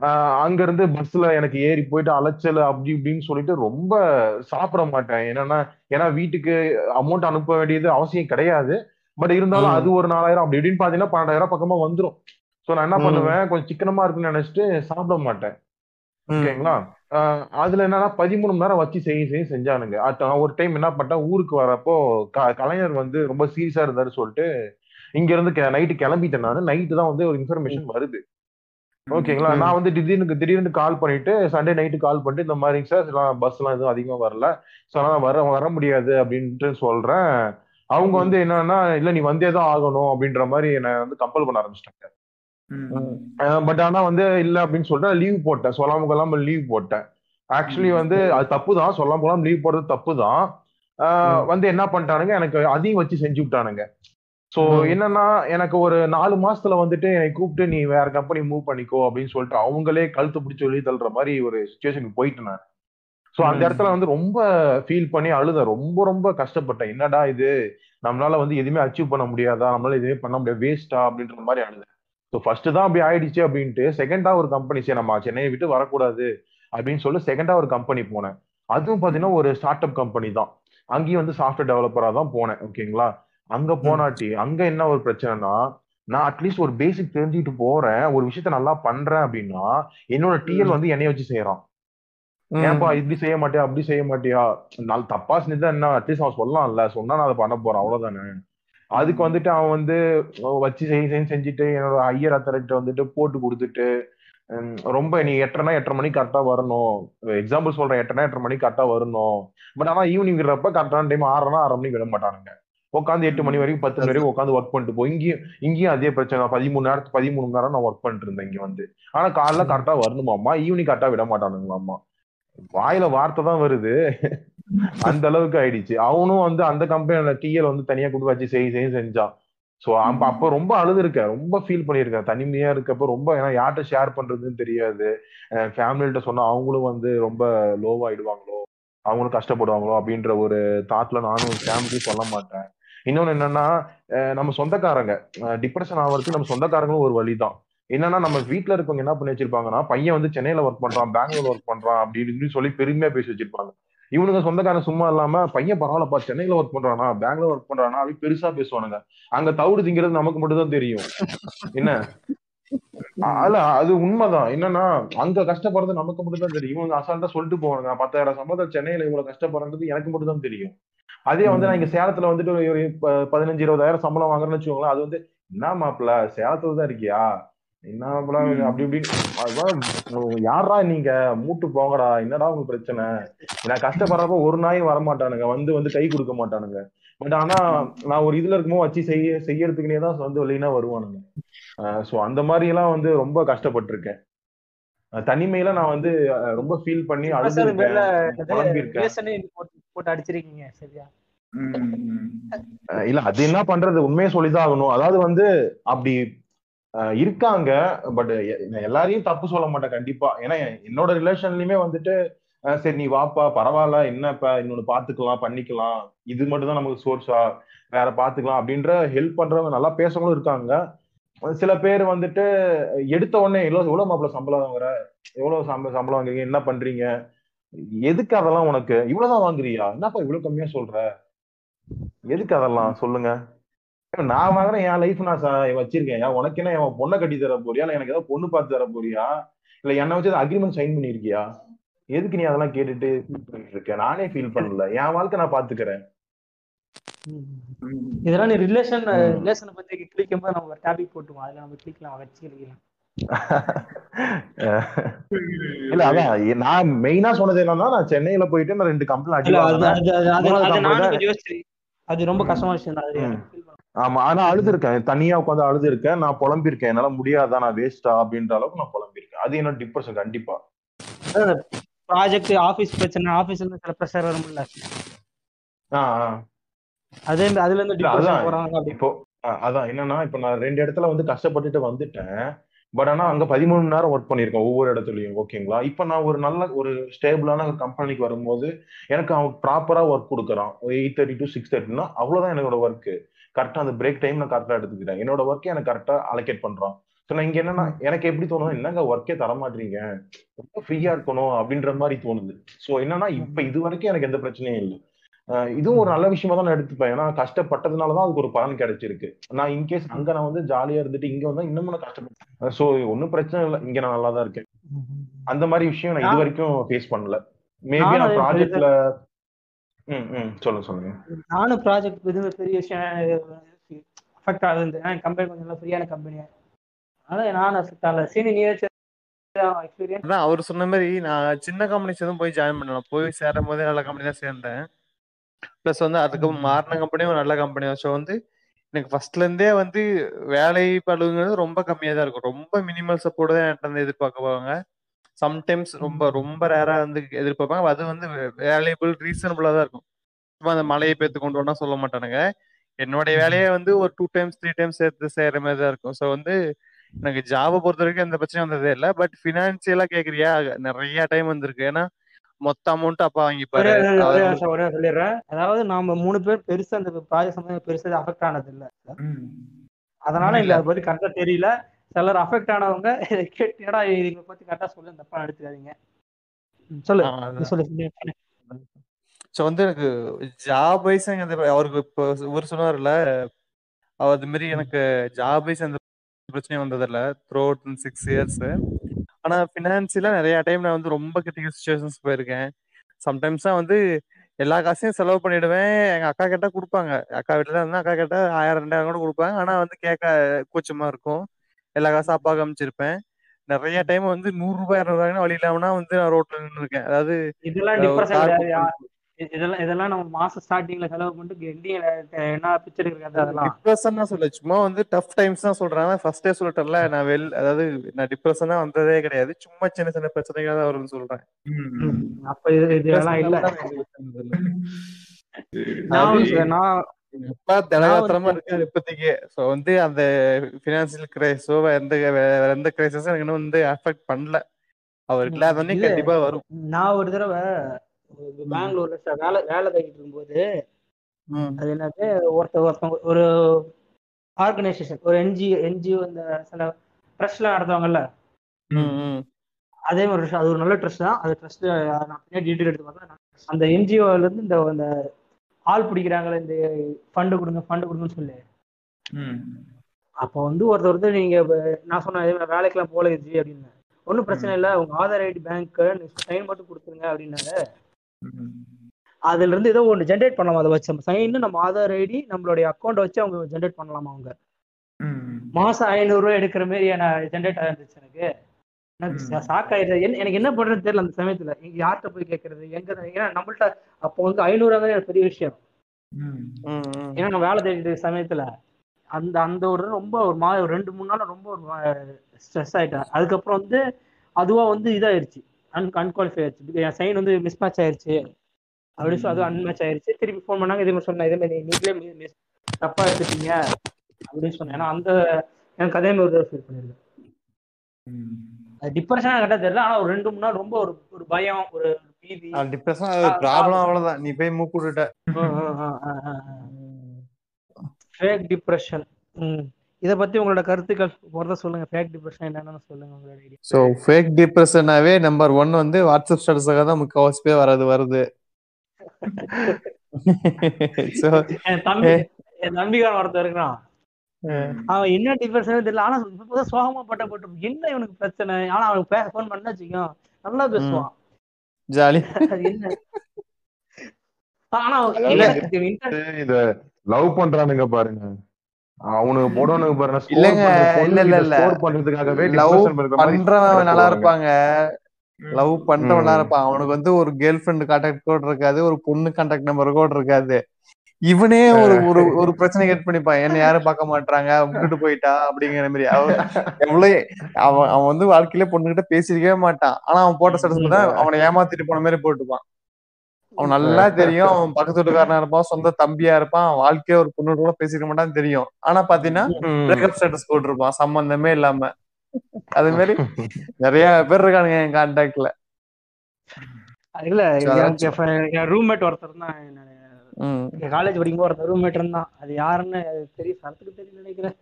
ஆஹ் அங்க இருந்து பஸ்ல எனக்கு ஏறி போயிட்டு அலைச்சல் அப்படி இப்படின்னு சொல்லிட்டு ரொம்ப சாப்பிட மாட்டேன். என்னன்னா ஏன்னா வீட்டுக்கு அமௌண்ட் அனுப்ப வேண்டியது அவசியம் கிடையாது. பட் இருந்தாலும். அது ஒரு நாலாயிரம். அப்படி இப்படின்னு பாத்தீங்கன்னா பன்னெண்டாயிரம் பக்கமா வந்துரும். சோ நான் என்ன. பண்ணுவேன்? கொஞ்சம் சிக்கனமா இருக்குன்னு நினைச்சிட்டு சாப்பிட மாட்டேன். ஓகேங்களா? அதுல என்னன்னா பதிமூணு மணி நேரம் வச்சு செய்ய செய்ய செஞ்சானுங்க. ஒரு டைம் என்ன பண்ணிட்டேன்? ஊருக்கு வரப்போ கலைஞர் வந்து ரொம்ப சீரியஸா இருந்தாரு சொல்லிட்டு இங்க இருந்து நைட்டு கிளம்பிட்டேன் நான். நைட்டு தான் வந்து ஒரு இன்ஃபர்மேஷன் வருது. ஓகேங்களா. நான் வந்து திடீர்னு திடீர்னு கால் பண்ணிட்டு சண்டே நைட்டு கால் பண்ணிட்டு இந்த மாதிரி சார் பஸ் எல்லாம் எதுவும் அதிகமா வரல. ஸோ நான் வர வர முடியாது அப்படின்ட்டு சொல்றேன். அவங்க வந்து என்னன்னா இல்ல நீ வந்தே தான் ஆகணும் அப்படின்ற மாதிரி என்னை வந்து கம்பல் பண்ண ஆரம்பிச்சிட்டாங்க. பட் ஆனா வந்து இல்ல அப்படின்னு சொல்லிட்டு லீவ் போட்டேன். சொல்லாம கொள்ளாம லீவ் போட்டேன். ஆக்சுவலி வந்து அது தப்பு தான். சொல்லாம கொள்ளாம லீவ் போடுறது தப்பு தான். வந்து என்ன பண்ணிட்டானுங்க எனக்கு அதையும் வச்சு செஞ்சு விட்டானுங்க. சோ ம். என்னன்னா எனக்கு ஒரு நாலு மாசத்துல வந்துட்டு என்னை கூப்பிட்டு நீ வேற கம்பெனி மூவ் பண்ணிக்கோ அப்படின்னு சொல்லிட்டு அவங்களே கழுத்து பிடிச்சி வெளியே தள்ளுற மாதிரி ஒரு சுச்சுவேஷனுக்கு போயிட்டு நான். சோ அந்த. இடத்துல வந்து ரொம்ப ஃபீல் பண்ணி அழுதேன். ரொம்ப ரொம்ப கஷ்டப்பட்டேன். என்னடா இது? நம்மளால வந்து எதுவுமே அச்சீவ் பண்ண முடியாதா? நம்மளால எதுவுமே பண்ண முடியாது. வேஸ்டா அப்படின்ற மாதிரி அழுதேன். ஸோ ஃபர்ஸ்ட் தான் அப்படி ஆயிடுச்சு அப்படின்ட்டு செகண்டா ஒரு கம்பெனி சரி நம்ம சென்னையை விட்டு வரக்கூடாது அப்படின்னு சொல்லி செகண்டா ஒரு கம்பெனி போனேன். அதுவும் பாத்தீங்கன்னா ஒரு ஸ்டார்ட் அப் கம்பெனி தான். அங்கேயும் வந்து சாஃப்ட்வேர் டெவலப்பரா தான் போனேன். ஓகேங்களா அங்க போனாட்டி அங்க என்ன ஒரு பிரச்சனைனா நான் அட்லீஸ்ட் ஒரு பேசிக் தெரிஞ்சுக்கிட்டு போறேன். ஒரு விஷயத்த நல்லா பண்றேன் அப்படின்னா என்னோட டிஎல் வந்து என்னைய வச்சு செய்யறான். ஏன்பா இப்படி செய்ய மாட்டியா அப்படி செய்ய மாட்டியா? நான் தப்பா செஞ்சுதான் என்ன அட்லீஸ்ட் அவன் சொல்லலாம்ல சொன்னா நான் அதை பண்ண போறேன் அவ்வளவுதானே. அதுக்கு வந்துட்டு அவன் வந்து வச்சு செய் செய் செஞ்சுட்டு என்னோட ஐயர் அத்தரைட்ட வந்துட்டு போட்டு கொடுத்துட்டு ரொம்ப நீ எட்டரைனா எட்டரை மணிக்கு கரெக்டா வரணும். எக்ஸாம்பிள் சொல்றேன் எட்டரைனா எட்டரை மணிக்கு கரெக்டா வரணும். பட் ஆனா ஈவினிங் விடுறப்ப கரெக்டான டைம் ஆறரைனா ஆறரை மணிக்கு விட மாட்டானுங்க. உட்காந்து எட்டு மணி வரைக்கும் பத்து மணி வரைக்கும் உட்காந்து ஒர்க் பண்ணிட்டு போய் இங்கேயும் இங்கேயும் அதே பிரச்சனை தான். பதிமூணு நேரத்து பதிமூணு மணி நேரம் நான் ஒர்க் பண்ணிட்டு இருந்தேன் இங்க வந்து. ஆனா காலைல கரெக்டா வரணுமாம்மா? ஈவினிங் கரெக்டா விட மாட்டானுங்களாம்மா? வாயில வார்த்தை தான் வருது. அந்த அளவுக்கு ஆயிடுச்சு. அவனும் வந்து அந்த கம்பெனில டிஎல் வந்து தனியா கொடுத்து வச்சு செய் செய்ய செஞ்சான் சோ அப்ப அப்ப ரொம்ப அழுது ரொம்ப ஃபீல் பண்ணியிருக்கேன். தனிமையா இருக்கப்ப ரொம்ப ஏன்னா யார்கிட்ட ஷேர் பண்றதுன்னு தெரியாது. ஃபேமிலிட்ட சொன்னா அவங்களும் வந்து ரொம்ப லோவாயிடுவாங்களோ அவங்களும் கஷ்டப்படுவாங்களோ? அப்படின்ற ஒரு தாட்ல நானும் ஃபேமிலி சொல்ல மாட்டேன். இன்னொன்னு என்னன்னா நம்ம சொந்தக்காரங்க டிப்ரெஷன் ஆகிறதுக்கு நம்ம சொந்தக்காரங்களும் ஒரு வழிதான். என்னன்னா நம்ம வீட்டுல இருக்கவங்க என்ன பண்ணி வச்சிருப்பாங்கன்னா பையன் வந்து சென்னையில ஒர்க் பண்றான் பெங்களூர்ல ஒர்க் பண்றான் அப்படி இப்படின்னு சொல்லி பெருமையா பேசி வச்சிருப்பாங்க. இவனுங்க சொந்தக்காரன் சும்மா இல்லாம பையன் பரவாயில்லப்பா சென்னையில ஒர்க் பண்றானா பெங்களூர் ஒர்க் பண்றானா அப்படி பெருசா பேசுவானுங்க. அங்க தவிடு திங்கிறது நமக்கு மட்டும் தான் தெரியும். என்ன? அல்ல அது உண்மைதான். என்னன்னா அங்க கஷ்டப்படுறது நமக்கு மட்டும் தான் தெரியும். இவங்க அசால்ட்டா சொல்லிட்டு போவாங்க பத்தாயிரம் சம்பளத்தை சென்னையில இவ்வளவு கஷ்டப்படுறது எனக்கு மட்டும் தான் தெரியும். அதே வந்து நான் இங்க சேலத்துல வந்துட்டு ஒரு ப- பதினஞ்சு இருபதாயிரம் சம்பளம் வாங்குறேன்னு வச்சுக்கோங்களேன் அது வந்து என்ன மாப்பிள சேலத்துல தான் இருக்கியா? என்ன அப்படி இப்படின்னு யாரா நீங்க? மூட்டு போங்கடா என்னடா உங்க பிரச்சனை? நான் கஷ்டப்படுறப்ப ஒரு நாயும் வரமாட்டானுங்க வந்து வந்து கை கொடுக்க மாட்டானுங்க. பட் ஆனா நான் ஒரு இதுல இருக்கும்போது வச்சு செய்ய செய்யறதுக்குனே தான் வந்து வெளியினா வருவானுங்க. சோ அந்த மாதிரி எல்லாம் வந்து ரொம்ப கஷ்டப்பட்டிருக்கேன். தனிமையில நான் வந்து ரொம்ப ஃபீல் பண்ணி அழுதுருக்கேன் போட்டு அடிச்சிருக்கீங்க சரியா? இல்ல அது என்ன பண்றது? உண்மையை சொல்லிதான் ஆகணும். அதாவது வந்து அப்படி இருக்காங்க. பட் எல்லாரையும் தப்பு சொல்ல மாட்டேன். கண்டிப்பா. ஏன்னா என்னோட ரிலேஷன்லயுமே வந்துட்டு சரி நீ வாப்பா பரவாயில்ல. என்னப்பா இன்னொன்னு பாத்துக்கலாம் பண்ணிக்கலாம். இது மட்டும் தான் நமக்கு சோர்ஸா வேற பாத்துக்கலாம் அப்படின்ற ஹெல்ப் பண்றவங்க நல்லா பேசவங்களும் இருக்காங்க. சில பேர் வந்துட்டு எடுத்த உடனே எவ்வளவு எவ்வளவு மாப்பிள்ள சம்பளம் வாங்குற? எவ்வளவு சம்பளம் சம்பளம் வாங்குறீங்க? என்ன பண்றீங்க? எதுக்கு அதெல்லாம் உனக்கு? இவ்வளவுதான் வாங்குறியா? என்னப்பா இவ்வளவு கம்மியா சொல்ற? எதுக்கு அதெல்லாம்? சொல்லுங்க. நான் வாங்குறேன் என் லைஃப் நான் வச்சிருக்கேன். உனக்கு என்ன என் பொண்ணை கட்டி தர போறியா? இல்ல எனக்கு ஏதாவது பொண்ணு பார்த்து தர போறியா? இல்ல என்ன வச்சு அக்ரிமெண்ட் சைன் பண்ணிருக்கியா? எதுக்கு நீ அதெல்லாம் கேட்டுட்டு இருக்க? நானே ஃபீல் பண்ணல. என் வாழ்க்கை நான் பாத்துக்கிறேன். இதெல்லாம் நீ ரிலேஷன். ரிலேஷனை பத்தி கிளிக்கும் போது நம்ம ஒரு டாபிக் போட்டுவோம். அதுல நம்ம கிளிக்கலாம் வச்சு கிளிக்கலாம். இல்ல அதான் நான் மெயினா சொன்னது என்னன்னா நான் சென்னையில போயிட்டு நான் ரெண்டு கம்பெனி அது ரொம்ப ம். கஷ்டமான விஷயம் ஆமா ஆனா அழுதுருக்கேன். தனியா உட்காந்து அழுதுருக்கேன். நான் புலம்பிருக்கேன். என்னால முடியாதா? நான் வேஸ்டா அப்படின்ற அளவுக்கு நான் புலம்பிருக்கேன். அது என்ன டிப்ரெஷன் கண்டிப்பா. ப்ராஜெக்ட் ஆபீஸ் பிரச்சனை ஆபீஸ்ல இருந்து சில ப்ரெஷர் வரும்ல? அதே அதுல இருந்து அதான். இப்போ அதான். என்னன்னா இப்போ நான் ரெண்டு இடத்துல வந்து கஷ்டப்பட்டுட்டு வந்துட்டேன். பட் ஆனா அங்க பதிமூணு மணி நேரம் ஒர்க் பண்ணியிருக்கேன் ஒவ்வொரு இடத்துலயும் ஓகேங்களா இப்போ நான் ஒரு நல்ல ஒரு ஸ்டேபிளான கம்பெனிக்கு வரும்போது எனக்கு அவன் ப்ராப்பரா ஒர்க் கொடுக்குறான். எயிட் தேர்ட்டி டு சிக்ஸ் தேர்ட்டினா அவ்வளவுதான் என்னோட ஒர்க் கரெக்டா அந்த பிரேக் டைம் நான் கரெக்டா எடுத்துக்கிறேன் என்னோட ஒர்க்கை எனக்கு கரெக்டா அலோகேட் பண்றான். ஸோ நான் இங்க என்னன்னா எனக்கு எப்படி தோணும்? என்னங்க ஒர்க்கே தர மாட்டீங்க ரொம்ப ஃப்ரீயா இருக்கணும் அப்படின்ற மாதிரி தோணுது. ஸோ என்னன்னா இப்ப இது வரைக்கும் எனக்கு எந்த பிரச்சனையும் இல்லை. இதுவும் ஒரு நல்ல விஷயமா தான் நான் எடுத்துப்பேன். ஏன்னா கஷ்டப்பட்டதுனால தான் அதுக்கு ஒரு பலன் கிடைச்சிருக்கு. நான் இன்கேஸ் அங்க நான் வந்து ஜாலியா இருந்துட்டு இங்க வந்தா இன்னமும் நான் கஷ்டப்பட்டேன் ஸோ ஒன்றும் பிரச்சனை இல்லை. இங்க நான் நல்லா தான் இருக்கேன் அந்த மாதிரி விஷயம் நான் இது வரைக்கும் ஃபேஸ் பண்ணல. மேபி நான் ப்ராஜெக்ட்ல சொல்லுங்க சொல்லுங்க. நானும் ப்ராஜெக்ட் இது பெரிய விஷயம் அஃபெக்ட் ஆகுது கம்பெனி கொஞ்சம் நல்லா ஃப்ரீயான கம்பெனி அதனால நானும் அஃபெக்ட் ஆகல. சரி நீ எக்ஸ்பீரியன்ஸ் அதான் அவர் சொன்ன மாதிரி நான் சின்ன கம்பெனிஸ் எதுவும் போய் ஜாயின் பண்ணலாம். போய் சேரும் போதே நல்ல கம்பெனி தான் சேர்ந்தேன். ப்ளஸ் வந்து அதுக்கப்புறம் மாறின கம்பெனியும் ஒரு நல்ல கம்பெனி ஸோ வந்து எனக்கு ஃபர்ஸ்ட்ல இருந்தே வந்து வேலை பழுங்கிறது ரொம்ப கம்மியா தான் இருக்கும். ரொம்ப மினிமல் சப்போர்ட் தான் என்கிட்ட வந்து எதிர்பார்க்குவாங்க சம்டைம்ஸ் ரொம்ப ரொம்ப ரேரா வந்து எதிர்பார்ப்பாங்க. அது வந்து வேல்யூபிள் ரீசனபிளா தான் இருக்கும். சும்மா அந்த மலையை பேத்து கொண்டு வரணும் சொல்ல மாட்டானுங்க. என்னுடைய வேலையே வந்து ஒரு டூ டைம்ஸ் த்ரீ டைம்ஸ் சேர்த்து செய்யற மாதிரி தான் இருக்கும். ஸோ வந்து எனக்கு ஜாபை பொறுத்த வரைக்கும் எந்த பிரச்சனையும் வந்ததே இல்லை. பட் ஃபினான்சியலா கேக்குறியா? நிறைய டைம் வந்திருக்கு. ஏன்னா மொத்த அமௌண்ட் அப்பா வாங்கிப்பாரு. ஒரே சொல்லிடுறேன். அதாவது நாம மூணு பேர் பெருசா அந்த ப்ராஜெக்ட் சம்பந்தம் பெருசா அஃபெக்ட் ஆனது இல்ல. அதனால இல்ல. இல்ல அதை பத்தி கரெக்டா தெரியல. சிலர் அஃபெக்ட் ஆனவங்க கேட்டு ஏடா இதை பத்தி கரெக்டா சொல்லு தப்பா எடுத்துக்காதீங்க. சொல்லு. சொல்லு. ஸோ வந்து எனக்கு ஜாப் வைஸ் அவருக்கு இப்போ இவர் சொன்னார்ல அவர் அது மாதிரி எனக்கு ஜாப் வைஸ் எந்த பிரச்சனையும் வந்ததில்ல. த்ரூ அவுட் சிக்ஸ் இயர்ஸ் ஆனா ஃபினான்சியலா நிறைய டைம் நான் வந்து ரொம்ப கிரிட்டிக்கல் சுச்சுவேஷன்ஸ் போயிருக்கேன். சம்டைம்ஸ் தான் வந்து எல்லா காசையும் செலவு பண்ணிடுவேன். எங்க அக்கா கேட்டா கொடுப்பாங்க. அக்கா வீட்டுல இருந்தா அக்கா கேட்டா ஆயிரம் ரெண்டாயிரம் கூட கொடுப்பாங்க. ஆனா வந்து கேட்க கூச்சமா இருக்கும். எல்லா காசும் அப்பா காமிச்சிருப்பேன் நிறைய டைம் வந்து நூறு ரூபாய் இருநூறு ரூபாய்னா வழி இல்லாமனா வந்து நான் ரோட்ல நின்று இருக்கேன் அதாவது இதெல்லாம் இதெல்லாம் இதெல்லாம் நம்ம மாசம் ஸ்டார்டிங்ல செலவு பண்ணிட்டு எண்டிங் என்ன பிக்சர் இருக்காது அதெல்லாம். டிப்ரெஷன் தான் சொல்ல சும்மா வந்து டஃப் டைம்ஸ் தான் சொல்றேன். ஃபர்ஸ்டே சொல்லிட்டேன்ல நான் வெல் அதாவது நான் டிப்ரெஷனா வந்ததே கிடையாது. சும்மா சின்ன சின்ன பிரச்சனைகள் தான் வரும்னு சொல்றேன். அப்ப இது இதெல்லாம் இல்ல. நான் அப்பா திடகாத்திரமா இருக்காரு இப்போதைக்கு. சோ வந்து அந்த பினான்சியல் கிரைஸோ எந்த வேற எந்த கிரைசஸும் எனக்கு இன்னும் வந்து அஃபெக்ட் பண்ணல. அவர் இல்லாதவனே கண்டிப்பா வரும். நான் ஒரு தடவை பெங்களூர்ல வேலை வேலை தேடிட்டு இருக்கும்போது. அது என்னது ஒருத்த ஒருத்தவங்க ஒரு ஆர்கனைசேஷன் ஒரு என்ஜிஓ என்ஜிஓ இந்த சில ட்ரஸ்ட்லாம் நடத்துவாங்கல்ல. அதே மாதிரி அது ஒரு நல்ல ட்ரஸ்ட் தான். அது ட்ரஸ்ட் நான் பின்னாடி டீட்டெயில் எடுத்து பார்த்தா நான் அந்த என்ஜிஓல இருந்து இந்த ஆள் பிடிக்கிறாங்களே இந்த ஃபண்டு கொடுங்க ஃபண்டு கொடுங்கன்னு சொல்லி. அப்போ வந்து ஒருத்தர் வந்து நீங்க நான் சொன்னேன் வேலைக்கெல்லாம் போல ஜி அப்படின்னு. ஒன்றும் பிரச்சனை இல்லை உங்க ஆதார் ஐடி பேங்க் சைன் மட்டும் கொடுத்துருங்க அப்படின்னாரு. அதுல இருந்து ஏதோ ஒன்று ஜென்ரேட் பண்ணலாம்? அதை வச்சு நம்ம சைன் நம்ம ஆதார் ஐடி நம்மளுடைய அக்கௌண்ட் வச்சு அவங்க ஜென்ரேட் பண்ணலாமா அவங்க. மாசம் ஐநூறு ரூபாய் எடுக்கிற மாதிரி எனக்கு ஜென்ரேட் ஆயிருந்துச்சு எனக்கு. ஷாக் என்ன- எனக்கு என்ன பண்றதுன்னு தெரியல அந்த சமயத்துல. இங்க யார்கிட்ட போய் கேட்கறது எங்க ஏன்னா நம்மள்ட்ட அப்போ வந்து ஐநூறு எனக்கு பெரிய விஷயம். ம். ம், ம். ஏன்னா நான் வேலை தேடிட்டு சமயத்துல அந்த அந்த ஒரு ரொம்ப ஒரு மா ஒரு ரெண்டு மூணு நாள் ரொம்ப ஒரு ஸ்ட்ரெஸ் ஆயிட்டேன். அதுக்கப்புறம் வந்து அதுவா வந்து இதாயிருச்சு. அன் அன்குவாலிஃபை ஆயிடுச்சு என் சைன் வந்து மிஸ் மேட்ச் ஆயிருச்சு. அப்படின்னு சொல்லி அது அன்மேட்ச் ஆயிருச்சு. திருப்பி ஃபோன் பண்ணாங்க. இதே மாதிரி சொன்னேன் இதே மாதிரி நீங்களே மிஸ் தப்பா எடுத்துட்டீங்க. அப்படின்னு சொன்னேன். ஏன்னா அந்த எனக்கு அதே மாதிரி ஒரு ஃபீல் பண்ணிருக்கேன். அது டிப்ரெஷனா கரெக்டா தெரியல. ஆனா ஒரு ரெண்டு மூணு நாள் ரொம்ப ஒரு ஒரு பயம் ஒரு பீதி. டிப்ரெஷன் அது ப்ராப்ளம் அவ்வளவுதான். நீ போய் மூக்கு விட்டுட்ட. ஃபேக் டிப்ரெஷன் இத பத்தி உங்களோட கருத்துக்கள் போறத சொல்லுங்க. ஃபேக் டிப்ரெஷன் என்னன்னு சொல்லுங்க உங்களோட ஐடியா ஸோ ஃபேக் டிப்ரெஷனாவே நம்பர் ஒன் வந்து வாட்ஸ்அப் ஸ்டேட்டஸாக தான் முக்கால்வாசி பேர் வருது. ஸோ என் தம்பி என் நம்பிக்கான ஒருத்தர் இருக்கிறான். அவன் என்ன டிப்ரெஷன் தெரியல. ஆனா இப்பதான் சோகமா பட்ட போட்டு என்ன இவனுக்கு பிரச்சனை? ஆனா அவனுக்கு ஃபோன் பண்ணா வச்சுக்கோ நல்லா பேசுவான். ஜாலி. என்ன? ஆனா இத லவ் பண்றானுங்க பாருங்க. அவனுக்கு போடணுங்க பாருங்க இல்லங்க, இல்ல, இல்ல, இல்ல. பண்றதுக்காகவே லவ் depression இருக்கிற மாதிரி பண்றவன் நல்லா. இருப்பாங்க. லவ் பண்றவன். இருப்பான். அவனுக்கு வந்து ஒரு கேர்ள் ஃப்ரெண்ட் கான்டாக்ட் கூட இருக்காது. ஒரு பொண்ணு கான்டாக்ட் நம்பர் கூட இருக்காது. இவனே ஒரு ஒரு ஒரு பிரச்சனை கேட் பண்ணிப்பான். என்ன யாரும் பார்க்க மாட்டாங்க விட்டுட்டு போயிட்டா அப்படிங்கிற மாதிரி. அவன் எவ்வளவு அவன் அவன் வந்து வாழ்க்கையில பொண்ணுகிட்ட பேசிருக்கவே மாட்டான். ஆனா அவன் போட்ட ஸ்டேட்டஸ் தான் அவனை ஏமாத்திட்டு போன மாதிரி போட்டுப்பான். அவன் நல்லா தெரியும். அவன் பக்கத்து வீட்டுக்காரனா இருப்பான். சொந்த தம்பியா இருப்பான். அவன் வாழ்க்கைய ஒரு பொண்ணு கூட பேசிக்க மாட்டான்னு தெரியும். ஆனா பாத்தீங்கன்னா ஸ்டேட்டஸ் போட்டிருப்பான். சம்பந்தமே இல்லாம. அது மாதிரி நிறைய பேர் இருக்கானுங்க என் கான்டாக்ட்ல இல்ல ரூம்மேட் ஒருத்தர் தான் காலேஜ் படிக்கும்போது ஒருத்தர் ரூம்மேட் இருந்தான் அது யாருன்னு தெரியும் சரத்துக்கு தெரியும் நினைக்கிறேன்.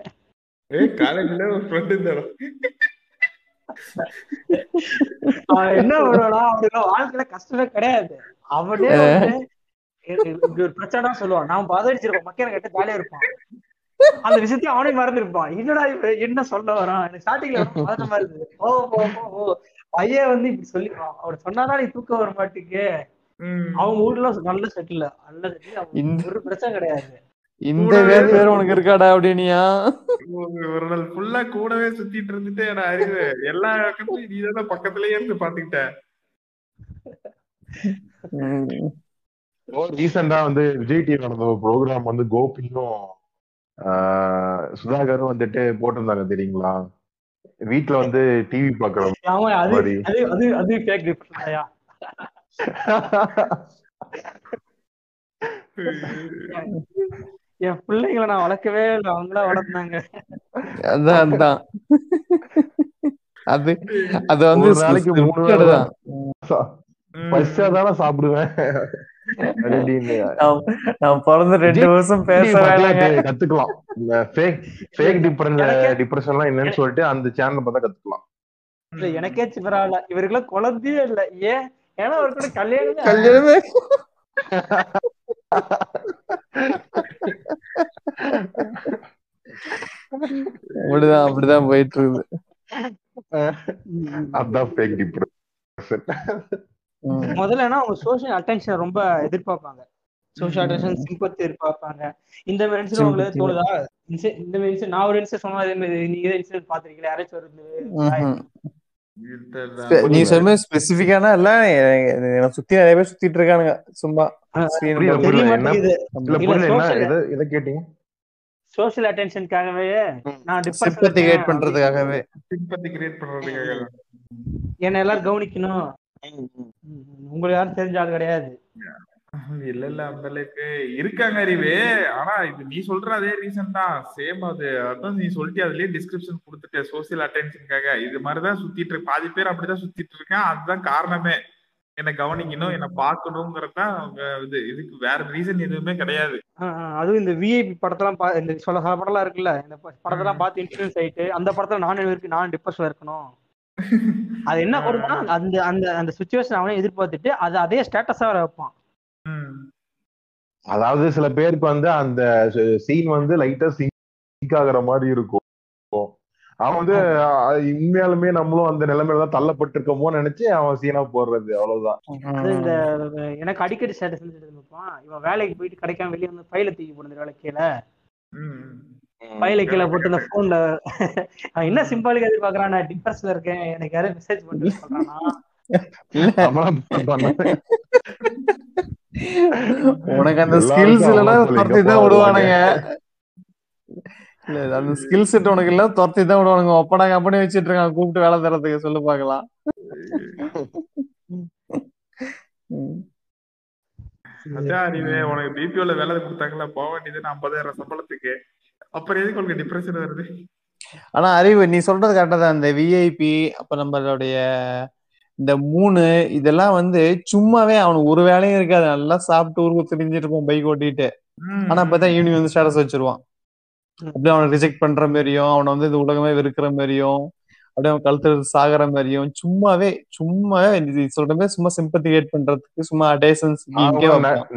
ஏய் காலேஜ்ல ஒரு ஃப்ரெண்ட் இருந்தாலும் அவன் என்ன பண்ணுவானா அவனுக்கு வாழ்க்கையில கஷ்டமே கிடையாது. அவனே இப்படி ஒரு பிரச்சனை சொல்லுவான். நான் பதவிச்சிருப்பேன் மக்கள் கிட்ட ஜாலியா இருப்பான். அந்த விஷயத்தையும் அவனே மறந்துருப்பான். என்னடா என்ன சொல்ல வரான்? எனக்கு ஸ்டார்டிங்ல பதட்டமா இருந்தது. ஓ ஓ ஓ, ஓ பையன் வந்து இப்படி சொல்லிடுவான் அவர் சொன்னாதான் நீ தூக்கம் வர மாட்டேங்கு. அவங்க ஊர்ல நல்ல செட்டில் நல்ல செட்டில் ஒரு பிரச்சனை கிடையாது. இந்த கூடவே வேறு வேற உனக்கு இருக்காடா அப்படினியா ஒரு- நாள் ஃபுல்லா கூடவே சுத்திட்டு இருந்துட்டு நான் அறிவு. எல்லா பக்கத்துலயும் நீ தான் பக்கத்துலயே இருந்து பாத்துக்கிட்ட ரீசெண்டா வந்து விஜய் டிவி நடந்த ஒரு ப்ரோக்ராம் வந்து கோபியும் ஆஹ், சுதாகரும் வந்துட்டு போட்டிருந்தாங்க தெரியுங்களா? வீட்ல வந்து டிவி பாக்குற என் பிள்ளைங்களை நான் வளர்க்கவே இல்லை. அவங்களா வளர்த்தாங்க அதான் அதான். அது அது வந்து நாளைக்கு மூணு தான் சாப்பிடுவேன். நான் பிறந்து ரெண்டு வருஷம் பேச கத்துக்கலாம். இந்த ஃபேக் ஃபேக் டிப்ரெஷன்லாம் என்னன்னு சொல்லிட்டு அந்த சேனல் பார்த்தா கத்துக்கலாம். எனக்கே பரவாயில்ல இவருக்குலாம் குழந்தையே இல்ல. ஏன் ஏன்னா அவர் கூட கல்யாணமே. கல்யாணமே அப்படிதான் அப்படிதான் போயிட்டு இருக்குது அதான் ஃபேக் டிப்ரெஷன் அவங்க சோஷியல் அட்டென்ஷன் ரொம்ப எதிர்பார்ப்பாங்க. சோஷியல் அட்டென்ஷன் சிம்பத்தி எதிர்பார்ப்பாங்க. இந்த மாதிரி இன்சிடென்ட் உங்களுக்கு. தோணுதா? இந்த மாதிரி நான் ஒரு இன்சிடென்ட் சொன்னா அதே மாதிரி நீங்க இன்சிடென்ட் பாத்திருக்கீங்களா யாராச்சும். ஸ்பெ- நீ சொன்ன ஸ்பெசிபிக்கான இல்ல எனக்கு சுத்தி நிறைய பேர் சுத்திட்டு இருக்கானுங்க சும்மா என்ன- என்ன எதை கேட்டீங்க? சோஷியல் அட்டென்ஷனுக்காகவே நான் சிம்பத்தி கிரியேட் பண்றதுக்காகவே. Sympathy create பண்றதுக்காக. என்ன எல்லாரும் கவனிக்கணும். உங்களுக்கு யாரும் தெரிஞ்ச ஆள் கிடையாது. இல்ல இல்ல அந்த அளவுக்கு இருக்காங்க அறிவு. ஆனா இது நீ சொல்ற அதே ரீசன் தான். சேம் அது. அதான் நீ சொல்லிட்டு அதுலயே டிஸ்கிரிப்ஷன் கொடுத்துட்ட சோசியல் அட்டென்ஷனுக்காக இது மாதிரிதான் சுத்திட்டு இருக்கு. பாதி பேர் அப்படிதான் சுத்திட்டு இருக்கேன். அதுதான் காரணமே. என்ன கவனிக்கணும் என்ன பார்க்கணுங்கிறது தான் அவங்க இது. இதுக்கு வேற ரீசன் எதுவுமே கிடையாது. அதுவும் இந்த விஐபி படத்தெல்லாம் இந்த சொல்ல சில படம்லாம் இருக்குல்ல இந்த படத்தெல்லாம் பார்த்து இன்ஃபுளுன்ஸ் ஆயிட்டு அந்த படத்துல நானும் இருக்கு நான் டிப்ரெஷன் இருக்கணும். அது என்ன வருதுன்னா அந்த அந்த அந்த சுச்சுவேஷன் அவனே எதிர்பார்த்துட்டு அது அதே ஸ்டேட்டஸா வர வைப்பான். அதாவது சில பேருக்கு வந்து அந்த சீன் வந்து லைட்டா சிங்க் ஆகுற மாதிரி இருக்கும். அவன் வந்து உண்மையாலுமே நம்மளும் அந்த நிலைமையில தான் தள்ளப்பட்டிருக்கோமோ நினைச்சு அவன் சீனா போடுறது அவ்வளவுதான். இந்த எனக்கு அடிக்கடி ஸ்டேட்டஸ் இருப்பான் இவன் வேலைக்கு போயிட்டு கிடைக்காம வெளியே வந்து ஃபைல தூக்கி போடுறது வேலை கீழே. ஃபைல கீழே போட்டு இந்த போன்ல அவன் என்ன சிம்பாலிக்கா எதிர்பார்க்கறான் நான் டிப்ரெஸ்ல இருக்கேன் எனக்கு யாரும் மெசேஜ் பண்ணிட்டு சொல்றானா. உனக்கு அந்த ஸ்கில்ஸ் சொல்லி துரத்தி தான் விடுவானுங்க. இல்ல அந்த ஸ்கில் செட் உனக்கு இல்ல துரத்தி தான் விடுவானுங்க. ஒப்படா கம்பெனி வச்சிட்டு இருக்கான் கூப்பிட்டு வேலை தரதுக்கு சொல்லு பாக்கலாம். அதான் அறிவே உனக்கு பிபிஓல வேலை கொடுத்தாங்களா போக வேண்டியது ஐம்பதாயிரம் சம்பளத்துக்கு. அப்புறம் எதுக்கு உனக்கு டிப்ரெஷன் வருது? ஆனா அறிவு நீ சொல்றது கரெக்டா தான். இந்த விஐபி அப்ப நம்மளுடைய இந்த மூணு இதெல்லாம் வந்து சும்மாவே அவனுக்கு ஒரு வேலையும் இருக்காது. நல்லா சாப்பிட்டு ஊருக்கு தெரிஞ்சிட்டு இருப்போம் பைக் ஓட்டிட்டு. ஆனா அப்பதான் ஈவினிங் வந்து ஸ்டேட்டஸ் வச்சிருவான். அப்படியே அவனை ரிஜெக்ட் பண்ற மாதிரியும் அவனை வந்து இந்த உலகமே வெறுக்கிற மாதிரியும் அப்படியே அவன் கழுத்துல சாகுற மாதிரியும் சும்மாவே சும்மாவே நீ சொல்ற மாதிரி சும்மா சிம்பத்தி கிரியேட் பண்றதுக்கு சும்மா அடேசன்ஸ்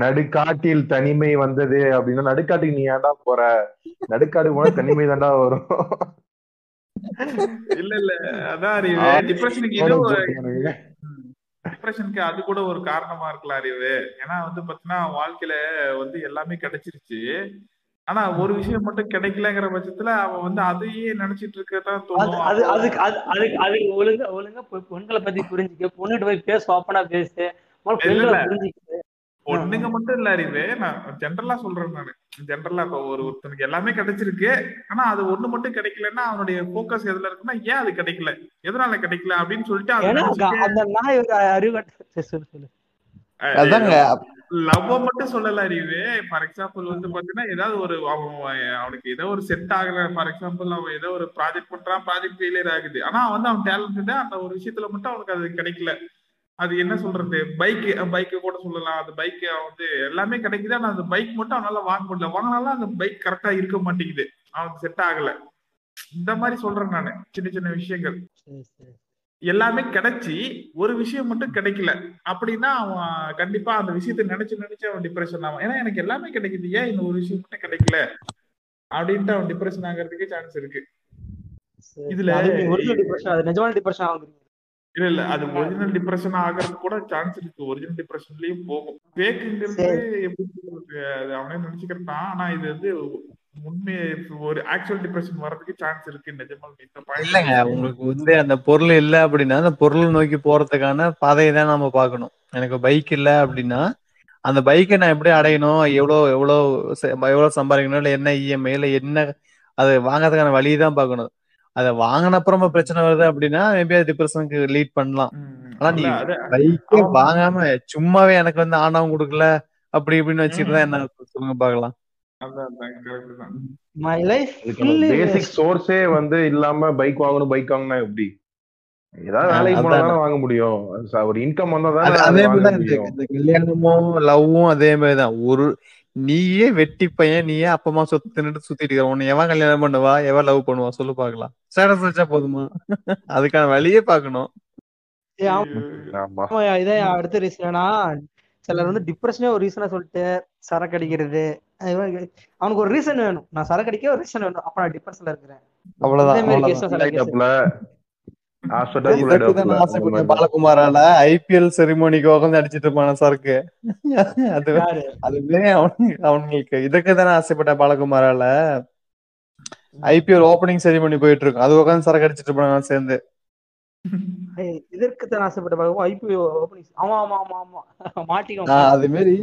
நடுக்காட்டில் தனிமை வந்தது அப்படின்னா நடுக்காட்டுக்கு நீ ஏன்டா போற? நடுக்காடு போனா தனிமை தான்டா வரும். இல்ல இல்ல. அதான் டிப்ரெஷனுக்கு இது டிப்ரெஷனுக்கு அது கூட ஒரு காரணமா இருக்கலாம் அறிவு. ஏன்னா வந்து பாத்தீங்கன்னா வாழ்க்கையில வந்து எல்லாமே கிடைச்சிருச்சு. ஆனா ஒரு விஷயம் மட்டும் கிடைக்கலங்கிற பட்சத்துல அவன் வந்து அதையே நினைச்சிட்டு இருக்கதான் அது தோணும். அது அதுக்கு அது அதுக்கு அதுக்கு ஒழுங்கா ஒழுங்கா பெண்களை பத்தி புரிஞ்சுக்க பொண்ணுகிட்ட போய் பேச ஓப்பனா பேசு. பொண்ணுங்க மட்டும் இல்ல அறிவு. நான் ஜென்ரலா சொல்றேன் நானு. ஜென்ரலா இப்ப ஒரு ஒருத்தனுக்கு எல்லாமே கிடைச்சிருக்கு. ஆனா அது ஒண்ணு மட்டும் கிடைக்கலன்னா அவனுடைய போக்கஸ் எதுல இருக்குன்னா ஏன் அது கிடைக்கல? எதனால கிடைக்கல அப்படின்னு சொல்லிட்டு லவ் மட்டும் சொல்லல அறிவு. ஃபார் எக்ஸாம்பிள் வந்து பாத்தீங்கன்னா ஏதாவது ஒரு அவன் அவனுக்கு ஏதோ ஒரு செட் ஆகல. ஃபார் எக்ஸாம்பிள் அவன் ஏதோ ஒரு ப்ராஜெக்ட் பண்றான் ப்ராஜெக்ட் ஃபெயிலியர் ஆகுது. ஆனா வந்து அவன் டேலண்ட் அந்த ஒரு விஷயத்துல மட்டும் அவனுக்கு அது கிடைக்கல. அது என்ன சொல்றது? பைக் பைக் கூட சொல்லலாம். அந்த பைக் வந்து எல்லாமே கிடைக்குது. ஆனா அந்த பைக் மட்டும் அவனால வாங்க முடியல. வாங்கினாலும் அந்த பைக் கரெக்டா இருக்க மாட்டேங்குது. அவனுக்கு செட் ஆகல. இந்த மாதிரி சொல்றேன் நானு. சின்ன சின்ன விஷயங்கள். எல்லாமே கிடைச்சி ஒரு விஷயம் மட்டும் கிடைக்கல. அப்படின்னா அவன் கண்டிப்பா அந்த விஷயத்தை நினைச்சு நினைச்சு அவன் டிப்ரெஷன் ஆவான். ஏன்னா எனக்கு எல்லாமே கிடைக்குது. ஏன் இந்த ஒரு விஷயம் மட்டும் கிடைக்கல? அப்படின்ட்டு அவன் டிப்ரெஷன் ஆகிறதுக்கு சான்ஸ் இருக்கு. இதுல- டிப்ரெஷன் அது நிஜமான டிப்ரெஷன் ஆகுது இல்ல இல்ல. அது ஒரிஜினல் டிப்ரெஷன் ஆகிறதுக்கு கூட சான்ஸ் இருக்கு. ஒரிஜினல் டிப்ரெஷன்லயும் போகும். ஃபேக்குங்கிறது எப்படி சொல்றது? அது அவனே நினைச்சுக்கிறான் ஆனா இது வந்து உண்மை ஒரு ஆக்சுவல் டிப்ரெஷன் வர்றதுக்கு சான்ஸ் இருக்கு நிஜமா இந்த இல்லைங்க. உங்களுக்கு வந்து அந்த பொருள் இல்ல அப்படின்னா அந்த பொருள் நோக்கி போறதுக்கான பாதையை தான் நம்ம பார்க்கணும். எனக்கு பைக் இல்ல அப்படின்னா அந்த பைக்கை நான் எப்படி அடையணும்? எவ்வளவு எவ்வளவு செ- எவ்வளவு சம்பாதிக்கணும்? இல்ல என்ன இஎம்ஐ இல்ல என்ன அது வாங்கறதுக்கான வழி தான் பார்க்கணும். அதை வாங்கின அப்புறமா பிரச்சனை வருது அப்படின்னா மேபி அது டிப்ரெஷனுக்கு லீட் பண்ணலாம். ஆனா நீ பைக்கே வாங்காம சும்மாவே எனக்கு வந்து ஆணவம் கொடுக்கல அப்படி இப்படின்னு வச்சுட்டு தான் என்ன சொல்லுங்க பார்க்கலாம். அதான் அதான் கரெக்ட் தான். மை லைஃப் அதுக்கான பேசிக் சோர்ஸே வந்து இல்லாம பைக் வாங்கணும் பைக் வாங்கினா எப்படி? ஏதாவது வேலைக்கு போனா. தானே வாங்க முடியும். ஒரு இன்கம் வந்தா அது தானே முடியும். இந்த கல்யாணமும் லவ்வும் அதே மாதிரிதான் ஒரு நீயே வெட்டி பையன் நீயே அப்பமா சொத்து தின்னுட்டு சுத்திட்டு இருக்க உன்னை எவன் கல்யாணம் பண்ணுவா எவன் லவ் பண்ணுவா சொல்லு பார்க்கலாம் ஸ்டேட்டஸ் வச்சா போதுமா? அதுக்கான வழியே பார்க்கணும். ஆமா. இதே அடுத்த ரீசனா சிலர் வந்து டிப்ரெஷனே ஒரு ரீசனா சொல்லிட்டு சரக்கு அடிக்கிறது. அவனுக்கு ஒரு ரீசன் வேணும். நான் சரக்கு அடிக்க ஒரு ரீசன் வேணும். அப்ப நான் டிப்ரெஷன்ல இருக்கிறேன். அவ்வளவுதான் பாலகுமாரால ஐபிஎல் செரிமோனிக்கு உட்காந்து அடிச்சிட்டு இருப்பான சரக்கு? அது அதுவே அவனுக்கு அவனுங்களுக்கு. இதுக்கு தானே ஆசைப்பட்டேன் பாலகுமாரால ஐபிஎல் ஓபனிங் செரிமோனி போயிட்டு இருக்கும் அது உட்காந்து சரக்கு அடிச்சிட்டு இருப்பாங்க சேர்ந்து. இதற்கு தான் ஆசைப்பட்ட பாருங்க ஐபி ஓப்பனிங் ஆமா ஆமா ஆமா ஆமா. மாட்டிக்கோ அது மாதிரி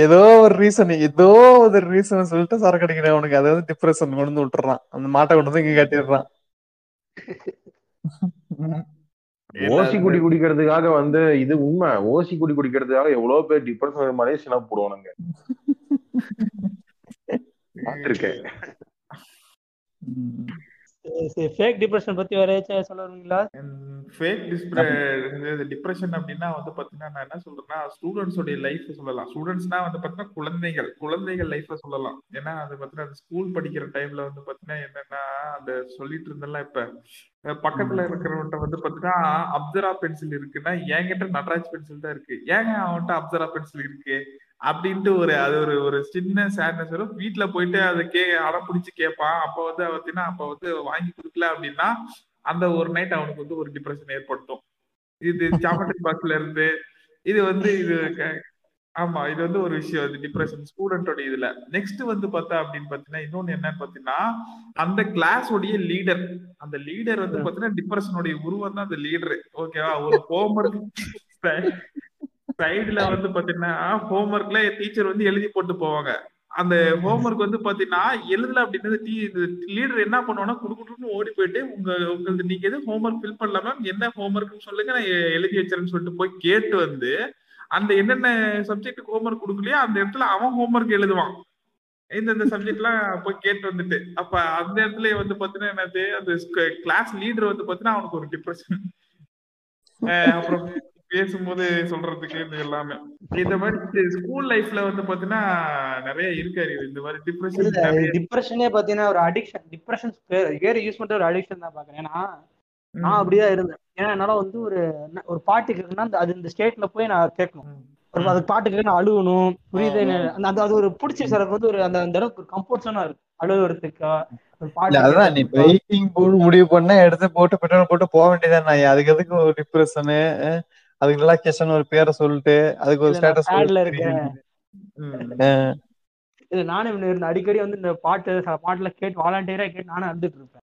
ஏதோ ஒரு ரீசன் ஏதோ ஒரு ரீசன் சொல்லிட்டு சரக்கு அடிக்கிறேன் அவனுக்கு. அது வந்து டிப்ரெஷன் கொண்டு வந்து விட்டுறான். அந்த மாட்டை கொண்டு வந்து இங்க கட்டிடுறான். ஓசி குடி குடிக்கிறதுக்காக வந்து இது உண்மை. ஓசி குடி குடிக்கிறதுக்காக எவ்வளவு பேர் டிப்ரெஷன் மாதிரியே சின்ன போடுவானுங்க. பார்த்திருக்கேன். ஃபேக் டிப்ரெஷன் பத்தி வேற ஏதாச்சும் சொல்ல வருவீங்களா? ஃபேக் டிப்ரெஷன் அப்படின்னா வந்து பாத்தீங்கன்னா நான் என்ன சொல்றேன்னா ஸ்டூடெண்ட்ஸோடைய லைஃப் சொல்லலாம். ஸ்டூடெண்ட்ஸ்னா வந்து பாத்தீங்கன்னா குழந்தைகள் குழந்தைகள் லைஃப்பை சொல்லலாம். ஏன்னா அது பாத்தீங்கன்னா ஸ்கூல் படிக்கிற டைம்ல வந்து பாத்தீங்கன்னா என்னன்னா அந்த சொல்லிட்டு இருந்தெல்லாம் இப்ப பக்கத்துல இருக்கிறவன்ட்ட வந்து பாத்தீங்கன்னா அப்சரா பென்சில் இருக்குன்னா என்கிட்ட நடராஜ் பென்சில் தான் இருக்கு. ஏங்க அவன்கிட்ட அப்சரா பென்சில் இருக்கு? அப்படின்ட்டு ஒரு அது ஒரு ஒரு சின்ன சேட்னஸ் வரும். வீட்டுல போயிட்டு அதை கே அடம் பிடிச்சு கேட்பான் அப்ப வந்து பார்த்தீங்கன்னா அப்ப வந்து வாங்கி கொடுக்கல அப்படின்னா அந்த ஒரு நைட் அவனுக்கு வந்து ஒரு டிப்ரெஷன் ஏற்படுத்தும். இது ஜாமெட்ரி பாக்ஸ்ல இருந்து இது வந்து இது ஆமா இது வந்து ஒரு விஷயம். இது டிப்ரெஷன் ஸ்டூடெண்டோட இதுல. நெக்ஸ்ட் வந்து பார்த்தா அப்படின்னு பாத்தீங்கன்னா இன்னொன்னு என்னன்னு பாத்தீங்கன்னா அந்த கிளாஸ் உடைய லீடர் அந்த லீடர் வந்து பாத்தீங்கன்னா டிப்ரெஷனுடைய உருவம் தான் அந்த லீடர் ஓகேவா ஒரு ஹோம்ஒர்க் சைடுல வந்து பாத்தீங்கன்னா ஹோம்ஒர்க்ல டீச்சர் வந்து எழுதி போட்டு போவாங்க. அந்த ஹோம்ஒர்க் வந்து பாத்தீங்கன்னா எழுதல அப்படின்றது டீ லீடர் என்ன பண்ணுவாங்கன்னா குடுக்குன்னு ஓடி போயிட்டு உங்க உங்களுக்கு நீங்க எதுவும் ஹோம்ஒர்க் ஃபில் பண்ணல மேம் என்ன ஹோம்ஒர்க்னு சொல்லுங்க நான் எழுதி வச்சிருன்னு சொல்லிட்டு போய் கேட்டு வந்து அந்த என்னென்ன சப்ஜெக்ட் ஹோம்ஒர்க் கொடுக்கலையோ அந்த இடத்துல அவன் ஹோம்ஒர்க் எழுதுவான். இந்த இந்த சப்ஜெக்ட் எல்லாம் போய் கேட்டு வந்துட்டு அப்ப அந்த இடத்துல வந்து பாத்தீங்கன்னா என்னது அந்த கிளாஸ் லீடர் வந்து பாத்தீங்கன்னா அவனுக்கு ஒரு டிப்ரெஷன் அப்புறம் பேசும்போது சொல்றதுக்கு இது எல்லாமே. இந்த மாதிரி ஸ்கூல் லைஃப்ல வந்து பாத்தீங்கன்னா நிறைய இருக்காரு இந்த மாதிரி டிப்ரெஷன் டிப்ரெஷனே பாத்தீங்கன்னா ஒரு அடிக்ஷன் டிப்ரெஷன் பேர் யூஸ் பண்ற ஒரு அடிக்ஷன் தான் பாக்குறேன். ஏன்னா நான் அப்படிதான் இருந்தேன். ஏன்னா என்னால வந்து ஒரு ஒரு பாட்டு கேட்கணும்னா அந்த- அது இந்த ஸ்டேட்ல போய் நான் கேட்கணும். ஒரு அது பாட்டு கேட்க நான் அழுகணும் புரியுது அந்த அது ஒரு பிடிச்சிருச்சு எனக்கு வந்து ஒரு அந்த அந்த அளவுக்கு ஒரு கம்ஃபர்ட் ஜோனா இருக்கு அழுகுறதுக்கு நீ. பைக்கிங் முடிவு பண்ணா எடுத்து போட்டு பெட்ரோல் போட்டு போக வேண்டியதான் நான் அதுக்கு எதுக்கு ஒரு டிப்ரெஷனு அதுக்கு ரிலாக்ஸேஷன் ஒரு பேரை சொல்லிட்டு அதுக்கு ஒரு இல்ல, ஸ்டேட்டஸ் sad ல இருக்கேன். இது நானும் இவனு இருந்த அடிக்கடி வந்து இந்த பாட்டு ச- பாட்டுல கேட்டு வாலண்டியரா கேட்டு நானும் அழுதுட்டு இருப்பேன்.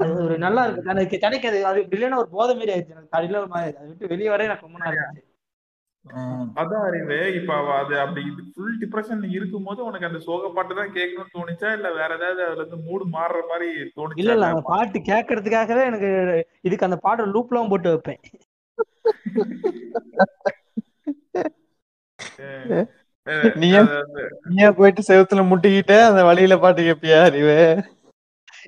அது ஒரு நல்லா இருக்கு. எனக்கு தனிக்கு அது இல்லைன்னா ஒரு போதை மாரி ஆயிடுச்சு. எனக்கு தடியில ஒரு மாதிரி அதை விட்டு வெளியே வர எனக்கு ரொம்ப நாள் அதான் அறிவு. இப்ப அது அப்படி ஃபுல் டிப்ரெஷன் இருக்கும்போது உனக்கு அந்த சோக பாட்டு தான் கேட்கணும்னு தோணுச்சா? இல்ல வேற ஏதாவது அதுல இருந்து மூடு மாறுற மாதிரி இல்ல தோணுச்சா? இல்ல அந்த பாட்டு கேட்கறதுக்காகவே எனக்கு இதுக்கு அந்த பாட்டை லூப்லாம் போட்டு வைப்பேன். நீயா நீயா போயிட்டு செவுத்துல முட்டிக்கிட்டு அந்த வழியில பாட்டு கேப்பியா அறிவு?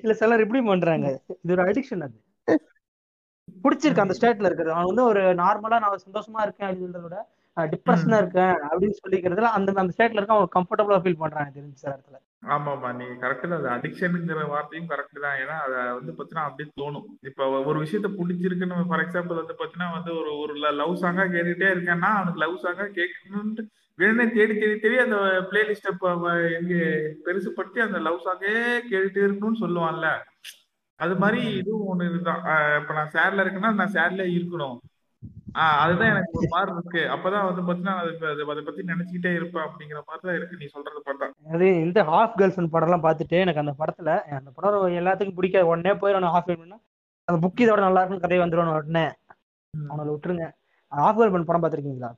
இல்ல சிலர் இப்படி பண்றாங்க. இது ஒரு அடிக்ஷன் அது. பிடிச்சிருக்கு அந்த ஸ்டேட்ல இருக்கிறது. அவன் வந்து ஒரு நார்மலா நான் சந்தோஷமா இருக்கேன் அப்படின்னு சொல்றத விட டிப்ரெஷனா இருக்கேன் அப்படின்னு சொல்லிக்கிறதுல அந்த அந்த ஸ்டேட்ல இருக்க அவங்க கம்ஃபர்டபுளா ஃபீல் பண்றாங்க தெரிஞ்சு சில இடத்துல. ஆமா ஆமா நீங்க கரெக்ட் அது அடிக்ஷனுங்கிற வார்த்தையும் கரெக்ட் தான். ஏன்னா அதை வந்து பாத்தீங்கன்னா அப்படியே தோணும். இப்ப ஒரு விஷயத்த பிடிச்சிருக்குன்னு ஃபார் எக்ஸாம்பிள் வந்து பாத்தீங்கன்னா வந்து ஒரு ஒரு லவ் சாங்கா கேட்டுட்டே இருக்கேன்னா அவனுக்கு லவ் சாங்கா கேட்கணும்னு வேணும்னே தேடி தேடி தேடி அந்த பிளேலிஸ்ட எங்க பெருசுப்படுத்தி அந்த லவ் சாங்கே கேட்டுட்டே இருக்கணும்னு சொல்லுவான்ல. அது மாதிரி இதுவும் ஒண்ணு இதுதான். இப்ப நான் சேட்ல இருக்கேன்னா நான் சேட்ல இருக்கணும். அதுதான் எனக்கு ஒரு மாதிரி இருக்கு. அப்பதான் வந்து பாத்தீங்கன்னா அது- அது- பத்தி நினைச்சுக்கிட்டே இருப்பேன் அப்படிங்கிற மாதிரி தான் இருக்கு. நீ சொல்றது பார்த்தா அது இந்த ஹாஃப் கேர்ள் ஃப்ரெண்ட் படம்லாம் பார்த்துட்டு எனக்கு அந்த படத்துல அந்த படம் எல்லாத்துக்கும் பிடிக்காது. உடனே போயிடும் ஹாஃப் பண்ணா அந்த புக் இதோட நல்லா இருக்கும் கதையை வந்துடும் உடனே. அவனை விட்டுருங்க. ஹாஃப் கேர்ள் ஃப்ரெண்ட் படம் பார்த்துருக்கீங்களா?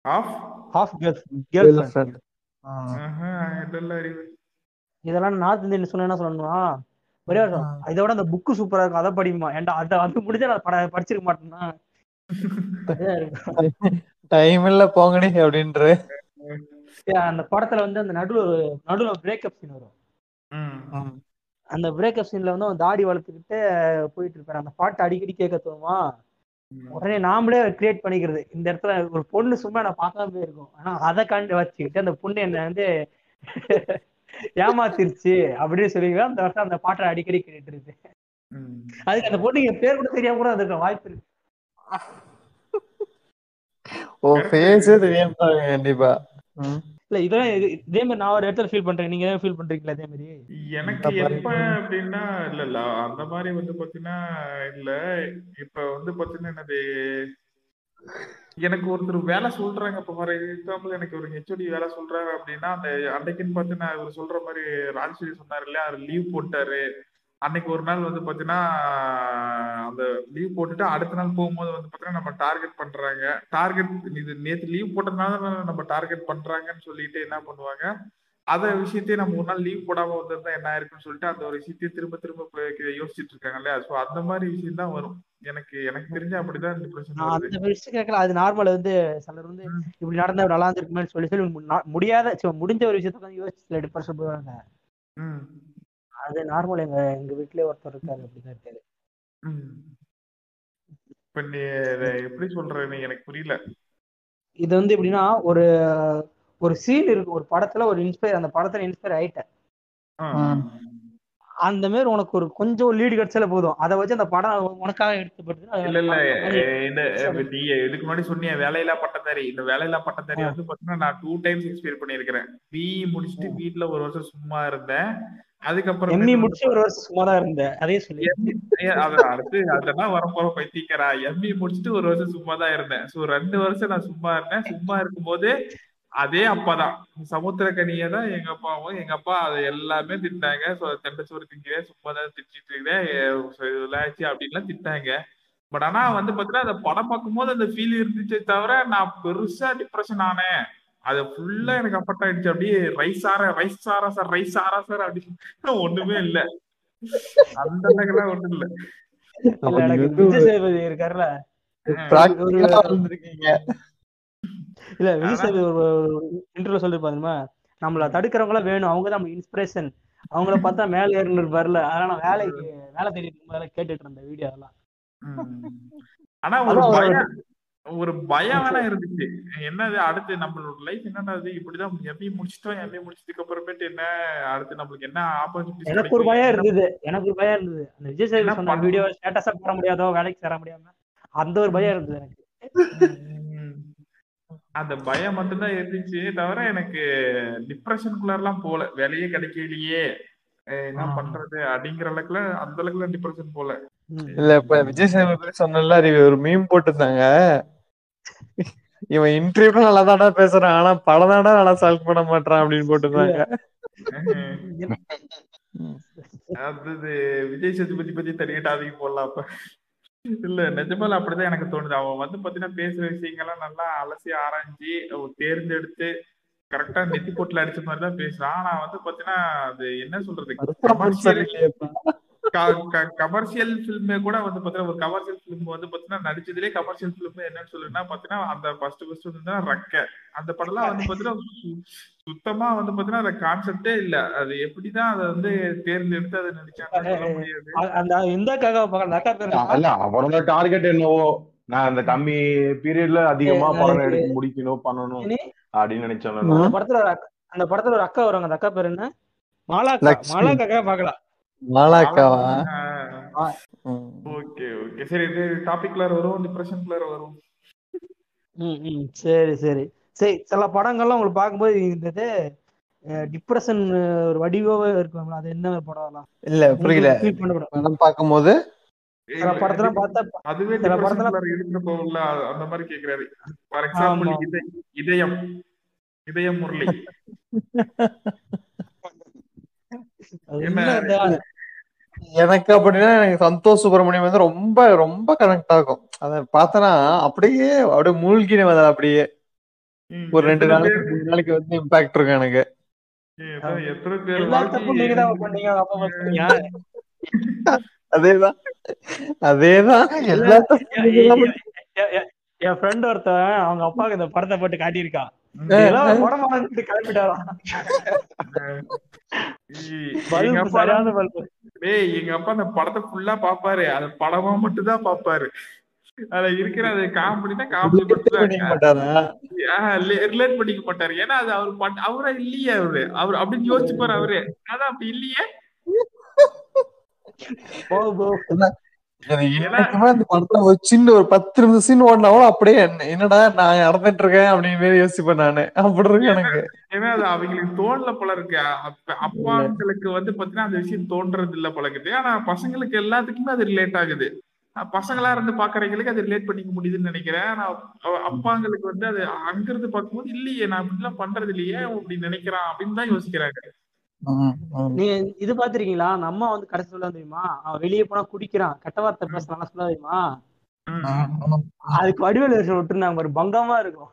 Half half girl girlfriend இல்ல அறிவு. இதெல்லாம் நார்த் இந்தியன் சொன்னா என்ன சொல்லணும்னா ஒரே ஒரு இதோட அந்த புக்கு சூப்பரா இருக்கும். அதை படிக்குமா ஏன்டா அதை அது முடிஞ்சா நான் பட படிச்சிருக்க மாட்டேன்னா டைம் இல்ல போங்கடி அப்படின்ற. அந்த படத்துல வந்து அந்த நடுவுல ஒரு நடுவுல பிரேக்கப் சீன் வரும். ம். அந்த பிரேக்கப் சீன்ல வந்து அவன் தாடி வளர்த்துக்கிட்டு போயிட்டு இருப்பாரு. அந்த பாட்டு அடிக்கடி கேட்க தோணுமா. உடனே நாமளே கிரியேட் பண்ணிக்கிறது. இந்த இடத்துல ஒரு பொண்ணு சும்மா நான் பார்க்காம இருக்கும் ஆனா அதை கண்டு வச்சுக்கிட்டு அந்த பொண்ணு என்ன வந்து ஏமாத்திருச்சு அப்படின்னு சொல்லி அந்த வருஷம் அந்த பாட்டை அடிக்கடி ம். அதுக்கு அந்த பொண்ணுக்கு பேர் கூட தெரியாம கூட அதுக்கு வாய்ப்பு இருக்கு. ஓ. ஃபேஸே தெரியாம கண்டிப்பா. இல்ல இதெல்லாம் இது- மாதிரி நான் ஒரு இடத்துல ஃபீல் பண்றேன். நீங்க ஃபீல் பண்றீங்களா இதே மாதிரி? எனக்கு எப்ப அப்படின்னா இல்ல இல்ல அந்த மாதிரி வந்து பாத்தீங்கன்னா இல்ல. இப்ப வந்து பாத்தீங்கன்னா என்னது? எனக்கு ஒருத்தர் வேலை சொல்றாங்க இப்ப ஃபார் எக்ஸாம்பிள் எனக்கு ஒரு ஹெச்ஓடி வேலை சொல்றாரு அப்படின்னா அந்த அன்னைக்குன்னு பார்த்து நான் இவர் சொல்ற மாதிரி ராஜஸ்வரி சொன்னார் இல்லையா? அவர் லீவ் போட்டாரு. அன்னைக்கு ஒரு நாள் வந்து பாத்தீங்கன்னா அந்த லீவ் போட்டுட்டு அடுத்த நாள் போகும்போது வந்து பாத்தீங்கன்னா நம்ம டார்கெட் பண்றாங்க. டார்கெட் இது நேத்து லீவ் போட்டதுனால நம்ம டார்கெட் பண்றாங்கன்னு சொல்லிட்டு என்ன பண்ணுவாங்க? அத விஷயத்தையே நம்ம ஒரு நாள் லீவ் போடாம வந்திருந்தா என்ன இருக்குன்னு சொல்லிட்டு அந்த ஒரு விஷயத்தையும் திரும்ப திரும்ப யோசிச்சுட்டு இருக்காங்க இல்லையா? சோ அந்த மாதிரி விஷயம் தான் வரும். எனக்கு எனக்கு தெரிஞ்ச அப்படிதான் டிப்ரெஷன் வருது. அந்த விஷயம் கேட்கல. அது நார்மல் வந்து சிலர் வந்து இப்படி நடந்தா நல்லா இருந்திருக்குமேன்னு சொல்லி சொல்லி முடியாத முடிஞ்ச ஒரு விஷயத்த யோசிச்சு டிப்ரெஷன் போவாங்க ம், அது நார்மல் எங்க எங்க வீட்லயே ஒருத்தர் இருக்காரு அப்படிதான் ம். இப்ப நீ எப்படி சொல்ற நீ எனக்கு புரியல. இது வந்து எப்படின்னா ஒரு ஒரு சீன் இருக்கு ஒரு படத்துல ஒரு இன்ஸ்பயர் அந்த படத்துல இன்ஸ்பயர் ஆயிட்டேன். அந்த மாதிரி உனக்கு ஒரு கொஞ்சம் லீடு கிடைச்சாலே போதும். அதை வச்சு அந்த படம் உனக்காக எடுத்துப்படுது இல்ல இல்ல நீ இதுக்கு முன்னாடி சொன்னிய வேலையில்லா பட்டதாரி இந்த வேலையில்லா பட்டதாரி வந்து பாத்தீங்கன்னா நான் டூ டைம்ஸ் எக்ஸ்பீரியன் பண்ணியிருக்கிறேன். பிஇ முடிச்சுட்டு வீட்ல ஒரு வருஷம் சும்மா இருந்தேன். அதுக்கப்புறம் எம்இ முடிச்சு ஒரு வருஷம் சும்மா தான் இருந்தேன். அதே சொல்லி அத அடுத்து அதெல்லாம் வரப்போற பைத்தியக்காரா? எம்இ முடிச்சுட்டு ஒரு வருஷம் சும்மா தான் இருந்தேன். சோ ரெண்டு வருஷம் நான் சும்மா இருந்தேன். சும்மா இருக்கும்போது அதே அப்பாதான். சமுத்திரக்கனியை தான் எங்க அப்பாவும் எங்க அப்பா அதை எல்லாமே திட்டாங்க. சோ தெண்டச்சோறு திங்கிறேன் சும்மா தான் திட்டிட்டு இருக்கிறேன். விளையாச்சு அப்படின்லாம் திட்டாங்க. பட் ஆனா வந்து பாத்தீங்கன்னா அந்த படம் பார்க்கும்போது அந்த ஃபீல் இருந்துச்சே தவிர நான் பெருசா டிப்ரெஷன் ஆனேன். அது ஃபுல்லா எனக்கு அப்பட்ட ஆயிடுச்சு. அப்படியே ரைஸ் ஆற ரைஸ் ஆறா சார் ரைஸ் ஆறா சார் அப்படின்னு ஒண்ணுமே இல்ல. அந்த அளவுக்குலாம் ஒண்ணும் இல்ல. விஜய் இருக்காருல்ல. இல்ல விஜய் சேதுபதி ஒரு இன்டர்வியூ சொல்லிருப்பாருமா நம்மள தடுக்கிறவங்க எல்லாம் வேணும். அவங்க தான் நம்ம இன்ஸ்பிரேஷன் அவங்கள பார்த்தா மேல ஏறணும் இருப்பாருல அதனால நான் வேலைக்கு வேலை தேடிட்டு கேட்டுட்டு இருந்தேன் வீடியோ அதெல்லாம். ம். ஆனா ஒரு ஒரு- பயம் வேணா இருந்துச்சு. என்னது அடுத்து நம்மளோட லைஃப் என்னது இப்படிதான் எம்ஏ முடிச்சிட்டோம். எம்ஏ முடிச்சதுக்கு அப்புறமேட்டு என்ன? அடுத்து நம்மளுக்கு என்ன ஆப்பர்ச்சுனிட்டி எனக்கு ஒரு பயம் இருந்தது. எனக்கு ஒரு பயம் இருந்தது. அந்த விஜய் என்ன சொன்ன வீடியோ ஸ்டேட்டஸா போட முடியாதோ வேலைக்கு சேர முடியாம அந்த ஒரு பயம் இருந்தது எனக்கு. அந்த பயம் மட்டும்தான் இருந்துச்சு. தவிர எனக்கு டிப்ரெஷனுக்குள்ளலாம் போல. வேலையே கிடைக்கலையே. என்ன. பண்றது? அப்படிங்கிற அளவுக்குல அந்த அளவுக்குலாம் டிப்ரெஷன் போல. இல்ல இப்ப விஜய் சேதுபதி சொன்னல அறிவு ஒரு மீம் போட்டிருந்தாங்க. இவன் இன்டர்வியூல நல்லா தாடா பேசுறான். ஆனா படம் தாடா நல்லா செலக்ட் பண்ண மாட்டான் அப்படின்னு போட்டிருந்தாங்க. அது விஜய் சேதுபதி பத்தி தனியா டாபிக் போடலாம் அப்ப. இல்ல நிஜமால அப்படிதான் எனக்கு தோணுது. அவன் வந்து பாத்தீங்கன்னா பேசுற விஷயங்கள்லாம் நல்லா அலசி ஆராய்ஞ்சு தேர்ந்தெடுத்து கரெக்டா நெத்தி போட்டுல அடிச்ச மாதிரி தான் பேசுறான். ஆனா வந்து பாத்தீங்கன்னா அது என்ன சொல்றது? கமர்ஷியல் கமர்ஷியல் பிலிமே கூட வந்து பாத்தீங்கன்னா ஒரு கமர்ஷியல் பிலிம் வந்து பாத்தீங்கன்னா நடிச்சதுலயே கமர்ஷியல் பிலிம் என்னன்னு சொல்லுன்னா பாத்தீங்கன்னா அந்த ஃபர்ஸ்ட் ஃபர்ஸ்ட் வந்து ரக்க. அந்த படம்லாம் வந்து பாத்தீங்கன்னா சு- சுத்தமா வந்து பாத்தீங்கன்னா அந்த கான்செப்டே இல்ல. அது எப்படிதான் அதை வந்து தேர்ந்தெடுத்து அதை? அல்ல அவரோட டார்கெட் என்னவோ? நான் அந்த கம்மி பீரியட்ல அதிகமா படம் எடுத்து முடிக்கணும் பண்ணணும் அப்படின்னு நினைச்சோம் அந்த படத்துல ஒரு அக்கா- அந்த படத்துல ஒரு அக்கா வருவாங்க அந்த அக்கா பேர் என்ன? மாலாக்கா. மாலாக்கா பாக்கலாம் மாலாக்காவா ஓகே ஓகே. சரி இது டாபிக்ல வரும் டிப்ரெஷன்குள்ள வரும் ம் சரி சரி. சரி சில படங்கள்லாம் உங்களுக்கு பார்க்கும்போது இந்த டிப்ரெஷன் ஒரு வடிவாவே இருக்கும்ல. அது என்ன படம்லாம் இல்ல புரியல. படம் பார்க்கும்போது? சில படத்தெல்லாம் பார்த்தா அதுவே சில படத்துல- இருக்கிறப்போ உள்ள அந்த மாதிரி கேக்குறாரு. For example. இதயம். இதயம் முரளி அது என்ன? இன்னும் இந்த- எனக்கு அப்படின்னா எனக்கு சந்தோஷ் சுப்பிரமணியம் வந்து ரொம்ப ரொம்ப கனெக்ட் ஆகும். அத பார்த்தனா அப்படியே அப்படியே மூழ்கினேன் அதில் அப்படியே. ஒரு ரெண்டு நாளைக்கு மூணு நாளைக்கு வந்து இம்பாக்ட் இருக்கும் எனக்கு. அதேதான். அதேதான். எல்லா என் ஃப்ரெண்ட் ஒருத்தன் அவங்க அப்பாவுக்கு இந்த படத்தை போட்டு காட்டியிருக்கான். ம். எங்க அப்பா எங்க அப்பா அந்த படத்தை ஃபுல்லா பாப்பாரு. அது படமா மட்டும் தான் பாப்பாரு. அதுல இருக்கிற அது காமெடி தான் காமெடி ரிலேட் பண்ணிக்க மாட்டாரு? ஏன்னா அது அவர் அவரா இல்லையே அவரு. அவர் அப்படின்னு யோசிச்சுப்பாரு அவரு. அதான் அப்படி இல்லையே? படத்துல ஒரு சின்ன ஒரு பத்து நிமிஷம் சீன் ஓடினாலும் அப்படியே என்ன- என்னடா நான் இறந்துட்டு இருக்கேன் அப்படின்னு யோசிப்பேன் நானு. அப்படி இருக்கு எனக்கு. ஏன்னா அது அவங்களுக்கு தோணல போல இருக்கு. அப்ப அப்பாங்களுக்கு வந்து பாத்தீங்கன்னா அந்த விஷயம் தோன்றது இல்ல போல இருக்குது. ஆனா பசங்களுக்கு எல்லாத்துக்குமே அது ரிலேட் ஆகுது. பசங்களா இருந்து பாக்குறவங்களுக்கு அது ரிலேட் பண்ணிக்க முடியுதுன்னு நினைக்கிறேன். ஆனா அப்பாங்களுக்கு வந்து அது அங்க இருந்து பார்க்கும்போது இல்லையே நான் அப்படிலாம் பண்றது இல்லையே அப்படி நினைக்கிறான் அப்படின்னு தான் யோசிக்கிறாங்க. நீங்க இது பாத்திருக்கீங்களா? அந்த அம்மா வந்து கடைசி சொல்ல தெரியுமா? அவன் வெளியே போனா குடிக்கிறான். கெட்ட வார்த்தை பேசுறான் சொல்ல தெரியுமா. அதுக்கு வடிவேல் வருஷம் விட்டுருந்தாங்க ஒரு பங்கமா இருக்கும்.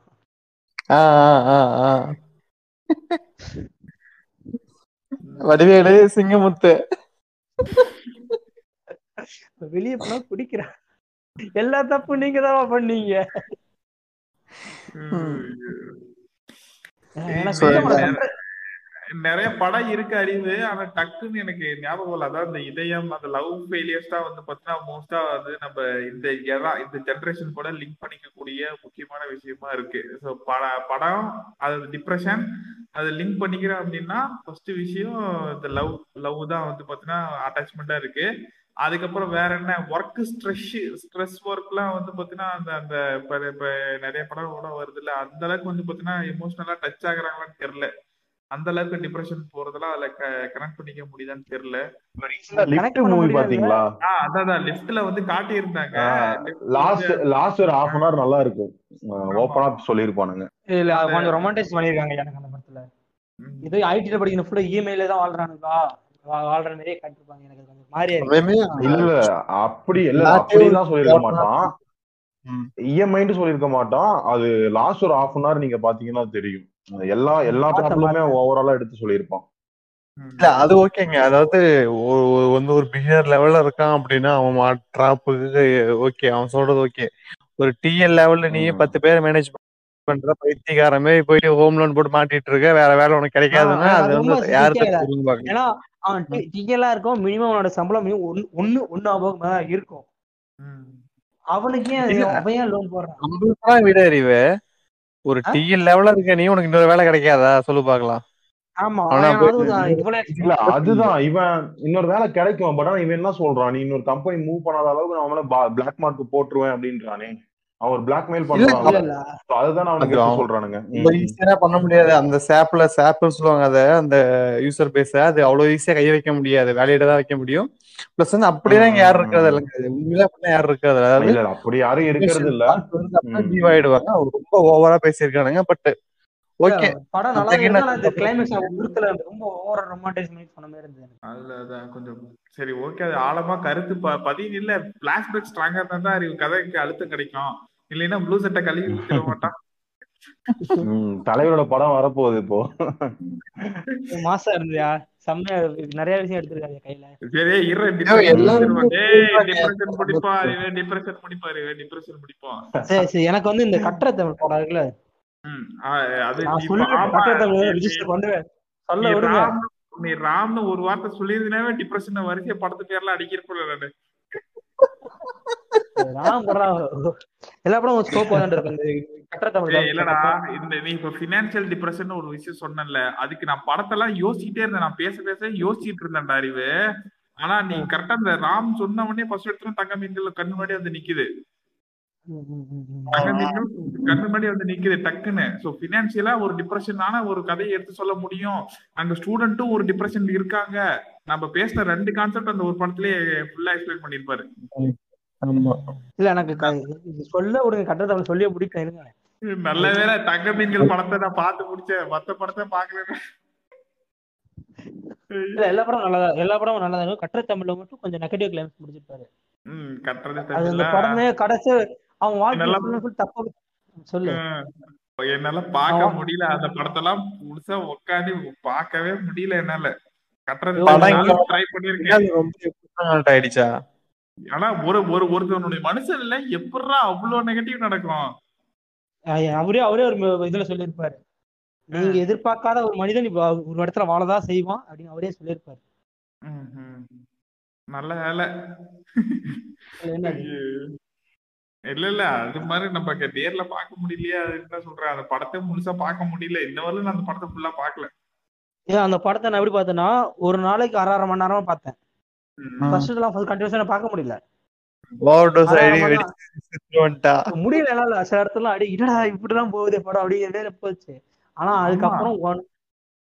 வடிவேலு சிங்கமுத்து. வெளியே போனா குடிக்கிறான். எல்லா தப்பு நீங்க தான் பண்ணீங்க. நிறைய படம் இருக்கு அறிவு ஆனா டக்குன்னு எனக்கு ஞாபகம் இல்லை அதான் இந்த இதயம் அந்த லவ் ஃபெயிலியர்ஸ் வந்து பாத்தீங்கன்னா மோஸ்டா வந்து நம்ம இந்த era இந்த ஜென்ரேஷன் கூட லிங்க் பண்ணிக்கக்கூடிய முக்கியமான விஷயமா இருக்கு. ஸோ பட படம் அது டிப்ரெஷன் அதை லிங்க் பண்ணிக்கிறேன் அப்படின்னா ஃபர்ஸ்ட் விஷயம் இந்த லவ் லவ் தான் வந்து பாத்தீங்கன்னா அட்டாச்மெண்டா இருக்கு. அதுக்கப்புறம் வேற என்ன? ஒர்க் ஸ்ட்ரெஸ் ஸ்ட்ரெஸ் ஒர்க்லாம் வந்து பாத்தீங்கன்னா அந்த அந்த இப்ப இப்ப நிறைய படம் கூட வருது இல்ல அந்த அளவுக்கு வந்து பாத்தீங்கன்னா எமோஷனலா டச் ஆகுறாங்களான்னு தெரியல. அந்த அளவுக்கு டிப்ரெஷன் போறதெல்லாம் அதுல கனெக்ட் பண்ணிக்க முடியுதான்னு தெரியல. Lift movie. பாத்தீங்களா அதான் லிஃப்ட்ல வந்து காட்டி இருந்தாங்க லாஸ்ட் லாஸ்ட் ஒரு ஹாஃப் அன் ஹவர் நல்லா இருக்கும் ஓப்பனா சொல்லியிருப்பானுங்க. இல்ல கொஞ்சம் ரொமான்டைஸ் பண்ணிருக்காங்க எனக்கு அந்த படத்துல. இது ஐடில படிக்கணும் ஃபுல்லா இமெயில தான் வாழ்றானுக்கா வா- வாழ்ற மாதிரியே காட்டிருப்பாங்க எனக்கு. கொஞ்சம் இல்ல அப்படி இல்ல ஓப்பனா மாட்டான். இஎம்ஐன்னு சொல்லியிருக்க மாட்டான். அது லாஸ்ட் ஒரு ஹாஃப் அன் ஹவர் நீங்க பாத்தீங்கன்னா தெரியும். எல்லா எல்லா ப்ராப்ளமே ஓவராலா எடுத்து சொல்லியிருப்பான். இல்ல அது ஓகேங்க. அதாவது வந்து ஒரு பிகினர் லெவல்ல இருக்கான் அப்படின்னா அவன் ட்ராப்புக்கு ஓகே அவன் சொல்றது ஓகே. ஒரு டிஎல் லெவல்ல நீ. பத்து பேரை மேனேஜ் பண்ற பைத்தியக்காரமே போயிட்டு ஹோம் லோன் போட்டு மாட்டிட்டு இருக்க வேற வேலை உனக்கு கிடைக்காதுன்னா அது வந்து ரொம்ப யாரு சிக்கல. தப்பு புரிஞ்சுப்பாங்க ஏன்னா அவன் டிஎல்லா இருக்கும் மினிமம் அவனோட சம்பளம் minimum ஒன்னு ஒன்னு தான் இருக்கும். அவனுக்கு ஏன் லோன் போடுறான்? விட அறிவு. ஒரு? டிஎல் லெவல்ல இருக்க நீ உனக்கு இன்னொரு வேலை கிடைக்காதா? சொல்லு பாக்கலாம் அதுதான் இவ்வளவு இல்ல அதுதான். இவன் இன்னொரு வேலை கிடைக்கும் பட் ஆனா இவன் என்ன சொல்றான்? நீ இன்னொரு கம்பெனி மூவ் பண்ணாத அளவுக்கு நான் அவன பிளாக் மார்க் போட்டுருவேன் அப்படின்றானே. அவன் ஒரு பிளாக்மெயில் இல்ல, பண்றான். இல்ல இல்ல. So அதுதான் அவனுக்கு சொல்றானுங்க. ஈஸியா பண்ண முடியாது. அந்த சாப்ல சாப்னு சொல்லுவாங்க அத அந்த யூசர் பேஸ அது அவ்வளவு ஈஸியா கைய வைக்க முடியாது. வேலையிட தான் வைக்க முடியும். பிளஸ் வந்து அப்படியே இங்க யாரும் இருக்கிறது இல்லைங்க. உண்மையில அப்படின்னா யாரும் இருக்கிறது இல்ல. அப்படி யாரும் இருக்கிறது இல்ல. ஜீவ் ஆயிடுவாங்க. அவர் ரொம்ப ஓவரா பேசியிருக்கானுங்க. பட் ஓகே படம் நல்லா இருந்தா கிளைமேக்ஸ் உறுத்தல ரொம்ப ஓவர ரொமான்டைஸ் பண்ணி சொன்ன மாதிரி இருந்தது. அதுல அதான் கொஞ்சம் சரி ஓகே அது ஆழமா கருத்து பதிவு இல்ல பிளாஷ்பேக் ஸ்ட்ராங்கா இருந்தா தான் கதைக்கு அழுத்தம் கிடைக்கும். இல்லைன்னா ப்ளூ சட்டை கழுவி மாட்டான். தலைவரோட படம் வரப்போகுது இப்போ. மாசா இருந்ததா செம்மையா நிறைய விஷயம் எடுத்திருக்காரு கையில. சரி சரி சரி. எனக்கு வந்து இந்த கட்டுற தமிழ் படம் இருக்குல்ல. ராம்னு ஒரு வார்த்தை சொல்லியிருந்தனாவே டிப்ரெஷன் வரிசைய படத்து பேர்லாம் படம் எல்லா படம் ஸ்கோப் இல்லடா இந்த நீ இப்ப பினான்சியல் டிப்ரெஷன் ஒரு விஷயம் சொன்னல அதுக்கு நான் படத்தெல்லாம் யோசிச்சுட்டே இருந்தேன். நான் பேச பேச யோசிச்சுட்டு இருந்தேன்டா அறிவு. ஆனா நீ கரெக்டா இந்த ராம் சொன்ன உடனே ஃபர்ஸ்ட் எடுத்து தங்க மீன்கள் கண்ணு முன்னாடி வந்து நிக்குது. கண்ணு முன்னாடி வந்து நிக்குது டக்குன்னு. சோ பினான்சியலா ஒரு டிப்ரெஷனான ஒரு கதையை எடுத்து சொல்ல முடியும். அங்க ஸ்டூடெண்ட்டும் ஒரு டிப்ரெஷன் இருக்காங்க. நம்ம பேசின ரெண்டு கான்செப்ட் அந்த ஒரு படத்திலேயே ஃபுல்லா எக்ஸ்பிளைன் பண்ணிருப்பாரு இல்ல எனக்கு சொல்ல விடுங்க கட்டுற தமிழ் சொல்லியே பிடிக்கும் இருங்க. நல்ல வேளை தங்க மீன்கள் படத்தை நான் பார்த்து முடிச்சேன். மத்த படத்தை பாக்கல இல்ல எல்லா படம் நல்லதா எல்லா படமும் நல்லதா. இருக்கும் கட்டுற தமிழ்ல மட்டும் கொஞ்சம் நெகட்டிவ் கிளைம்ஸ் முடிச்சிருப்பாரு. அது அந்த படமே கடைசி அவன் வாழ்க்கை தப்பா. சொல்லு. என்னால பார்க்க ஆமா. முடியல. அந்த படத்தெல்லாம் முழுசா உட்காந்து பார்க்கவே முடியல என்னால. கட்டுறது ட்ரை பண்ணிருக்கேன் ரொம்ப ஆயிடுச்சா? ஆனா ஒரு ஒரு ஒருத்தவனுடைய மனுஷன்ல எப்படா அவ்வளவு நெகட்டிவ் நடக்கும்? அவரே அவரே ஒரு இதுல சொல்லியிருப்பாரு. நீங்க எதிர்பார்க்காத ஒரு மனிதன் இப்ப ஒரு இடத்துல வாழதான் செய்வான் அப்படின்னு அவரே சொல்லியிருப்பாரு. நல்ல வேலை. இல்ல இல்ல அது மாதிரி நம்ம நேர்ல பார்க்க முடியலையே? அது என்ன சொல்றேன் அந்த படத்தை முழுசா பார்க்க முடியல. இன்ன வரையிலும் நான் அந்த படத்தை ஃபுல்லா பார்க்கல. ஏன் அந்த படத்தை நான் எப்படி பார்த்தேன்னா ஒரு நாளைக்கு அரை அரை மணி நேரமா பார்த்தேன். ஃபர்ஸ்ட் எல்லாம் கண்டினியூஸா பார்க்க முடியல. முடியல என்னால. சில இடத்துல அடி என்னடா இப்படிதான் போகுதே? படம் அப்படிங்கிறதே போச்சு. ஆனா அதுக்கப்புறம் ஒன்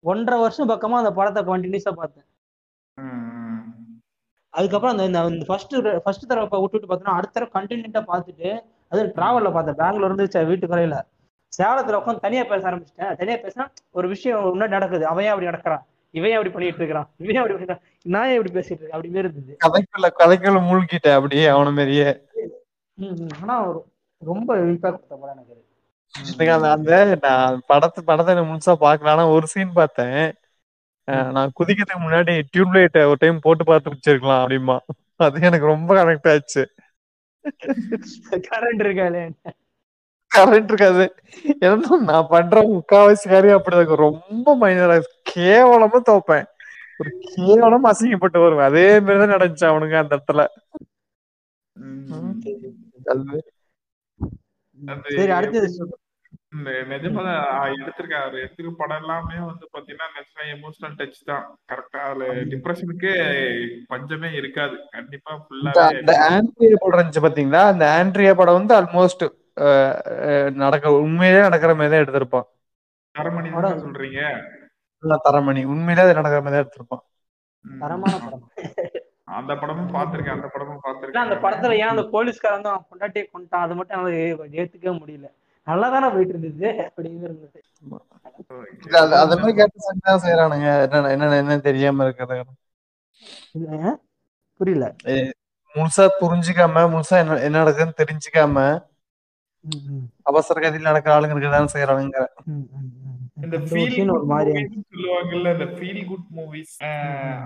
ஒன்றரை வருஷம் பக்கமா அந்த படத்தை கண்டினியூஸா பார்த்தேன். அதுக்கப்புறம் அந்த இந்த ஃபர்ஸ்ட் ஃபர்ஸ்ட் தடவை விட்டுட்டு பார்த்தோன்னா அடுத்த தடவை கண்டினியூட்டா பார்த்துட்டு அது டிராவல்ல பார்த்தேன். பெங்களூர் இருந்து வீட்டுக்கு வரையில சேலத்துல உட்காந்து தனியா பேச ஆரம்பிச்சிட்டேன். தனியா பேசினா ஒரு விஷயம் முன்னாடி நடக்குது. அவன் ஏன் அப்படி நடக்கிறான்? இவன் அப்படி பண்ணிட்டு இருக்கிறான்? இவன் அப்படி பண்ணிட்டு நான் ஏன் இப்படி பேசிட்டு இருக்கேன்? அப்படி இருந்தது. கதைக்குள்ள கதைக்குள்ள மூழ்கிட்டேன் அப்படியே அவன மாதிரியே. ஆனா ரொம்ப இம்பாக்ட் கொடுத்த படம் எனக்கு அந்த நான் படத்தை படத்தை முழுசா பார்க்கல ஆனா ஒரு சீன் பார்த்தேன். நான் குதிக்கிறதுக்கு முன்னாடி டியூப்லைட் ஒரு டைம் போட்டு பார்த்து வச்சிருக்கலாம் அப்படிமா அது எனக்கு ரொம்ப கனெக்ட் ஆச்சு. கரண்ட் இருக்காது கரெக்ட் இருக்காது. ஏன்னா நான் பண்ற முக்காவாசி காரியம் அப்படிதான். ரொம்ப மைனரா கேவலமா தோப்பேன் ஒரு கேவலமா அசிங்கப்பட்டு வருவேன். அதே மாதிரிதான் நடந்துச்சு அவனுங்க அந்த இடத்துல. ம். அது. அது சரி அடுத்தது இந்த நிஜமாதான் எடுத்திருக்காரு. அவர் எடுத்திருக்க படம் எல்லாமே வந்து பாத்தீங்கன்னா எமோஷனல் டச் தான். கரெக்டா அதுல டிப்ரெஷனுக்கு பஞ்சமே இருக்காது. கண்டிப்பா இந்த ஃபுல்லாவே அந்த ஆண்ட்ரியா படம் இருந்துச்சு பாத்தீங்களா? அந்த ஆண்ட்ரியா படம் வந்து ஆல்மோஸ்ட் நடக்க உண்மையிலே நடக்கிற மாதிரி தான் எடுத்திருப்பான். தரமணி படம். சொல்றீங்க? தரமணி. உண்மையிலே அது நடக்கிற மாதிரி எடுத்திருப்பான். தரமான படம். அந்த படமும் பாத்திருக்கேன் அந்த படமும் பாத்திருக்கேன் அந்த படத்துல ஏன் அந்த போலீஸ்காரன் தான் அவன் பொண்டாட்டியை கொண்டான் அது மட்டும் அவன் ஏத்துக்கவே முடியல. நல்லா தானே போயிட்டு இருந்தது. இல்ல அது அந்த மாதிரி கேட்டு செய்யறானுங்க என்ன என்ன என்ன தெரியாம இருக்கிறது. இல்ல, புரியல. முழுசா புரிஞ்சுக்காம முழுசா என்ன என்ன நடக்குதுன்னு தெரிஞ்சுக்காம அவசர கதியில் நடக்கிற ஆளுங்க இருக்கதான் செய்யறானுங்க. இந்த ஃபீல் ஒரு மாதிரி சொல்லுவாங்கல்ல இந்த ஃபீல் குட் மூவிஸ்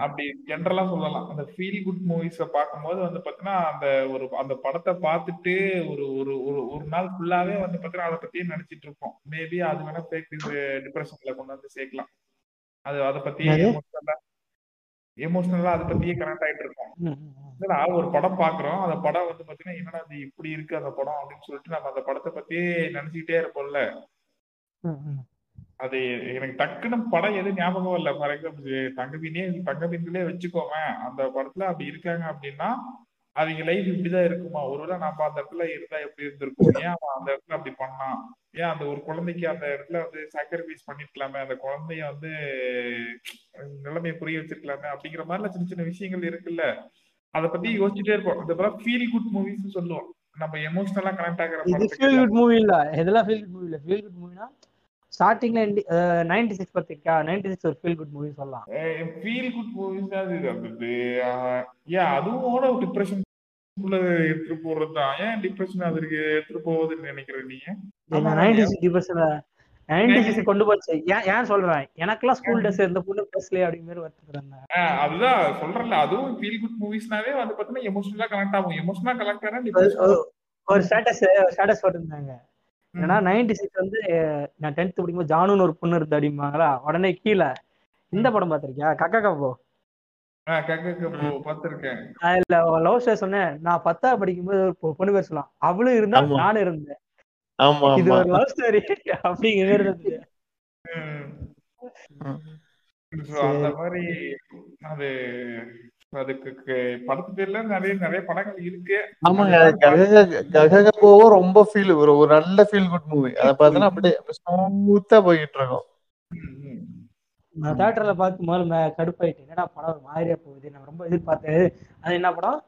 அப்படி ஜென்ரலா சொல்லலாம். அந்த ஃபீல் குட் மூவிஸ பார்க்கும்போது வந்து பாத்தீங்கன்னா அந்த ஒரு அந்த படத்தை பார்த்துட்டு ஒரு ஒரு ஒரு ஒரு நாள் ஃபுல்லாவே வந்து பாத்தீங்கன்னா அதை பத்தியே நினைச்சிட்டு இருப்போம். மேபி அது வேணா ஃபேக் டிப்ரெஷன்ல கொண்டு வந்து சேர்க்கலாம். அது அதை பத்தியே? எமோஷனலா அதை பத்தியே கனெக்ட் ஆயிட்டு இருக்கோம். என்னடா ஒரு படம் பாக்குறோம் அந்த படம் வந்து பாத்தீங்கன்னா என்னடா அது இப்படி இருக்கு அந்த படம் அப்படின்னு சொல்லிட்டு நம்ம அந்த படத்தை பத்தியே நினைச்சுக்கிட்டே இருப்போம்ல. அது எனக்கு டக்குன்னு படம் எது ஞாபகம் இல்ல. ஃபார் எக்ஸாம்பிள் தங்கமீனே தங்கமீன்களே வச்சுக்கோங்க அந்த படத்துல அப்படி இருக்காங்க அப்படின்னா அவங்க லைஃப் இப்படிதான் இருக்குமா? ஒருவேளை நம்ம அந்த இடத்துல இருந்தா எப்படி இருந்திருக்கும்? ஏன் அவன் அந்த இடத்துல அப்படி பண்ணான்? ஏன் அந்த ஒரு குழந்தைக்கு அந்த இடத்துல வந்து சாக்ரிஃபைஸ் பண்ணிருக்கலாமே? அந்த குழந்தைய வந்து நிலைமையை புரிய வச்சிருக்கலாமே? அப்படிங்கிற மாதிரிலாம் சின்ன சின்ன விஷயங்கள் இருக்குல்ல. அதை பத்தி யோசிச்சுட்டே இருப்போம். அந்த படம் ஃபீல் குட் மூவிஸ் சொல்லுவோம். நம்ம எமோஷனலா கனெக்ட் ஆகிற ஃபீல் குட் மூவி இல்ல. இதெல்லாம் ஃபீல் குட் மூவி இல்ல. ஃபீல் குட் மூவினா ஸ்டார்டிங்ல நைன்டி சிக்ஸ் பத்திரிக்கா? நைன்டி சிக்ஸ் ஒரு ஃபீல் குட் மூவி சொல்லலாம். ஃபீல் குட் மூவிஸ் அது அது ஏன் அதுவும் டிப்ரெஷன் எடுத்துட்டு போறது தான். ஏன் டிப்ரெஷன் அதற்கு எடுத்துட்டு போகுதுன்னு நினைக்கிறேன் நீங்க? Ninety. Six depression ninety six கொண்டு போச்சு. ஏன் ஏன் சொல்றேன்? எனக்கெல்லாம் ஸ்கூல் டேஸ் இருந்த பொண்ணு பேசலையே அப்படிங்கிற ஆஹ் அதுதான் சொல்றேன்ல. அதுவும் ஃபீல் குட் மூவிஸ்னாவே வந்து பாத்தீங்கன்னா எமோஷனலா கனெக்ட் ஆகும். எமோஷனலா கனெக்ட் ஆனா ஒரு ஸ்டேட்டஸ் ஸ்டேட்டஸ் போட்டிருந்தாங்க. ஏன்னா நைன்டி சிக்ஸ் வந்து நான் டென்த் படிக்கும்போது ஜானுன்னு ஒரு பொண்ணு இருந்து அப்படிம்பாங்களா? உடனே கீழே. இந்த படம் பார்த்திருக்கியா? கக்கா கப்போ பாத்திருக்கேன் அதுல லவ் ஸ்டோரி சொன்னேன். நான் பத்தாவது படிக்கும்போது ஒரு பொண்ணு பேர் சொல்லலாம் அவளும் இருந்தா. நானும் இருந்தேன். ஆமா இது ஒரு லவ் ஸ்டோரி அப்படிங்கிற மாதிரி இருந்தது. அந்த மாதிரி அது அதுக்கு க- படத்து பேர்ல நிறைய நிறைய படங்கள் இருக்கு. ஆமாங்க கககபோவோ ரொம்ப ஃபீல் ஒரு ஒரு நல்ல ஃபீல் குட் மூவி அத பார்த்தா அப்படியே ஸ்மூத்தா போயிட்டு இருக்கும். நான் பார்த்து முதல்ல கடுப்பாயிட்டு என்னடா படம் ஒரு மாதிரியா போகுது? நான் ரொம்ப எதிர்பார்த்தேன். அது என்ன படம்?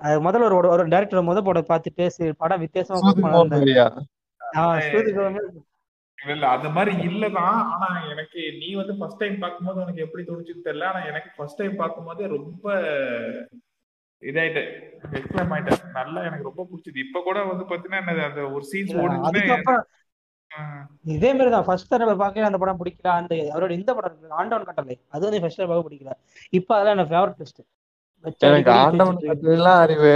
அது முதல்ல ஒரு ஒரு டேரக்டர் முத படம் பார்த்துட்டு சரி படம் வித்தியாசமா இல்ல இல்ல அது மாதிரி இல்லதான். ஆனா எனக்கு நீ வந்து ஃபர்ஸ்ட் டைம் பார்க்கும்போது உனக்கு எப்படி தோணுச்சுன்னு தெரியல. ஆனா எனக்கு ஃபர்ஸ்ட் டைம் பார்க்கும்போது ரொம்ப இதாயிட்டேன். எக்ஸ்பிளைம் ஆயிட்டேன். நல்லா எனக்கு ரொம்ப பிடிச்சது. இப்ப கூட வந்து பாத்தீங்கன்னா அந்த ஒரு சீன்ஸ் ஆஹ் இதே மாதிரி தான் ஃபர்ஸ்ட் தடவை பார்க்க அந்த படம் பிடிக்கல. அந்த அவரோட இந்த படம் ஆண்டவன் கட்டளை. அது வந்து ஃபர்ஸ்ட் பார்க்க பிடிக்கல. இப்போ அதெல்லாம் எனக்கு ஃபேவரட் லிஸ்ட் எனக்கு ஆண்டவன். கட்டளைலாம் அறிவு.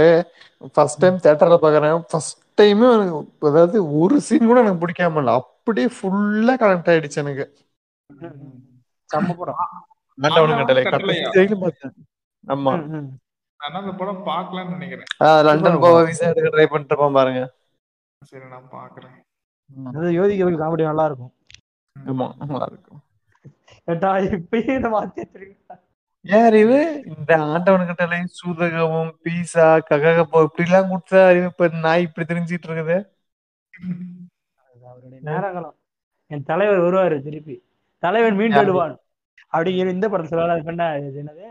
ஃபர்ஸ்ட் டைம் தியேட்டர்ல பாக்குறேன் ஃபர்ஸ்ட் டைம் எனக்கு அதாவது ஒரு சீன் கூட எனக்கு பிடிக்காம இல்ல. அப்படியே ஃபுல்லா கனெக்ட் ஆயிடுச்சு எனக்கு. செம்ம படம். கட்டளை ஆமா. நான் அந்த படம் பார்க்கலாம்னு நினைக்கிறேன். ஆஹ் லண்டன் போக. விசா எடுக்க ட்ரை பண்ணிட்டு பாருங்க. சரி நான் பாக்குறேன் அது யோதிக்கு காமெடி நல்லா இருக்கும் ஆமா நல்லா இருக்கும் ஏட்டா இப்பயே ஏன் அறிவு? இந்த ஆண்டவன் கட்டளை சூதகமும் பீஸா கககப்போ இப்படி எல்லாம் கொடுத்தா அறிவு இப்ப நாய் இப்படி தெரிஞ்சிட்டு இருக்குது. நேரங்களும் என் தலைவர் வருவாரு திருப்பி. தலைவன் மீண்டு யாரு? வருவான். அப்படிங்கிற இந்த படத்துல சொல்லுவாரு. அது இது என்னது?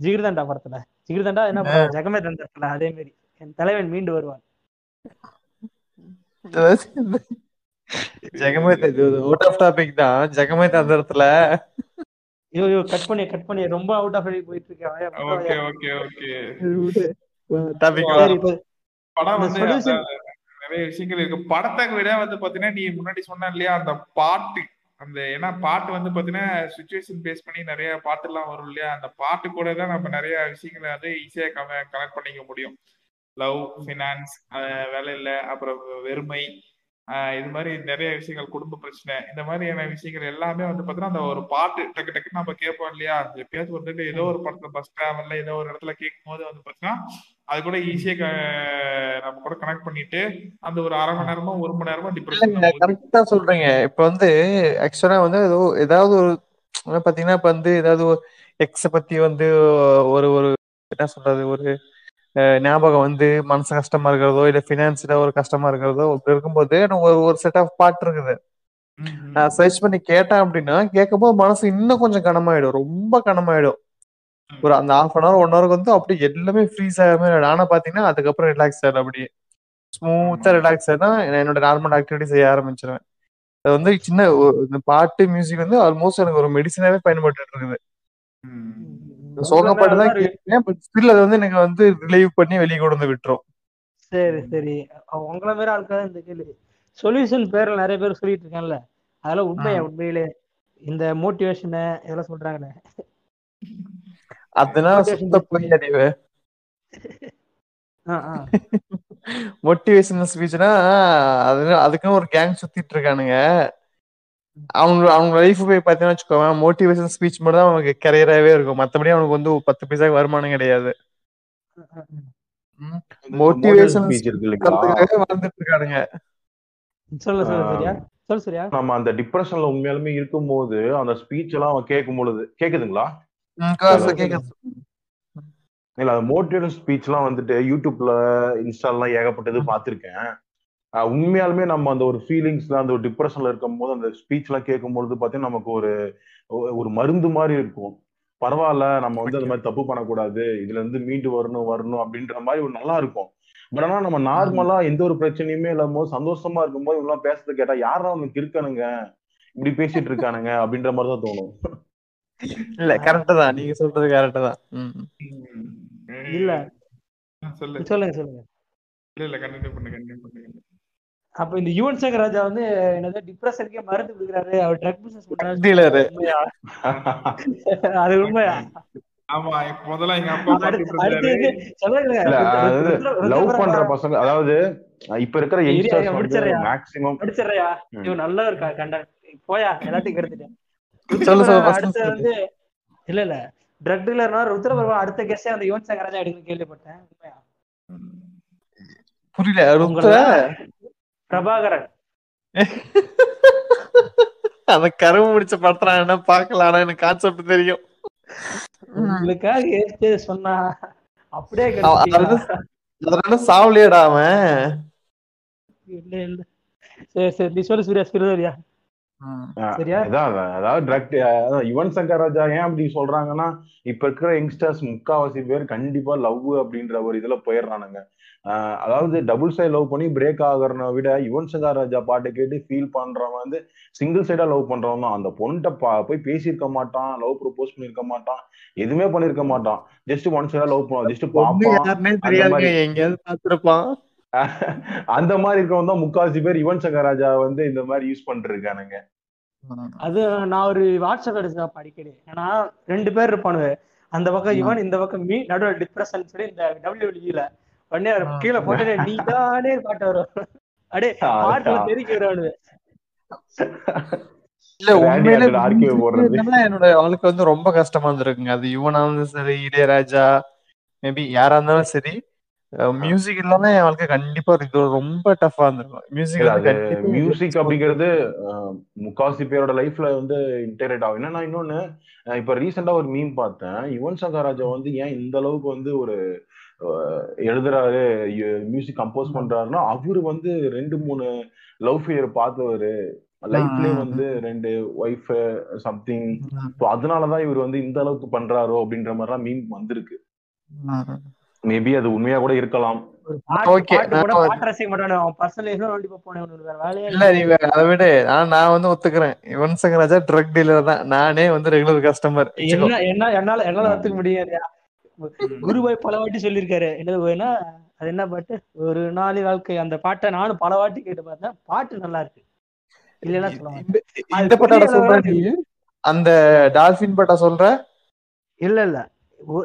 ஜிகிர்தண்டா படத்துல. ஜிகிர்தண்டா என்ன படம்? ஜெகமே தந்தத்துல அதே மாதிரி. என் தலைவன் மீண்டு வருவான். ஜெகமே அவுட் ஆஃப் டாபிக் தான். ஜெகமே தந்திரத்துல ஐயோ ஐயோ கட் பண்ணி கட் பண்ணி. ரொம்ப அவுட் ஆஃப் போயிட்டு இருக்கேன் ஓகே. Okay okay. டாபிக் படம் வந்து நிறைய விஷயங்கள் இருக்கு. படத்தை விட வந்து பாத்தீங்கன்னா நீ முன்னாடி சொன்ன இல்லையா அந்த பாட்டு அந்த ஏன்னா பாட்டு வந்து பாத்தீங்கன்னா சுச்சுவேஷன் பேஸ் பண்ணி நிறைய பாட்டு எல்லாம் வரும் இல்லையா அந்த பாட்டு கூட தான் நம்ம நிறைய விஷயங்களை வந்து ஈஸியா கனெக்ட் பண்ணிக்க முடியும். லவ் ஃபினான்ஸ் வேலை இல்லை அப்புறம் வெறுமை இது மாதிரி நிறைய விஷயங்கள் குடும்ப பிரச்சனை இந்த மாதிரியான விஷயங்கள் எல்லாமே வந்து பாத்தீங்கன்னா அந்த ஒரு பாட்டு டக்கு டக்குன்னு நம்ம கேட்போம் இல்லையா? எப்பயாச்சும் வந்துட்டு ஏதோ ஒரு படத்துல பஸ் டிராவல்ல ஏதோ ஒரு இடத்துல கேட்கும் போது வந்து பாத்தீங்கன்னா அது கூட ஈஸியா நம்ம கூட கனெக்ட் பண்ணிட்டு அந்த ஒரு அரை மணி நேரமோ ஒரு மணி நேரமோ டிப்ரெஷன் கரெக்டா சொல்றீங்க. இப்ப வந்து ஆக்சுவலா வந்து ஏதோ ஏதாவது ஒரு பாத்தீங்கன்னா இப்ப வந்து ஏதாவது எக்ஸ பத்தி வந்து ஒரு ஒரு என்ன சொல்றது ஒரு ஞாபகம் வந்து மனசு கஷ்டமா இருக்கிறதோ இல்ல பினான்ஸ்ல ஒரு கஷ்டமா இருக்கிறதோ அப்படி இருக்கும்போது ஒரு ஒரு செட் ஆஃப் பாட்டு இருக்குது. நான் சர்ச் பண்ணி கேட்டேன் அப்படின்னா கேட்கும்போது மனசு இன்னும் கொஞ்சம் கனமாயிடும். ரொம்ப கனமாயிடும். ஒரு அந்த ஹாஃப் அன் ஹவர் ஒன் ஹவருக்கு வந்து அப்படி எல்லாமே ஃப்ரீஸ் ஆயிடும். ஆனா பாத்தீங்கன்னா அதுக்கப்புறம் ரிலாக்ஸ் ஆயிடும் அப்படியே. ஸ்மூத்தா ரிலாக்ஸ் ஆயிடும் நான் என்னோட நார்மல் ஆக்டிவிட்டி செய்ய ஆரம்பிச்சிருவேன். அது வந்து சின்ன இந்த பாட்டு மியூசிக் வந்து ஆல்மோஸ்ட் எனக்கு ஒரு மெடிசனாவே பயன்பட்டு இருக்குது. சோக பாட்டு தான் கேட்பேன் பட் ஸ்டில் அது வந்து எனக்கு வந்து ரிலைவ் பண்ணி வெளியே கொண்டு வந்து விட்டுரும் சரி சரி. உங்களை மாதிரி ஆட்கள் இந்த கேள்வி. சொல்யூஷன் பேர்ல நிறைய பேர் சொல்லிட்டு இருக்காங்கல்ல. அதெல்லாம் உண்மையா? உண்மையிலே. இந்த மோட்டிவேஷன் இதெல்லாம் சொல்றாங்களே. அதனால சுத்த போய் அறிவு. மோட்டிவேஷனல் ஸ்பீச்னா அது அதுக்குன்னு ஒரு கேங் சுத்திட்டு இருக்கானுங்க. அவங்க அவங்க லைஃப் போய் பார்த்தீங்கன்னா வச்சுக்கோவேன் மோட்டிவேஷன் ஸ்பீச் மட்டும் தான் அவனுக்கு கரியராகவே இருக்கும். மற்றபடி அவனுக்கு வந்து பத்து பைசாக்கு வருமானம் கிடையாது. மோட்டிவேஷன் ஸ்பீச் இருக்கு இல்லைங்களா? வாழ்ந்துட்டு இருக்கானுங்க. சொல்லு. சரியா? சொல்லு சரியா? நம்ம அந்த டிப்ரெஷன்ல உண்மையாலுமே இருக்கும்போது அந்த ஸ்பீச் எல்லாம் அவன் கேட்கும் பொழுது கேக்குதுங்களா? ம், காசு கேக்குது. இல்ல அந்த மோட்டிவேஷன் ஸ்பீச் எல்லாம் வந்துட்டு யூடியூப்ல இன்ஸ்டாலாம் ஏகப்பட்டது பார்த்திருக்கேன். ஆஹ் உண்மையாலுமே நம்ம அந்த ஒரு ஃபீலிங்ஸ்ல அந்த ஒரு டிப்ரெஷன்ல இருக்கும் போது அந்த ஸ்பீச் எல்லாம் கேட்கும் பொழுது பார்த்தீங்கன்னா நமக்கு ஒரு ஒரு மருந்து மாதிரி இருக்கும். பரவாயில்ல நம்ம வந்து அந்த மாதிரி தப்பு பண்ணக்கூடாது. இதுல இருந்து மீண்டு வரணும் வரணும் அப்படின்ற மாதிரி ஒரு நல்லா இருக்கும். பட் ஆனா நம்ம நார்மலா எந்த ஒரு பிரச்சனையுமே இல்லாம போது சந்தோஷமா இருக்கும்போது இவங்கெல்லாம் பேசுறது கேட்டா யாரா அவனுக்கு இருக்கானுங்க இப்படி பேசிட்டு இருக்கானுங்க அப்படின்ற மாதிரி தான் தோணும். இல்ல கரெக்ட் தான். நீங்க சொல்றது கரெக்ட் தான். இல்ல. சொல்லு. சொல்லுங்க சொல்லுங்க. இல்ல இல்ல கண்டினியூ பண்ணு கண்டினியூ பண்ணுங்க அப்ப இந்த யுவன் சங்கர் ராஜா வந்து என்னது டிப்ரெஷனுக்கே மருந்து கொடுக்குறாரு. அவர் ட்ரக் பிசினஸ் பண்றாரு. அது உண்மையா? லவ் பண்ற பசங்க அதாவது இப்ப இருக்கிற யங்ஸ்டர்ஸ் வந்து முடிச்சிடுறியா? மேக்சிமம் படிச்சிடுறியா ம். இவன் நல்ல ஒரு கண்டன் போயா? எல்லாத்தையும் கெடுத்துட்டேன் அடுத்து. வந்து இல்ல இல்ல. ட்ரக் டீலர்னா ருத்ரபர்மா அடுத்த கெஸ்டே அந்த யுவன் சங்கர் ராஜா எடுக்கணும் கேள்விப்பட்டேன். உண்மையா? புரியல பிரபாகரன். அந்த கருவு முடிச்ச படத்துல என்ன பாக்கலாம் ஆனா எனக்கு கான்செப்ட் தெரியும். உங்களுக்காக ஏத்து சொன்னா அப்படியே? அதனால சாவலியடா அவன். இல்ல இல்ல. சரி சரி. நீ சொல்லு சூர்யா? அதான் அதாவது யுவன் சங்கர் ராஜா ஏன் அப்படி சொல்றாங்கன்னா இப்ப இருக்கிற யங்ஸ்டர்ஸ் முக்காவாசி பேர் கண்டிப்பா லவ் அப்படின்ற ஒரு இதுல போயிடுறானுங்க. அதாவது டபுள் சைடு லவ் பண்ணி பிரேக் ஆகுறத விட யுவன் சங்கர் ராஜா பாட்டை கேட்டு ஃபீல் பண்றவன் வந்து சிங்கிள் சைடா லவ் பண்றவன் தான். அந்த பொண்ணுகிட்ட பா- போய் பேசியிருக்க மாட்டான் லவ் ப்ரொபோஸ் பண்ணிருக்க மாட்டான் எதுவுமே பண்ணிருக்க மாட்டான். ஜஸ்ட் ஒன் சைடா லவ் பண்ணுவான் ஜஸ்ட் பாப்பான். அந்த மாதிரி. இருக்கவன் தான் முக்காவாசி பேர் யுவன் சங்கர் ராஜா வந்து இந்த மாதிரி யூஸ் பண்ணிட்டு இருக்கானுங்க அது நான் ஒரு வாட்ஸ்அப் எடுத்தேன் அடிக்கடி. ஏன்னா ரெண்டு பேர் இருப்பானுங்க. அந்த பக்கம் இவன் இந்த பக்கம் மீ நடுவில் டிப்ரெஷன் சொல்லி இந்த டபிள்யூல உடனே கீழே போட்டு நீ தானே பாட்டு வரும். அடே பாட்டுல தெரிவிக்க வருவானு இல்ல உண்மையிலே என்னோட வாழ்க்கை வந்து ரொம்ப கஷ்டமா இருந்திருக்குங்க. அது இவனா இருந்தாலும் சரி இளையராஜா மேபி யாரா இருந்தாலும் சரி மியூசிக் இல்லாம என் வாழ்க்கை கண்டிப்பா இருக்கு ரொம்ப டஃபா இருந்திருக்கும். மியூசிக் மியூசிக் அப்படிங்கிறது அஹ், முக்காவாசி பேரோட லைஃப்ல வந்து இன்டெகிரேட் ஆகும். என்னன்னா இன்னொன்னு இப்ப ரீசெண்டா ஒரு மீம் பார்த்தேன். யுவன் சங்கர் ராஜா வந்து ஏன் இந்த அளவுக்கு வந்து ஒரு எழுதுறாரு மியூசிக் கம்போஸ் பண்றாருன்னா அவரு வந்து ரெண்டு மூணு லவ் ஃபெயிலியர் பார்த்தவரு. லைஃப்லயே வந்து ரெண்டு ஒய்ஃப் சம்திங் அதனாலதான் இவர் வந்து இந்த அளவுக்கு பண்றாரோ அப்படின்ற மாதிரிலாம் மீம் வந்திருக்கு. மேபி அது உண்மையா கூட இருக்கலாம். நான் வந்து ஒத்துக்கிறேன். யுவன் சங்கர் ராஜா ட்ரக் டீலர் தான். நானே வந்து ரெகுலர் கஸ்டமர் என்ன என்ன என்னால என்னால ஒத்துக்க முடியாது. குருபாய் பல வாட்டி சொல்லியிருக்காரு. என்னது வேணா அது என்ன பாட்டு? ஒரு நாள் வாழ்க்கை அந்த பாட்டை நானும் பல வாட்டி கேட்டு பார்த்தேன். பாட்டு நல்லா இருக்கு. இல்லைன்னா சொல்ல மாட்டேன் இந்த இந்த பட்டாட சொல்ற நீ? அந்த டால்பின் பட்டா சொல்ற? இல்ல இல்ல.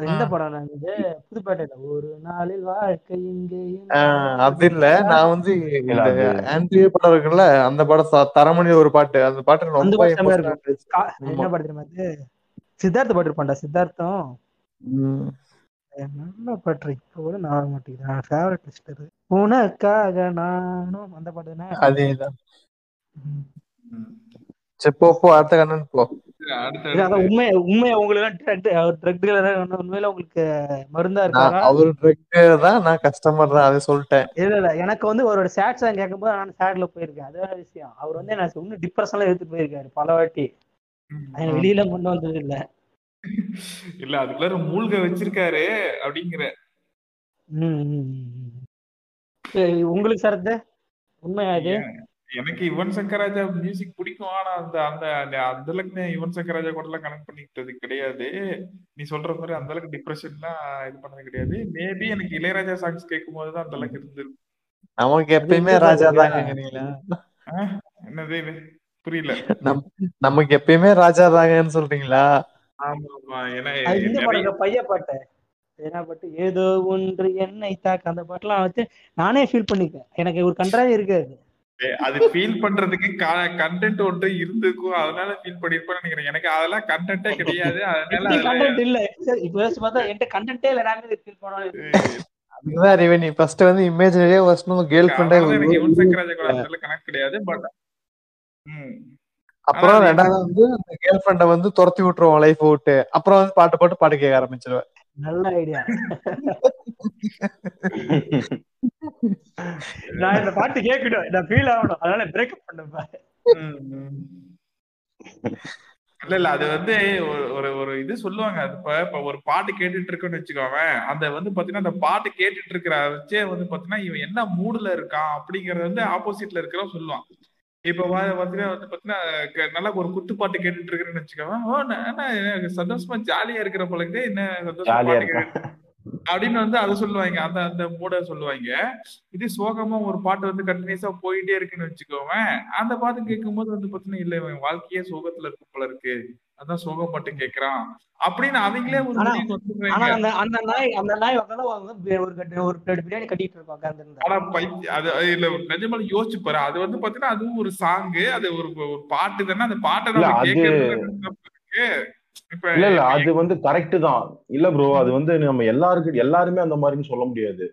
எந்த. படம் நான் இது புதுப்பேட்டையில ஒரு நாளில் வாழ்க்கை இங்கே ஆஹ் அது இல்ல. நான் வந்து ஆண்ட்ரிய படம் இருக்குல்ல அந்த படம் தரமணி ஒரு பாட்டு. அந்த பாட்டு ரொம்ப என்ன பாட்டு தெரியுமா சித்தார்த்த பாட்டு இருப்பான்டா சித்தார்த்தம். நல்ல பாட்டு இப்ப கூட நான் வர மாட்டேங்குது. ஃபேவரட் லிஸ்ட் அது உனக்காக நானும் அந்த பாட்டு தானே? அதேதான். சரி போ போ அடுத்த கண்ணன் போ. உண்மை உண்மை உங்களுக்கு ட்ரக் டீலர் உண்மையில உங்களுக்கு மருந்தா நான் இருக்காரா? அவரு ட்ரக் தான் நான் கஸ்டமர் தான் அதை சொல்லிட்டேன். இல்ல இல்ல எனக்கு வந்து அவரோட சேட் சாங் கேட்கும்போது நான் சேட்ல போயிருக்கேன். அது வேற விஷயம். அவர் வந்து எனக்கு இன்னும் டிப்ரெஷன்ல எடுத்துட்டு போயிருக்காரு பல வாட்டி. வெளியில கொண்டு வந்தது இல்ல. இல்ல அதுக்குள்ள மூழ்க வச்சிருக்காரு அப்படிங்கிற. உங்களுக்கு சரத்து உண்மையா இது? எனக்கு யுவன் சங்கர் ராஜா மியூசிக் பிடிக்கும். ஆனா அந்த அந்த அந்த அளவுக்கு யுவன் சங்கர் ராஜா கூட எல்லாம் கனெக்ட் பண்ணிக்கிட்டது கிடையாது. நீ சொல்ற மாதிரி அந்த அளவுக்கு டிப்ரெஷன்லாம் இது பண்ணது கிடையாது. மேபி எனக்கு இளையராஜா சாங்ஸ் கேட்கும் போது தான் அந்த அளவுக்கு இருந்திருக்கும் நமக்கு எப்பயுமே ராஜா ஆஹ், என்னது புரியல. நம் நமக்கு எப்பயுமே ராஜா தாங்கன்னு சொல்றீங்களா? ஆமா ஆமா ஏன்னா அது இந்த பாட்டு பைய பாட்டு. என்ன பாட்டு ஏதோ ஒன்று என்னை தாக்க. அந்த பாட்டுலாம் வச்சு நானே ஃபீல் பண்ணிப்பேன். எனக்கு ஒரு கன்றாவே இருக்காது. அது ஃபீல் பண்றதுக்கு கண்டென்ட் ஒன்று இருந்திருக்கும். அதனால ஃபீல் பண்ணிருப்பேன்னு நினைக்கிறேன். எனக்கு அதெல்லாம் கண்டென்ட்டே கிடையாது. அதனால கண்டென்ட் இல்ல. இப்ப யோசிச்சு பார்த்தா என்கிட்ட கண்டென்ட்டே இல்ல. நான் ஃபீல் பண்ணணும்? அதுதான் ரிவன். நீ ஃபர்ஸ்ட் வந்து இமேஜினரியா ஃபர்ஸ்ட் கேர்ள் ஃப்ரெண்டே எனக்கு யுவன் சங்கர் ராஜா கூட கனெக்ட் கிடையாது பட் அப்புறம் ரெண்டாவது வந்து அந்த கேர்ள் ஃப்ரெண்ட வந்து துரத்தி விட்டுருவோம் லைஃப் விட்டு. அப்புறம் வந்து பாட்டு பாட்டு பாட்டு கேட்க ஆரம்பிச்சிருவேன். நல்ல ஐடியா நான் இந்த பாட்டு கேட்கணும். நான் ஃபீல் ஆகணும். அதனால பிரேக்கப் பண்ணுவேன். இல்ல இல்ல. அது வந்து ஒரு ஒரு ஒரு இது சொல்லுவாங்க. அது இப்ப இப்ப ஒரு பாட்டு கேட்டுட்டு இருக்கோம்னு வச்சுக்கோங்க அந்த வந்து பாத்தீங்கன்னா அந்த பாட்டு கேட்டுட்டு இருக்கிற வச்சே வந்து பாத்தீங்கன்னா இவன் என்ன மூடுல இருக்கான் அப்படிங்கறது வந்து ஆப்போசிட்ல இருக்கிறவன் சொல்லுவான். இப்ப பாத்தீங்கன்னா வந்து பாத்தீங்கன்னா நல்லா ஒரு குத்து பாட்டு கேட்டுட்டு இருக்கிறேன்னு வச்சுக்கோங்க. சந்தோஷமா ஜாலியா இருக்கிற பழகுது என்ன சந்தோஷமா அப்படின்னு வந்து அதை சொல்லுவாங்க. அந்த அந்த மூட சொல்லுவாங்க. இது சோகமா ஒரு பாட்டு வந்து கண்டினியூஸா போயிட்டே இருக்குன்னு வச்சுக்கோங்க. அந்த பாட்டு கேட்கும்போது வந்து பாத்தீங்கன்னா இல்ல இவன் வாழ்க்கையே சோகத்துல இருக்கு போல இருக்கு. அதான் சோகம் பாட்டு கேக்குறான் அப்படின்னு அவங்களே ஒரு அந்த அந்த நாய் அந்த நாய் ஒரு கட்டு ஒரு பிளேட் பிரியாணி கட்டிட்டு இருப்பாங்க ஆனா அது இல்ல நிஜமால யோசிச்சு பாரு. அது வந்து பாத்தீங்கன்னா அதுவும் ஒரு சாங்கு அது ஒரு பாட்டு தானே. அந்த பாட்டை நம்ம கேட்கறது இல்ல இல்ல அது வந்து கரெக்ட் தான். இல்ல ப்ரோ அது வந்து நம்ம எல்லாருக்கு எல்லாருமே அந்த மாதிரின்னு சொல்ல முடியாது.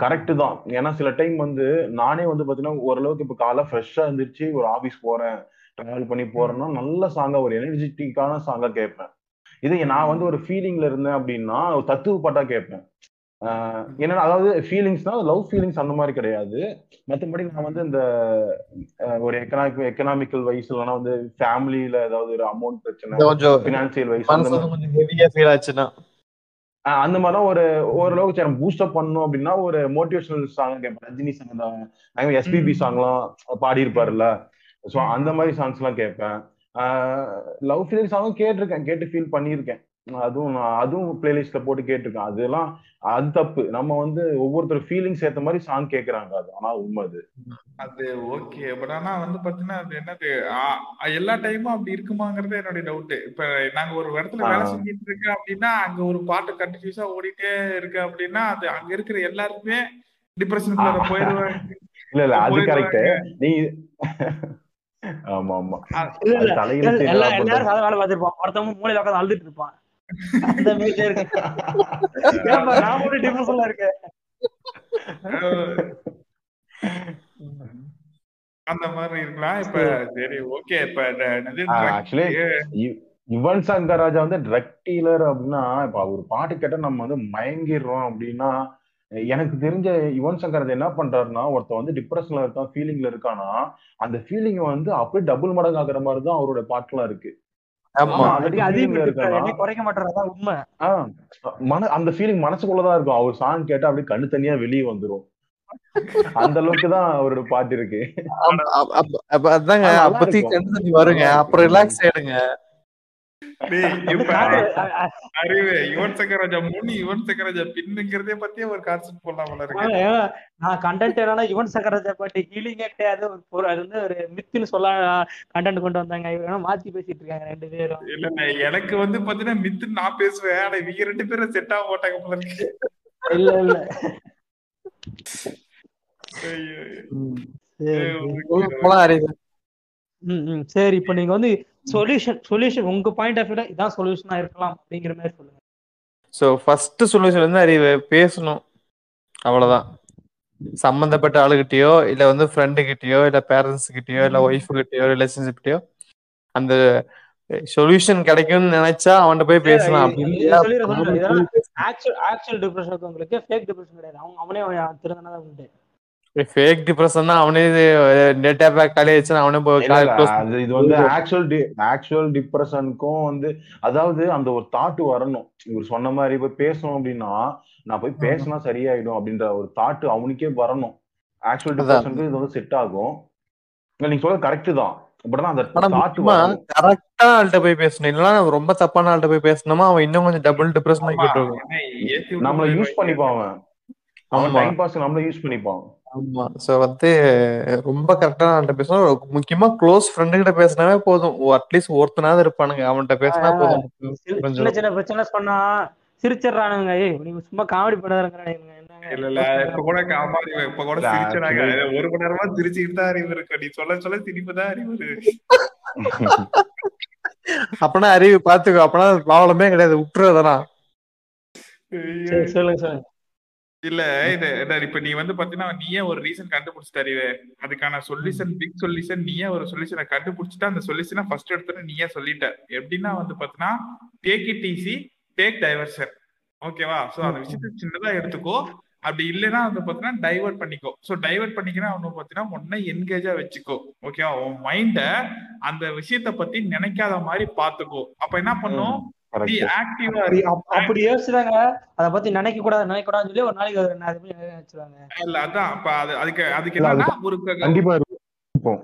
கரெக்ட் தான். ஏன்னா சில டைம் வந்து நானே வந்து பாத்தீங்கன்னா ஓரளவுக்கு இப்ப காலை ஃப்ரெஷ்ஷா இருந்துச்சு ஒரு ஆபீஸ் போறேன் டிராவல் பண்ணி போறேன்னா நல்ல சாங்கா ஒரு எனர்ஜெட்டிக்கான சாங்கா கேட்பேன் இதே நான் வந்து ஒரு ஃபீலிங்ல இருந்தேன் அப்படின்னா ஒரு தத்துவ பாட்டா கேட்பேன் என்னன்னா அதாவது ஃபீலிங்ஸ்னா லவ் ஃபீலிங்ஸ் அந்த மாதிரி கிடையாது. மற்றபடி நான் வந்து இந்த ஒரு எக்கனாமிக் எக்கனாமிக்கல் வைஸ் இல்லைன்னா வந்து ஃபேமிலியில ஏதாவது ஒரு அமௌண்ட் பிரச்சனை இது கொஞ்சம் பினான்சியல் வைஸ் அந்த மாதிரி. வந்து கொஞ்சம் ஹெவியா ஃபீல் ஆச்சுன்னா. ஆஹ் அந்த மாதிரிலாம் ஒரு ஓரளவுக்கு சரி பூஸ்டப் பண்ணணும் அப்படின்னா ஒரு மோட்டிவேஷனல் சாங் கேட்பேன் ரஜினி சாங் தான். எஸ்பிபி. சாங்லாம் பாடி இருப்பாருல்ல ஸோ. அந்த மாதிரி சாங்ஸ் எல்லாம் கேட்பேன். லவ் ஃபீலிங் சாங்கும் கேட்டிருக்கேன் கேட்டு ஃபீல் பண்ணியிருக்கேன். அதுவும் நான் அதுவும் பிளேலிஸ்ட்ல போட்டு கேட்டிருக்கேன். அதெல்லாம் அது தப்பு. நம்ம வந்து ஒவ்வொருத்தர் ஃபீலிங்ஸ் ஏத்த மாதிரி சாங் கேக்குறாங்க அது. ஆனா உண்மை அது. அது ஓகே பட் ஆனா வந்து பாத்தீங்கன்னா அது என்னது? எல்லா டைமும் அப்படி இருக்குமாங்கிறது என்னுடைய டவுட் இப்ப நாங்க ஒரு இடத்துல வேலை. செஞ்சுட்டு இருக்கோம் அப்படின்னா அங்க ஒரு பாட்டு கண்டினியூஸா ஓடிட்டே இருக்கு அப்படின்னா அது அங்க இருக்கிற எல்லாருமே டிப்ரெஷனுக்குள்ள போயிடுவாங்க இல்ல இல்ல அது. கரெக்ட் நீ ஆமா ஆமா இல்ல இல்ல. எல்லாரும் வேலை பார்த்திருப்பான். ஒருத்தவங்க மூலையில உட்காந்து அழுதுட்டு இருப்பான். அந்த ஏப்பா, நான் கூட டிப்ரெஷன்ல இருக்கேன். அந்த மாதிரி இருக்கலாம் இப்ப சரி. ஓகே இப்ப இந்த என்னது ஆ, drug- actually, இ- யுவன் சங்கர் ராஜா வந்து ட்ரக் டீலர் அப்படின்னா இப்ப ஒரு பாட்டு கேட்டா நம்ம வந்து மயங்கிடுறோம் அப்படின்னா எனக்கு தெரிஞ்ச யுவன் சங்கர் ராஜா என்ன பண்றாருன்னா ஒருத்தன் வந்து டிப்ரெஷன்ல இருக்கான் ஃபீலிங்ல இருக்கானா அந்த ஃபீலிங் வந்து அப்படியே டபுள் மடங்கு ஆகுற மாதிரி தான் அவரோட பாட்டுலாம் இருக்கு. அந்த ஃபீலிங் மனசுக்குள்ளதான் இருக்கும். அவர் சாங் கேட்டா அப்படியே கண்ணு தனியா வெளியே வந்துரும். அந்த அளவுக்கு தான் அவரோட பாட்டு இருக்கு. ஆமா, அப்ப- அப்ப- அப்ப அதாங்க ஆ, நல்லா அப்பத்தி வருங்க. அப்புறம் ரிலாக்ஸ் ஆயிடுங்க. அறிவு யுவன் சங்கர் ராஜா முன்னி யுவன் சங்கர் ராஜா பின்னுங்கிறதே பத்தியே ஒரு கான்செப்ட் போடலாம் இருக்கு. நான் கண்டென்ட் என்னன்னா யுவன் சங்கராஜா பாட்டு ஹீலிங்கே கிடையாது. ஒரு அது வந்து ஒரு மித்துன்னு சொல்ல கண்டென்ட் கொண்டு வந்தாங்க. இவங்க மாத்தி பேசிட்டு இருக்காங்க ரெண்டு பேரும். இல்ல இல்ல, எனக்கு வந்து பாத்தீங்கன்னா மித்து நான் பேசுவேன். ஆனா இவங்க ரெண்டு பேரும் செட் ஆக மாட்டாங்க போல இருக்கு. இல்ல இல்ல. சரி. இப்போ நீங்க வந்து சொல்யூஷன் சொல்யூஷன் உங்க பாயிண்ட் ஆஃப் வியூல இதான் சொல்யூஷனா இருக்கலாம் அப்படிங்கிற மாதிரி சொல்லுங்க. ஸோ ஃபர்ஸ்ட் சொல்யூஷன் வந்து அறிவு பேசணும். அவ்வளவுதான். சம்பந்தப்பட்ட ஆளுகிட்டயோ இல்ல வந்து ஃப்ரெண்டு கிட்டயோ இல்ல பேரண்ட்ஸ் கிட்டயோ இல்ல ஒய்ஃப் கிட்டயோ ரிலேஷன்ஷிப் கிட்டயோ அந்த சொல்யூஷன் கிடைக்கும்னு நினைச்சா அவன்கிட்ட போய் பேசலாம். அப்படி இது இல்லையா, சொல்லிடுறேன், சொல்லிடுறேன். இதெல்லாம் அவன்கிட்ட போய் ஆக்சுவல் ஆக்சுவல் டிப்ரெஷன் உங்களுக்கு ஃபேக் டிப்ரெஷன் கிடையாது. அவங்க அவனே திருந்தனா உண்டு. ஃபேக் டிப்ரெஷன் தான் அவனே டேட்டா பேக் காலி ஆயிடுச்சுன்னா அவனே இது வந்து ஆக்சுவல் ஆக்சுவல் டிப்ரெஷனுக்கும் வந்து அதாவது அந்த ஒரு தாட் வரணும். இவர் சொன்ன மாதிரி போய் பேசணும் அப்படின்னா நான் போய் பேசினா சரியாயிடும் அப்படின்ற ஒரு தாட் அவனுக்கே வரணும். ஆக்சுவல். டிப்ரெஷனுக்கு இது வந்து செட் ஆகும். நீங்க சொல்றது கரெக்ட் தான். கரெக்டா ஆள்கிட்ட போய் பேசணும். இல்லைன்னா ரொம்ப தப்பான ஆள்கிட்ட போய் பேசணுமா? அவன் இன்னும் கொஞ்சம் டபுள் டிப்ரெஷன் ஆகிட்டு நம்மள யூஸ். பண்ணிப்பான் அவன். டைம் பாஸ் நம்மள யூஸ் பண்ணிப்பான். ஆமா. சோ வந்து ரொம்ப கரெக்டான ஆள்கிட்ட பேசணும் முக்கியமா க்ளோஸ் ஃப்ரெண்டு கிட்ட பேசினாவே போதும். அட்லீஸ்ட் ஒருத்தனாவது இருப்பானுங்க. அவன்கிட்ட பேசினா போதும். சின்ன- சின்ன பிரச்சனை சொன்னா சிரிச்சிடுறானுங்க. ஏய் நீங்க சும்மா காமெடி பண்ணாதீங்க இல்ல இல்ல. இப்ப கூட இவன் இப்ப கூட actually- ஒரு மணி நேரமா சிரிச்சுக்கிட்டு தான் அறிவு இருக்கு நீ சொல்ல சொல்ல சிரிப்பு தான் அறிவு. அப்பனா அறிவு பாத்துக்கோ. அப்பனா ப்ராப்ளமே கிடையாது. விட்டுறதெல்லாம் சரி சொல்லுங்க சொல்லுங்க. இல்ல இது இப்ப நீ வந்து பாத்தீங்கன்னா நீயே ஒரு ரீசன் கண்டுபிடிச்சிட்ட அறிவு அதுக்கான சொல்யூஷன் பிக் சொல்யூஷன் நீயே ஒரு சொல்யூஷனை கண்டுபிடிச்சிட்டா அந்த சொல்யூஷனை ஃபர்ஸ்ட் எடுத்துட்டு நீயே சொல்லிட்ட. எப்படின்னா வந்து பாத்தீங்கன்னா take it easy take diversion ஓகேவா சோ அந்த விஷயத்தை சின்னதா எடுத்துக்கோ. அப்படி இல்லைன்னா வந்து பாத்தீங்கன்னா டைவர்ட் பண்ணிக்கோ. சோ டைவர்ட் பண்ணிக்கினா ஒண்ணு பாத்தீங்கன்னா உன்னை என்கேஜா வச்சுக்கோ. ஓகேவா உன் மைண்ட அந்த விஷயத்த பத்தி நினைக்காத மாதிரி பாத்துக்கோ. அப்ப என்ன பண்ணும்? அப்படி அப்- அப்படி யோசிச்சாங்க அத பத்தி நினைக்க கூடாது நினைக்க கூடாதுன்னு சொல்லி ஒரு நாளைக்கு இல்ல அதான். அப்ப அது அதுக்கு அதுக்கு அது என்னன்னா ஒரு கண்டிப்பா இருக்கும்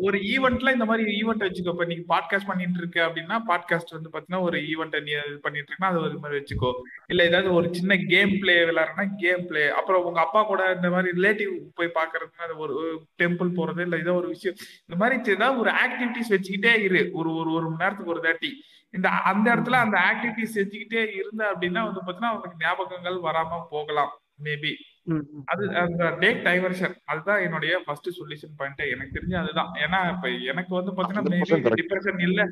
ஒரு ஈவெண்ட்ல இந்த மாதிரி ஈவெண்ட் வச்சுக்கோ இப்ப நீங்க பாட்காஸ்ட் பண்ணிட்டு இருக்க அப்படின்னா பாட்காஸ்ட் வந்து பாத்தீங்கன்னா ஒரு ஈவெண்ட் நீ இது பண்ணிட்டு இருக்கா அது ஒரு மாதிரி வச்சுக்கோ. இல்ல ஏதாவது ஒரு சின்ன கேம் பிளே விளையாடுறா கேம் பிளே அப்புறம் உங்க அப்பா கூட இந்த மாதிரி ரிலேட்டிவ் போய் பாக்குறதுன்னா அது ஒரு டெம்பிள் போறது இல்ல ஏதோ ஒரு விஷயம். இந்த மாதிரி ஏதாவது ஒரு ஆக்டிவிட்டிஸ் வச்சுக்கிட்டே இரு. ஒரு ஒரு ஒரு மணி நேரத்துக்கு ஒரு தாட்டி இந்த அந்த இடத்துல அந்த ஆக்டிவிட்டிஸ் செஞ்சுக்கிட்டே இருந்த அப்படின்னா வந்து பாத்தீங்கன்னா உனக்கு ஞாபகங்கள் வராம போகலாம் மேபி. அது அந்த டேக் டைவர்ஷன் அதுதான் என்னுடைய ஃபர்ஸ்ட் சொல்யூஷன் பாயிண்ட் எனக்கு தெரிஞ்சு அதுதான். ஏன்னா இப்ப எனக்கு வந்து பாத்தீங்கன்னா 100% மேபி correct. டிப்ரெஷன் இல்ல.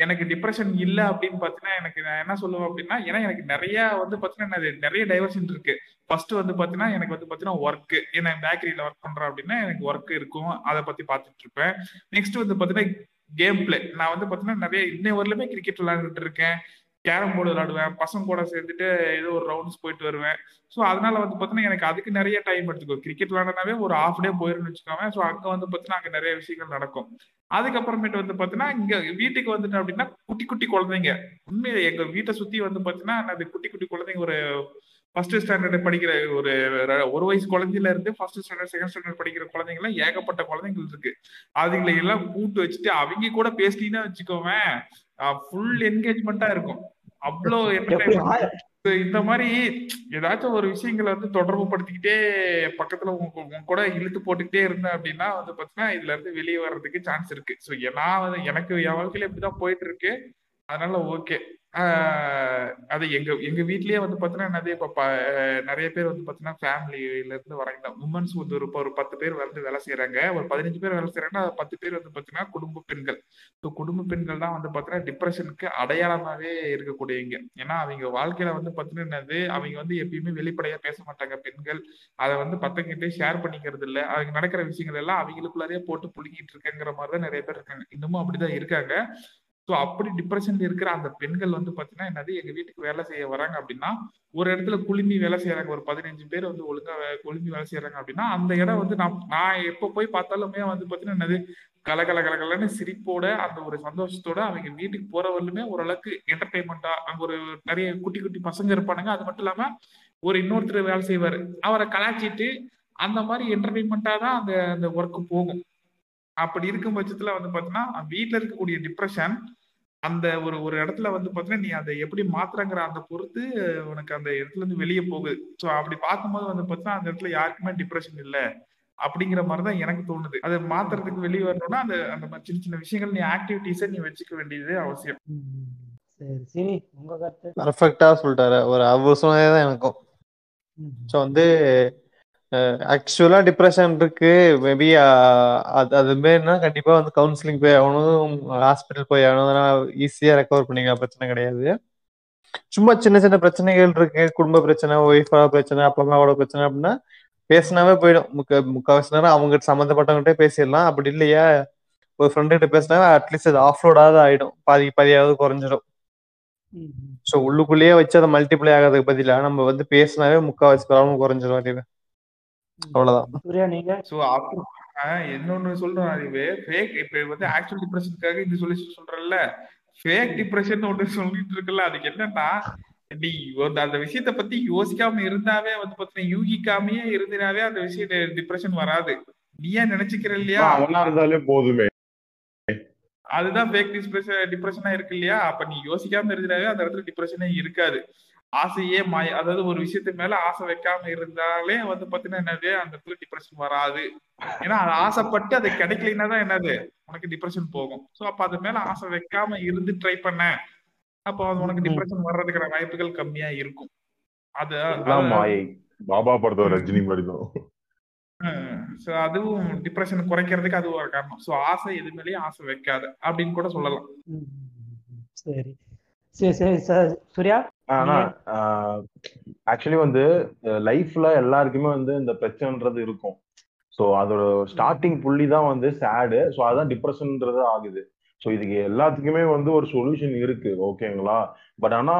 எனக்கு டிப்ரெஷன் இல்ல அப்படின்னு பாத்தீங்கன்னா எனக்கு நான் என்ன சொல்லுவேன் அப்படின்னா ஏன்னா எனக்கு நிறைய வந்து பாத்தீங்கன்னா நிறைய டைவர்ஷன் இருக்கு. ஃபர்ஸ்ட் வந்து பாத்தீங்கன்னா எனக்கு வந்து பாத்தீங்கன்னா ஒர்க் ஏன்னா பேக்கரியில ஒர்க் பண்றேன் அப்படின்னா எனக்கு ஒர்க் இருக்கும். அதை பத்தி பாத்துட்டு இருப்பேன். நெக்ஸ்ட் வந்து பாத்தீங்கன்னா கேம் பிளே நான் வந்து பாத்தீங்கன்னா நிறைய இன்னை வரலுமே கிரிக்கெட் விளையாண்டுட்டு இருக்கேன் கேரம் போர்டு விளையாடுவேன். பசங்க கூட சேர்ந்துட்டு ஏதோ ஒரு ரவுண்ட்ஸ் போயிட்டு வருவேன். ஸோ அதனால வந்து பார்த்தீங்கன்னா எனக்கு அதுக்கு நிறைய டைம் எடுத்துக்கோ கிரிக்கெட் விளாண்டனாவே ஒரு ஹாஃப் டே போயிருன்னு வச்சுக்கோங்க ஸோ அங்கே வந்து பார்த்தீங்கன்னா அங்கே நிறைய விஷயங்கள் நடக்கும். அதுக்கப்புறமேட்டு வந்து பார்த்தீங்கன்னா இங்க வீட்டுக்கு வந்துட்டு அப்படின்னா குட்டி குட்டி குழந்தைங்க. உண்மையில எங்க வீட்டை சுத்தி வந்து பார்த்தீங்கன்னா அது குட்டி குட்டி குழந்தைங்க ஒரு ஃபர்ஸ்ட் ஸ்டாண்டர்ட் படிக்கிற ஒரு ஒரு வயசு குழந்தையில இருந்து ஃபர்ஸ்ட் ஸ்டாண்டர்ட் செகண்ட் ஸ்டாண்டர்ட் படிக்கிற குழந்தைங்கள ஏகப்பட்ட குழந்தைகள் இருக்கு. அதுங்களை எல்லாம் கூட்டு வச்சுட்டு அவங்க கூட பேசினீங்கன்னா வச்சுக்கோவேன் ஃபுல் என்கேஜ்மெண்ட்டா இருக்கும். அவ்வளோ இந்த மாதிரி ஏதாச்சும் ஒரு விஷயங்களை வந்து தொடர்பு படுத்திக்கிட்டே பக்கத்துல உங்க உங்க கூட இழுத்து போட்டுக்கிட்டே இருந்தேன் அப்படின்னா வந்து பாத்தீங்கன்னா இதுல இருந்து வெளியே வர்றதுக்கு சான்ஸ் இருக்கு. ஸோ நான் வந்து எனக்கு என் வாழ்க்கையில இப்படிதான் போயிட்டு இருக்கு. அதனால ஓகே அது எங்க எங்க வீட்லயே வந்து பாத்தீங்கன்னா என்னது இப்ப நிறைய பேர் வந்து பாத்தீங்கன்னா ஃபேமிலில இருந்து வராங்க உமன்ஸ் வந்து ஒரு ஒரு பத்து பேர் வந்து வேலை செய்யறாங்க ஒரு பதினஞ்சு பேர் வேலை செய்யறாங்கன்னா பத்து பேர் வந்து பாத்தீங்கன்னா குடும்ப பெண்கள். ஸோ குடும்ப பெண்கள் தான் வந்து பாத்தீங்கன்னா டிப்ரெஷனுக்கு அடையாளமாவே இருக்கக்கூடியவங்க. ஏன்னா அவங்க வாழ்க்கையில வந்து பாத்தீங்கன்னா என்னது அவங்க வந்து எப்பயுமே வெளிப்படையா பேச மாட்டாங்க. பெண்கள் அதை வந்து பத்தங்கிட்டே ஷேர் பண்ணிக்கிறது இல்ல. அவங்க நடக்கிற விஷயங்கள் எல்லாம் அவங்களுக்குள்ளாரே போட்டு புழுங்கிட்டு இருக்கேங்கிற மாதிரி தான் நிறைய பேர் இருக்காங்க. இன்னமும் அப்படிதான் இருக்காங்க. ஸோ அப்படி டிப்ரெஷன்ல இருக்கிற அந்த பெண்கள் வந்து பார்த்தீங்கன்னா என்னது எங்கள் வீட்டுக்கு வேலை செய்ய வராங்க அப்படின்னா ஒரு இடத்துல குழுமி வேலை செய்யறாங்க ஒரு பதினஞ்சு பேர் வந்து ஒழுங்கா குழுமி வேலை செய்யறாங்க அப்படின்னா அந்த இடம் வந்து நான் நான் எப்போ போய் பார்த்தாலுமே வந்து பார்த்தீங்கன்னா என்னது கலகல கலகலன்னு சிரிப்போட அந்த ஒரு சந்தோஷத்தோட அவங்க வீட்டுக்கு போறவர்களுமே ஓரளவுக்கு என்டர்டைன்மெண்டா அங்க ஒரு நிறைய குட்டி குட்டி பசங்க இருப்பானுங்க. அது மட்டும் இல்லாம ஒரு இன்னொருத்தர் வேலை செய்வாரு. அவரை கலாச்சிட்டு அந்த மாதிரி என்டர்டைன்மெண்டா தான் அந்த அந்த ஒர்க்கு போகும். அப்படி இருக்கும் பட்சத்துல வந்து பாத்தீங்கன்னா வீட்ல இருக்கக்கூடிய டிப்ரெஷன் அந்த ஒரு ஒரு இடத்துல வந்து பாத்தீங்கன்னா நீ அதை எப்படி மாத்துறங்கிற அந்த பொறுத்து உனக்கு அந்த இடத்துல இருந்து வெளியே போகுது. ஸோ அப்படி பார்க்கும்போது வந்து பாத்தீங்கன்னா அந்த இடத்துல யாருக்குமே டிப்ரெஷன் இல்ல. அப்படிங்கிற மாதிரி தான் எனக்கு தோணுது. அதை மாத்துறதுக்கு வெளியே வரணும்னா அந்த அந்த மாதிரி சின்ன சின்ன விஷயங்கள் நீ ஆக்டிவிட்டிஸை நீ வச்சுக்க வேண்டியது அவசியம். சரி சரி உங்க கருத்து? பர்ஃபெக்டா சொல்லிட்டாரு. ஒரு சொன்னதே தான் எனக்கும். ஸோ வந்து ஆக்சுவலா டிப்ரெஷன் இருக்கு. மேபி அது அது மாரினா கண்டிப்பா வந்து கவுன்சிலிங் போய் ஆகணும். ஹாஸ்பிட்டல் போய் ஆகணும். அதெல்லாம் ஈஸியா ரெக்கவர் பண்ணிக்கலாம். பிரச்சனை கிடையாது. சும்மா சின்ன சின்ன பிரச்சனைகள் இருக்கு. குடும்ப பிரச்சனை ஒய்ஃபோட பிரச்சனை அப்பா அம்மாவோட பிரச்சனை அப்படின்னா பேசினாவே போயிடும். முக்க முக்கால்வாசி நேரம் அவங்க சம்மந்தப்பட்டவங்ககிட்ட பேசிடலாம். அப்படி இல்லையா? ஒரு ஃப்ரெண்டு கிட்ட பேசினா அட்லீஸ்ட் அது ஆஃப்லோடாவது ஆயிடும். பாதி பாதியாவது குறைஞ்சிடும். ஸோ உள்ளுக்குள்ளேயே வச்சு அதை மல்டிப்ளை ஆகிறதுக்கு பதிலா நம்ம வந்து பேசினாவே முக்கால்வாசி ப்ராப்ளம் குறைஞ்சிடும் அறிவு அவ்வளவுதான். சூர்யா நீங்க? ஆஹ் இன்னொன்னு சொல்றேன். அறிவு ஃபேக் இப்ப வந்து ஆக்சுவல் டிப்ரெஷனுக்காக இந்த சொல்லி சொல்றேன்ல. ஃபேக் டிப்ரெஷன் ஒன்று சொல்லிட்டு இருக்குல்ல அதுக்கு என்னன்னா நீ வந்து அந்த விஷயத்த பத்தி யோசிக்காம இருந்தாவே வந்து பாத்தீங்கன்னா யூகிக்காமயே இருந்தாவே அந்த விஷயம் டிப்ரெஷன் வராது. நீ ஏன் நினைச்சுக்கிற இல்லையா? அவனா இருந்தாலே போதுமே. அதுதான் ஃபேக் டிப்ரெஷன் டிப்ரெஷனா இருக்கு இல்லையா? அப்ப நீ யோசிக்காம இருந்தாவே அந்த இடத்துல டிப்ரெஷனே இருக்காது. ஆசையே மாய அதாவது ஒரு விஷயத்து மேல ஆசை வைக்காம இருந்தாலே வந்து பாத்தீங்கன்னா என்னது? அந்த இடத்துல டிப்ரெஷன் வராது. ஏன்னா அது ஆசைப்பட்டு அது கிடைக்கலைன்னா தான் என்னது? உனக்கு டிப்ரெஷன் போகும். சோ அப்ப அது மேல ஆசை வைக்காம இருந்து ட்ரை பண்ண. அப்போ அது உனக்கு. டிப்ரெஷன் வர்றதுக்கான வாய்ப்புகள் கம்மியா இருக்கும். அது பாபா படத்தோட ரஜினி மாதிரி தான் சோ அதுவும் டிப்ரெஷன் குறைக்கிறதுக்கு அது ஒரு காரணம். சோ ஆசை எது மேலயும் ஆசை வைக்காத. அப்படின்னு கூட சொல்லலாம். சார். சூர்யா? ஆனா ஆக்சுவலி வந்து லைஃப்ல எல்லாருக்குமே வந்து இந்த பிரச்சனைன்றது இருக்கும். ஸோ அதோட ஸ்டார்டிங் புள்ளி தான் வந்து சேடு ஸோ அதான் டிப்ரெஷன்ன்றது ஆகுது. ஸோ இதுக்கு எல்லாத்துக்குமே வந்து ஒரு சொல்யூஷன் இருக்கு ஓகேங்களா? பட் ஆனா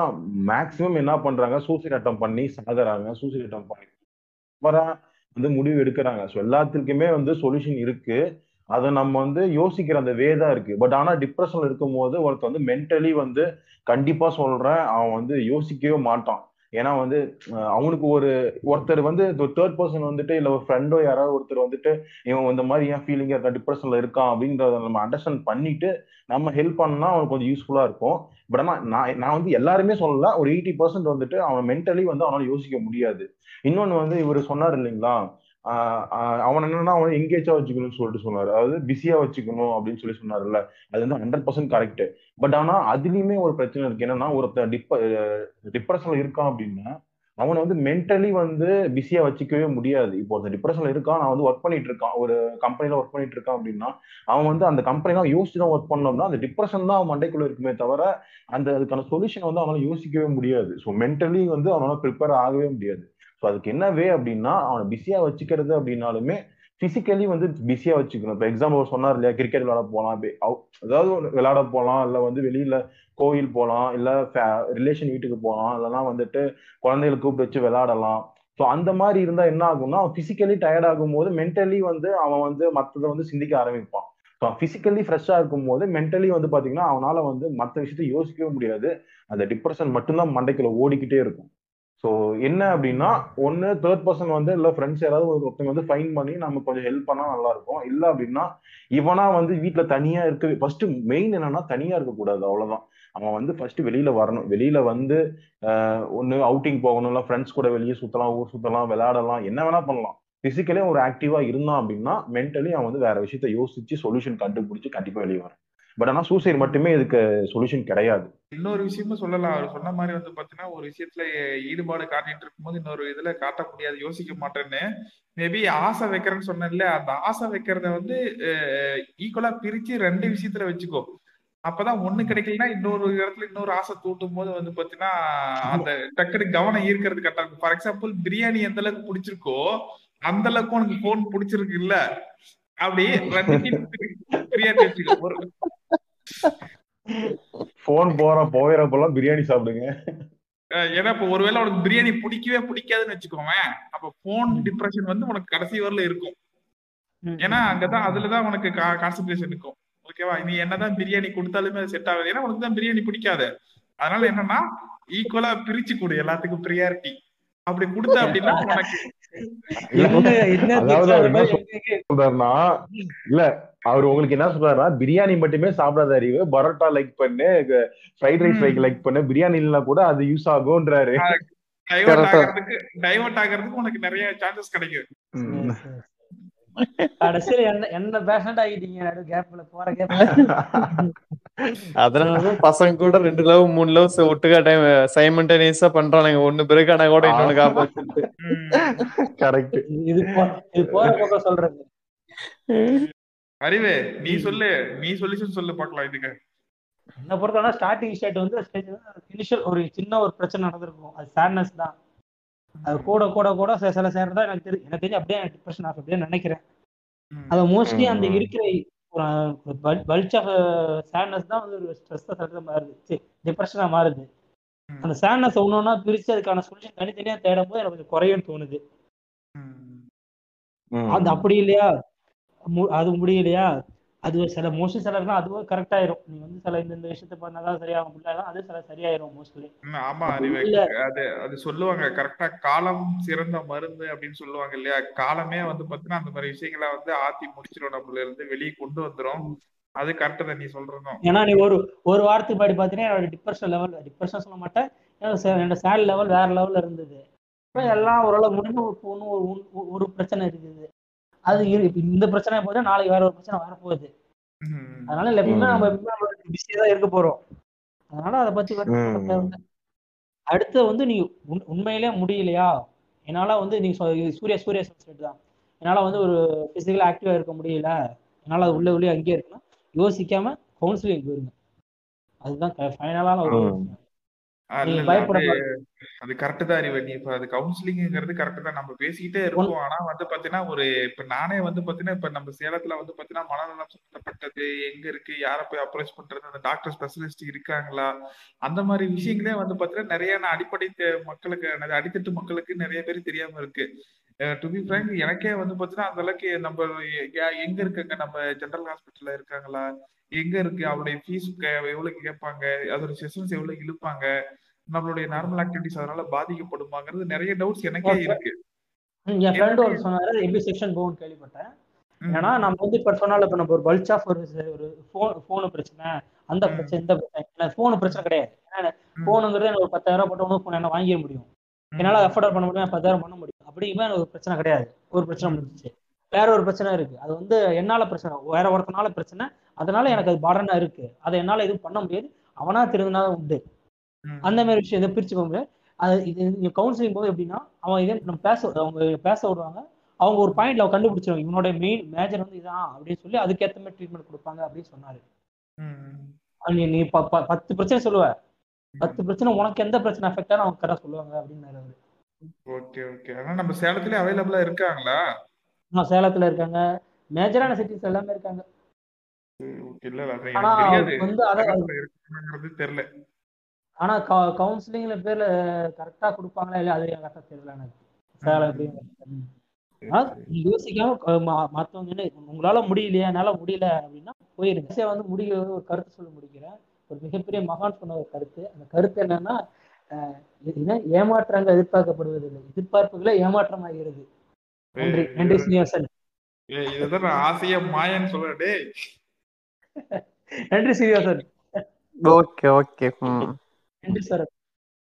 மேக்ஸிமம் என்ன பண்றாங்க? சூசைட் அட்டம் பண்ணி சாகுறாங்க. சூசைட் அட்டம் பண்ணி வர வந்து முடிவு எடுக்கிறாங்க. ஸோ எல்லாத்துக்குமே வந்து சொல்யூஷன் இருக்கு. அதை நம்ம வந்து யோசிக்கிற அந்த வே தான் இருக்கு. பட் ஆனா டிப்ரெஷன்ல இருக்கும் போது ஒருத்தர் வந்து மென்டலி வந்து கண்டிப்பா சொல்றேன். அவன் வந்து யோசிக்கவே மாட்டான். ஏன்னா வந்து அவனுக்கு ஒரு ஒருத்தர் வந்து தேர்ட் பர்சன் வந்துட்டு இல்ல ஒரு ஃப்ரெண்டோ யாராவது ஒருத்தர் வந்துட்டு இவன் இந்த மாதிரி ஏன் ஃபீலிங்கா இருக்கா டிப்ரெஷன்ல இருக்கான் அப்படின்றத நம்ம அண்டர்ஸ்டாண்ட் பண்ணிட்டு நம்ம ஹெல்ப் பண்ணா அவனுக்கு கொஞ்சம் யூஸ்ஃபுல்லா இருக்கும். பட் ஆனா நான் நான் வந்து எல்லாருமே சொல்லல. ஒரு எயிட்டி பர்சன்ட் வந்துட்டு அவன் மென்டலி வந்து அவனால யோசிக்க முடியாது. இன்னொன்னு வந்து இவர் சொன்னார் இல்லைங்களா? அவன் என்னன்னா அவன் எங்கேஜா வச்சுக்கணும்னு சொல்லிட்டு சொன்னாரு. அதாவது பிஸியா வச்சுக்கணும் அப்படின்னு சொல்லி சொன்னார்ல அது வந்து ஹண்ட்ரட் பர்சன்ட் கரெக்ட் பட் ஆனா அதுலயுமே ஒரு பிரச்சனை இருக்கு. என்னன்னா ஒருத்தன் டிப்ப டிப்ரெஷன்ல இருக்கான் அப்படின்னா அவனை வந்து மென்டலி வந்து பிஸியா வச்சுக்கவே முடியாது. இப்போ ஒருத்தன் டிப்ரெஷன்ல இருக்கான் நான் வந்து ஒர்க் பண்ணிட்டு இருக்கான். ஒரு கம்பெனில ஒர்க் பண்ணிட்டு இருக்கான் அப்படின்னா அவன் வந்து அந்த கம்பெனிலாம் யோசிச்சு தான் ஒர்க் பண்ணோம்னா அந்த டிப்ரெஷன் தான் அவன் மண்டைக்குள்ள இருக்குமே தவிர அந்த அதுக்கான சொல்யூஷன் வந்து அவனால யோசிக்கவே முடியாது. ஸோ மென்டலி வந்து அவனால ப்ரிப்பேர் ஆகவே முடியாது. ஸோ அதுக்கு என்ன வே அப்படின்னா அவனை பிஸியாக வச்சுக்கிறது அப்படின்னாலுமே பிசிக்கலி வந்து பிஸியாக வச்சுக்கணும். இப்போ எக்ஸாம்பிள் சொன்னார் இல்லையா கிரிக்கெட் விளாட போகலாம் அப்படி அவ்- அதாவது விளாட போகலாம் இல்லை வந்து வெளியில கோயில் போகலாம் இல்லை ரிலேஷன் வீட்டுக்கு போகலாம் இல்லைனா வந்துட்டு குழந்தைகளை கூப்பிட்டு வச்சு விளாடலாம் ஸோ அந்த மாதிரி இருந்தா என்ன ஆகும்னா அவன் பிசிக்கலி டயர்ட் ஆகும்போது மென்டலி வந்து அவன் வந்து மற்றதை வந்து சிந்திக்க ஆரம்பிப்பான். ஸோ பிசிக்கலி ஃப்ரெஷ்ஷாக இருக்கும் போது மென்டலி வந்து பார்த்தீங்கன்னா அவனால வந்து மற்ற விஷயத்த யோசிக்கவே முடியாது. அந்த டிப்ரெஷன் மட்டும்தான் மண்டைக்குள்ள ஓடிக்கிட்டே இருக்கும். ஸோ என்ன அப்படின்னா ஒன்று தேர்ட் பர்சன் வந்து இல்லை ஃப்ரெண்ட்ஸ் யாராவது ஒரு- ஒருத்தங்க வந்து ஃபைன் பண்ணி நம்ம கொஞ்சம் ஹெல்ப் பண்ணால் நல்லா இருக்கும். இல்லை அப்படின்னா இவனா வந்து வீட்டில் தனியாக இருக்க ஃபர்ஸ்ட் மெயின் என்னன்னா தனியாக இருக்கக்கூடாது அவ்வளோதான் அவன் வந்து ஃபர்ஸ்ட் வெளியில வரணும். வெளியில வந்து ஒன்று அவுட்டிங் போகணும்ல ஃப்ரெண்ட்ஸ் கூட வெளியே சுத்தலாம் ஊர் சுத்தலாம் விளையாடலாம் என்ன வேணா பண்ணலாம். பிசிக்கலே ஒரு ஆக்டிவா இருந்தான் அப்படின்னா மென்டலி அவன் வந்து வேற விஷயத்த யோசிச்சு சொல்யூஷன் கண்டுபிடிச்சு கண்டிப்பா வெளியே வரேன் பட் ஆனா சூசைட் மட்டுமே இதுக்கு சொல்யூஷன் கிடையாது. இன்னொரு விஷயமும் சொல்லலாம். அவர் சொன்ன மாதிரி வந்து பாத்தீங்கன்னா ஒரு விஷயத்துல ஈடுபாடு காட்டிட்டு இருக்கும்போது இன்னொரு இதுல காட்ட முடியாது யோசிக்க மாட்டேன்னு. மேபி ஆசை வைக்கிறேன்னு சொன்னேன்ல அந்த ஆசை வைக்கிறத வந்து ஈக்குவலா பிரிச்சு ரெண்டு விஷயத்துல வச்சுக்கோ. அப்பதான் ஒண்ணு கிடைக்கலன்னா இன்னொரு இடத்துல இன்னொரு ஆசை தூட்டும் போது வந்து பாத்தீங்கன்னா அந்த டக்குனு கவனம் ஈர்க்கிறது கரெக்டா இருக்கும். ஃபார் எக்ஸாம்பிள் பிரியாணி எந்த அளவுக்கு பிடிச்சிருக்கோ அந்த அளவுக்கு உனக்கு போன் பிடிச்சிருக்கு இல்ல அப்படி பிரியாணி வச்சுக்கோ. ஒரு போன் போற போயிடப்பெல்லாம் பிரியாணி சாப்பிடுங்க. ஏன்னா இப்ப ஒருவேளை உனக்கு பிரியாணி பிடிக்கவே பிடிக்காதுன்னு வச்சுக்கோவேன் அப்ப போன் டிப்ரெஷன் வந்து உனக்கு கடைசி வரல இருக்கும். ஏன்னா அங்கதான் அதுலதான் உனக்கு கான்சென்ட்ரேஷன் இருக்கும். ஓகேவா நீ என்னதான் பிரியாணி கொடுத்தாலுமே செட் ஆகாது. ஏன்னா உனக்கு தான் பிரியாணி பிடிக்காது. அதனால என்னன்னா ஈக்குவலா பிரிச்சு கொடு எல்லாத்துக்கும் ப்ரியாரிட்டி அப்படி கொடுத்த அப்படின்னா உனக்கு சொல்றாருன்னா இல்ல அவர் உங்களுக்கு என்ன சொல்றாருன்னா பிரியாணி மட்டுமே சாப்பிடாத அறிவு பரோட்டா லைக் பண்ணு ஃப்ரைட் ரைஸ். லைக் லைக் பண்ணு பிரியாணி இல்லைன்னா கூட அது யூஸ் ஆகும்ன்றாரு டைவர்ட். ஆகிறதுக்கு டைவர்ட் ஆகிறதுக்கு உனக்கு நிறைய சான்சஸ் கிடைக்கும். கடைசியில என்ன என்ன பேஷண்ட் ஆகிட்டீங்க? நடு கேப்ல போற கேப்ல அதனாலதான் பசங்க கூட ரெண்டு லவ் மூணு லவ் ஒட்டுக்கா டைம் சைமண்டேனியஸா பண்றானுங்க. ஒண்ணு பிரேக் ஆனா கூட இன்னொன்னு காப்பாத்திட்டு. ம். கரெக்ட் இது போ- இது போற பக்கம் சொல்றது. அறிவு நீ சொல்லு. நீ சொல்யூஷன் சொல்லு பார்க்கலாம் இதுக்கு. என்ன பொறுத்தவரை ஸ்டார்டிங் ஸ்டேட் வந்து இனிஷியல் ஒரு சின்ன ஒரு பிரச்சனை நடந்திருக்கும். அது சேட்னஸ் தான். அது கூட கூட கூட சில சில சேர்ந்தா எனக்கு தெரியும் எனக்கு தெரிஞ்சு அப்படியே டிப்ரெஷன் ஆகும் அப்படின்னு நினைக்கிறேன். அது மோஸ்ட்லி அந்த. இருக்கிற ஒரு பல்ச் ஆஃப் சேட்னஸ் தான் வந்து ஒரு ஸ்ட்ரெஸ் சொல்றது மாறுது டிப்ரெஷனா மாறுது. அந்த சேட்னஸ் ஒன்று பிரிச்சு அதுக்கான சொல்யூஷன் தனித்தனியா தேடும் போது எனக்கு கொஞ்சம் குறையும்னு தோணுது. அந்த அப்படி இல்லையா அது முடியலையா அது சில மோஸ்ட்லி சிலர்லாம் அதுவும் கரெக்ட் ஆயிரும். நீ வந்து சில இந்த இந்த விஷயத்த பண்ணாதான் சரியாகும். முடியலாம் அது சில சரியாயிரும் மோஸ்ட்லி ஆமா. அது அது சொல்லுவாங்க. கரெக்டா காலம் சிறந்த மருந்து அப்படின்னு சொல்லுவாங்க இல்லையா? காலமே வந்து பாத்தீங்கன்னா அந்த மாதிரி விஷயங்களை வந்து ஆத்தி முடிச்சிடும் நம்மள இருந்து வெளியே கொண்டு வந்துரும். அது கரெக்ட் தான் நீ சொல்றதும். ஏன்னா நீ ஒரு ஒரு வாரத்துக்கு முன்னாடி பார்த்தீங்கன்னா என்னோட டிப்ரெஷன் லெவல் டிப்ரெஷன் சொல்ல மாட்டேன். என்னோட சேட் லெவல் வேற லெவல்ல இருந்தது. எல்லாம் ஓரளவு முடிஞ்சு ஒரு ஒரு- ஒரு பிரச்சனை இருக்குது. அது இந்த பிரச்சனை போது நாளைக்கு வேற ஒரு பிரச்சனை வரப்போகுது. அதனால இல்ல எப்பவுமே. நம்ம பிஸியா தான் இருக்க போறோம் அதனால அதை பத்தி. அடுத்து வந்து நீ உண்- உண்மையிலே முடியலையா என்னால வந்து நீ சொ- இது சூர்யா சூர்யா சொல்லிட்டு தான் என்னால வந்து ஒரு பிசிக்கலா ஆக்டிவா இருக்க முடியல என்னால அது உள்ள உள்ளே அங்கேயே இருக்கணும் யோசிக்காம கவுன்சிலிங் போயிருங்க அதுதான் ஃபைனலான ஒரு ம். விஷயம். அது நீ இல்ல, பயப்பட அது கரெக்ட் தான் அறிவு. இப்ப அது கவுன்சிலிங்ங்கிறது கரெக்ட் தான். நம்ம பேசிக்கிட்டே இருப்போம். ஆனா வந்து பாத்தீங்கன்னா ஒரு இப்ப நானே வந்து பாத்தீங்கன்னா இப்ப நம்ம சேலத்துல வந்து பாத்தீங்கன்னா மனநலம் சம்பந்தப்பட்டது எங்க இருக்கு யாரை போய் அப்ரோச் பண்றது அந்த டாக்டர் ஸ்பெஷலிஸ்ட் இருக்காங்களா? அந்த மாதிரி விஷயங்களே வந்து பாத்தீங்கன்னா நிறைய நான் அடிப்படை தே- மக்களுக்கு அடித்தட்டு மக்களுக்கு நிறைய பேர் தெரியாம இருக்கு. டு பி ஃப்ரங்க் எனக்கே வந்து பாத்தீங்கன்னா அந்த அளவுக்கு நம்ம எங்க இருக்காங்க? நம்ம ஜென்ரல் ஹாஸ்பிட்டல்ல இருக்காங்களா? எங்க இருக்கு? அவருடைய ஃபீஸ் எவ்வளவு கேட்பாங்க? அதோட செஷன்ஸ் எவ்வளவு இழுப்பாங்க? நம்மளுடைய நார்மல் ஆக்டிவிட்டிஸ் அதனால பாதிக்கப்படுமாங்கிறது நிறைய டவுட்ஸ் எனக்கே இருக்கு. என் ஃப்ரெண்டு ஒரு சொன்னாரு எப்படி செக்ஷன் போகும்னு கேள்விப்பட்டேன். ஏன்னா நம்ம வந்து இப்ப சொன்னால இப்ப நம்ம ஒரு பல்ச் ஆஃப் ஒரு ஒரு ஃபோன் ஃபோனு பிரச்சனை அந்த. பிரச்சனை இந்த பிரச்சனை. ஃபோனு பிரச்சனை கிடையாது. ஏன்னா ம். ஃபோனுங்கிறது எனக்கு ஒரு பத்தாயிரம் ரூபாய் போட்டு ஃபோன் என்ன வாங்கிட முடியும். என்னால அஃபோர்ட் பண்ண முடியும் பத்தாயிரம் பண்ண முடியும். அப்படிங்குமே எனக்கு ஒரு பிரச்சனை கிடையாது. ஒரு பிரச்சனை முடிஞ்சிச்சு. வேற ஒரு பிரச்சனை இருக்கு. அது வந்து என்னால பிரச்சனை வேற ஒருத்தனால பிரச்சனை. அதனால எனக்கு அது படனா இருக்கு. அதை என்னால எதுவும் பண்ண முடியாது. அவனா திருந்தினா உண்டு. அந்த மாதிரி விஷயம் இதை பிரிச்சு போக முடியாது அது இது நீங்க கவுன்சிலிங் போது எப்படின்னா அவன் இதே நம்ம பேச அவங்க பேச விடுவாங்க. அவங்க ஒரு பாயிண்ட்ல அவங்க கண்டுபிடிச்சிருவாங்க. இவனோட மெயின் மேஜர் வந்து இதான் அப்படின்னு சொல்லி அதுக்கேற்ற மாதிரி ட்ரீட்மெண்ட் கொடுப்பாங்க அப்படின்னு சொன்னாரு. நீ நீ பத்து பிரச்சனை சொல்லுவ. பத்து பிரச்சனை உனக்கு எந்த பிரச்சனை அஃபெக்ட் ஆனா அவங்க கரெக்டாக சொல்லுவாங்க அப்படின்னாரு அவரு. Okay okay. ஆனா நம்ம சேலத்துல அவைலபிளா இருக்காங்களா? ஆனா சேலத்துல இருக்காங்க. மேஜரான சிட்டிஸ் எல்லாமே இருக்காங்க. ஓகே. இல்ல இல்ல, வந்து அதை தெரியல. ஆனா கவுன்சிலிங்ல பேர்ல கரெக்டா கொடுப்பாங்களா இல்லையா அது கரெக்டா தெரியல எனக்கு. யோசிக்காம மத்தவங்க என்ன உங்களால முடியலையா என்னால முடியல அப்படின்னா போயிருங்க. வந்து முடிய ஒரு கருத்து சொல்லி முடிக்கிறேன். ஒரு மிகப்பெரிய மகான் சொன்ன ஒரு கருத்து. அந்த கருத்து என்னன்னா ஏமாற்றங்கள் எதிர்பார்க்கப்படுவதில்லை. எதிர்பார்ப்புகளை ஏமாற்றமாகிறது. நன்றி. நன்றி சீனிவாசன். இதுதான் நான் ஆசையா மாயன்னு சொல்றேன் டேய். நன்றி சீனிவாசன். Okay okay. நன்றி சார்.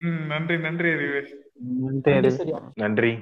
ம் நன்றி நன்றி நன்றி.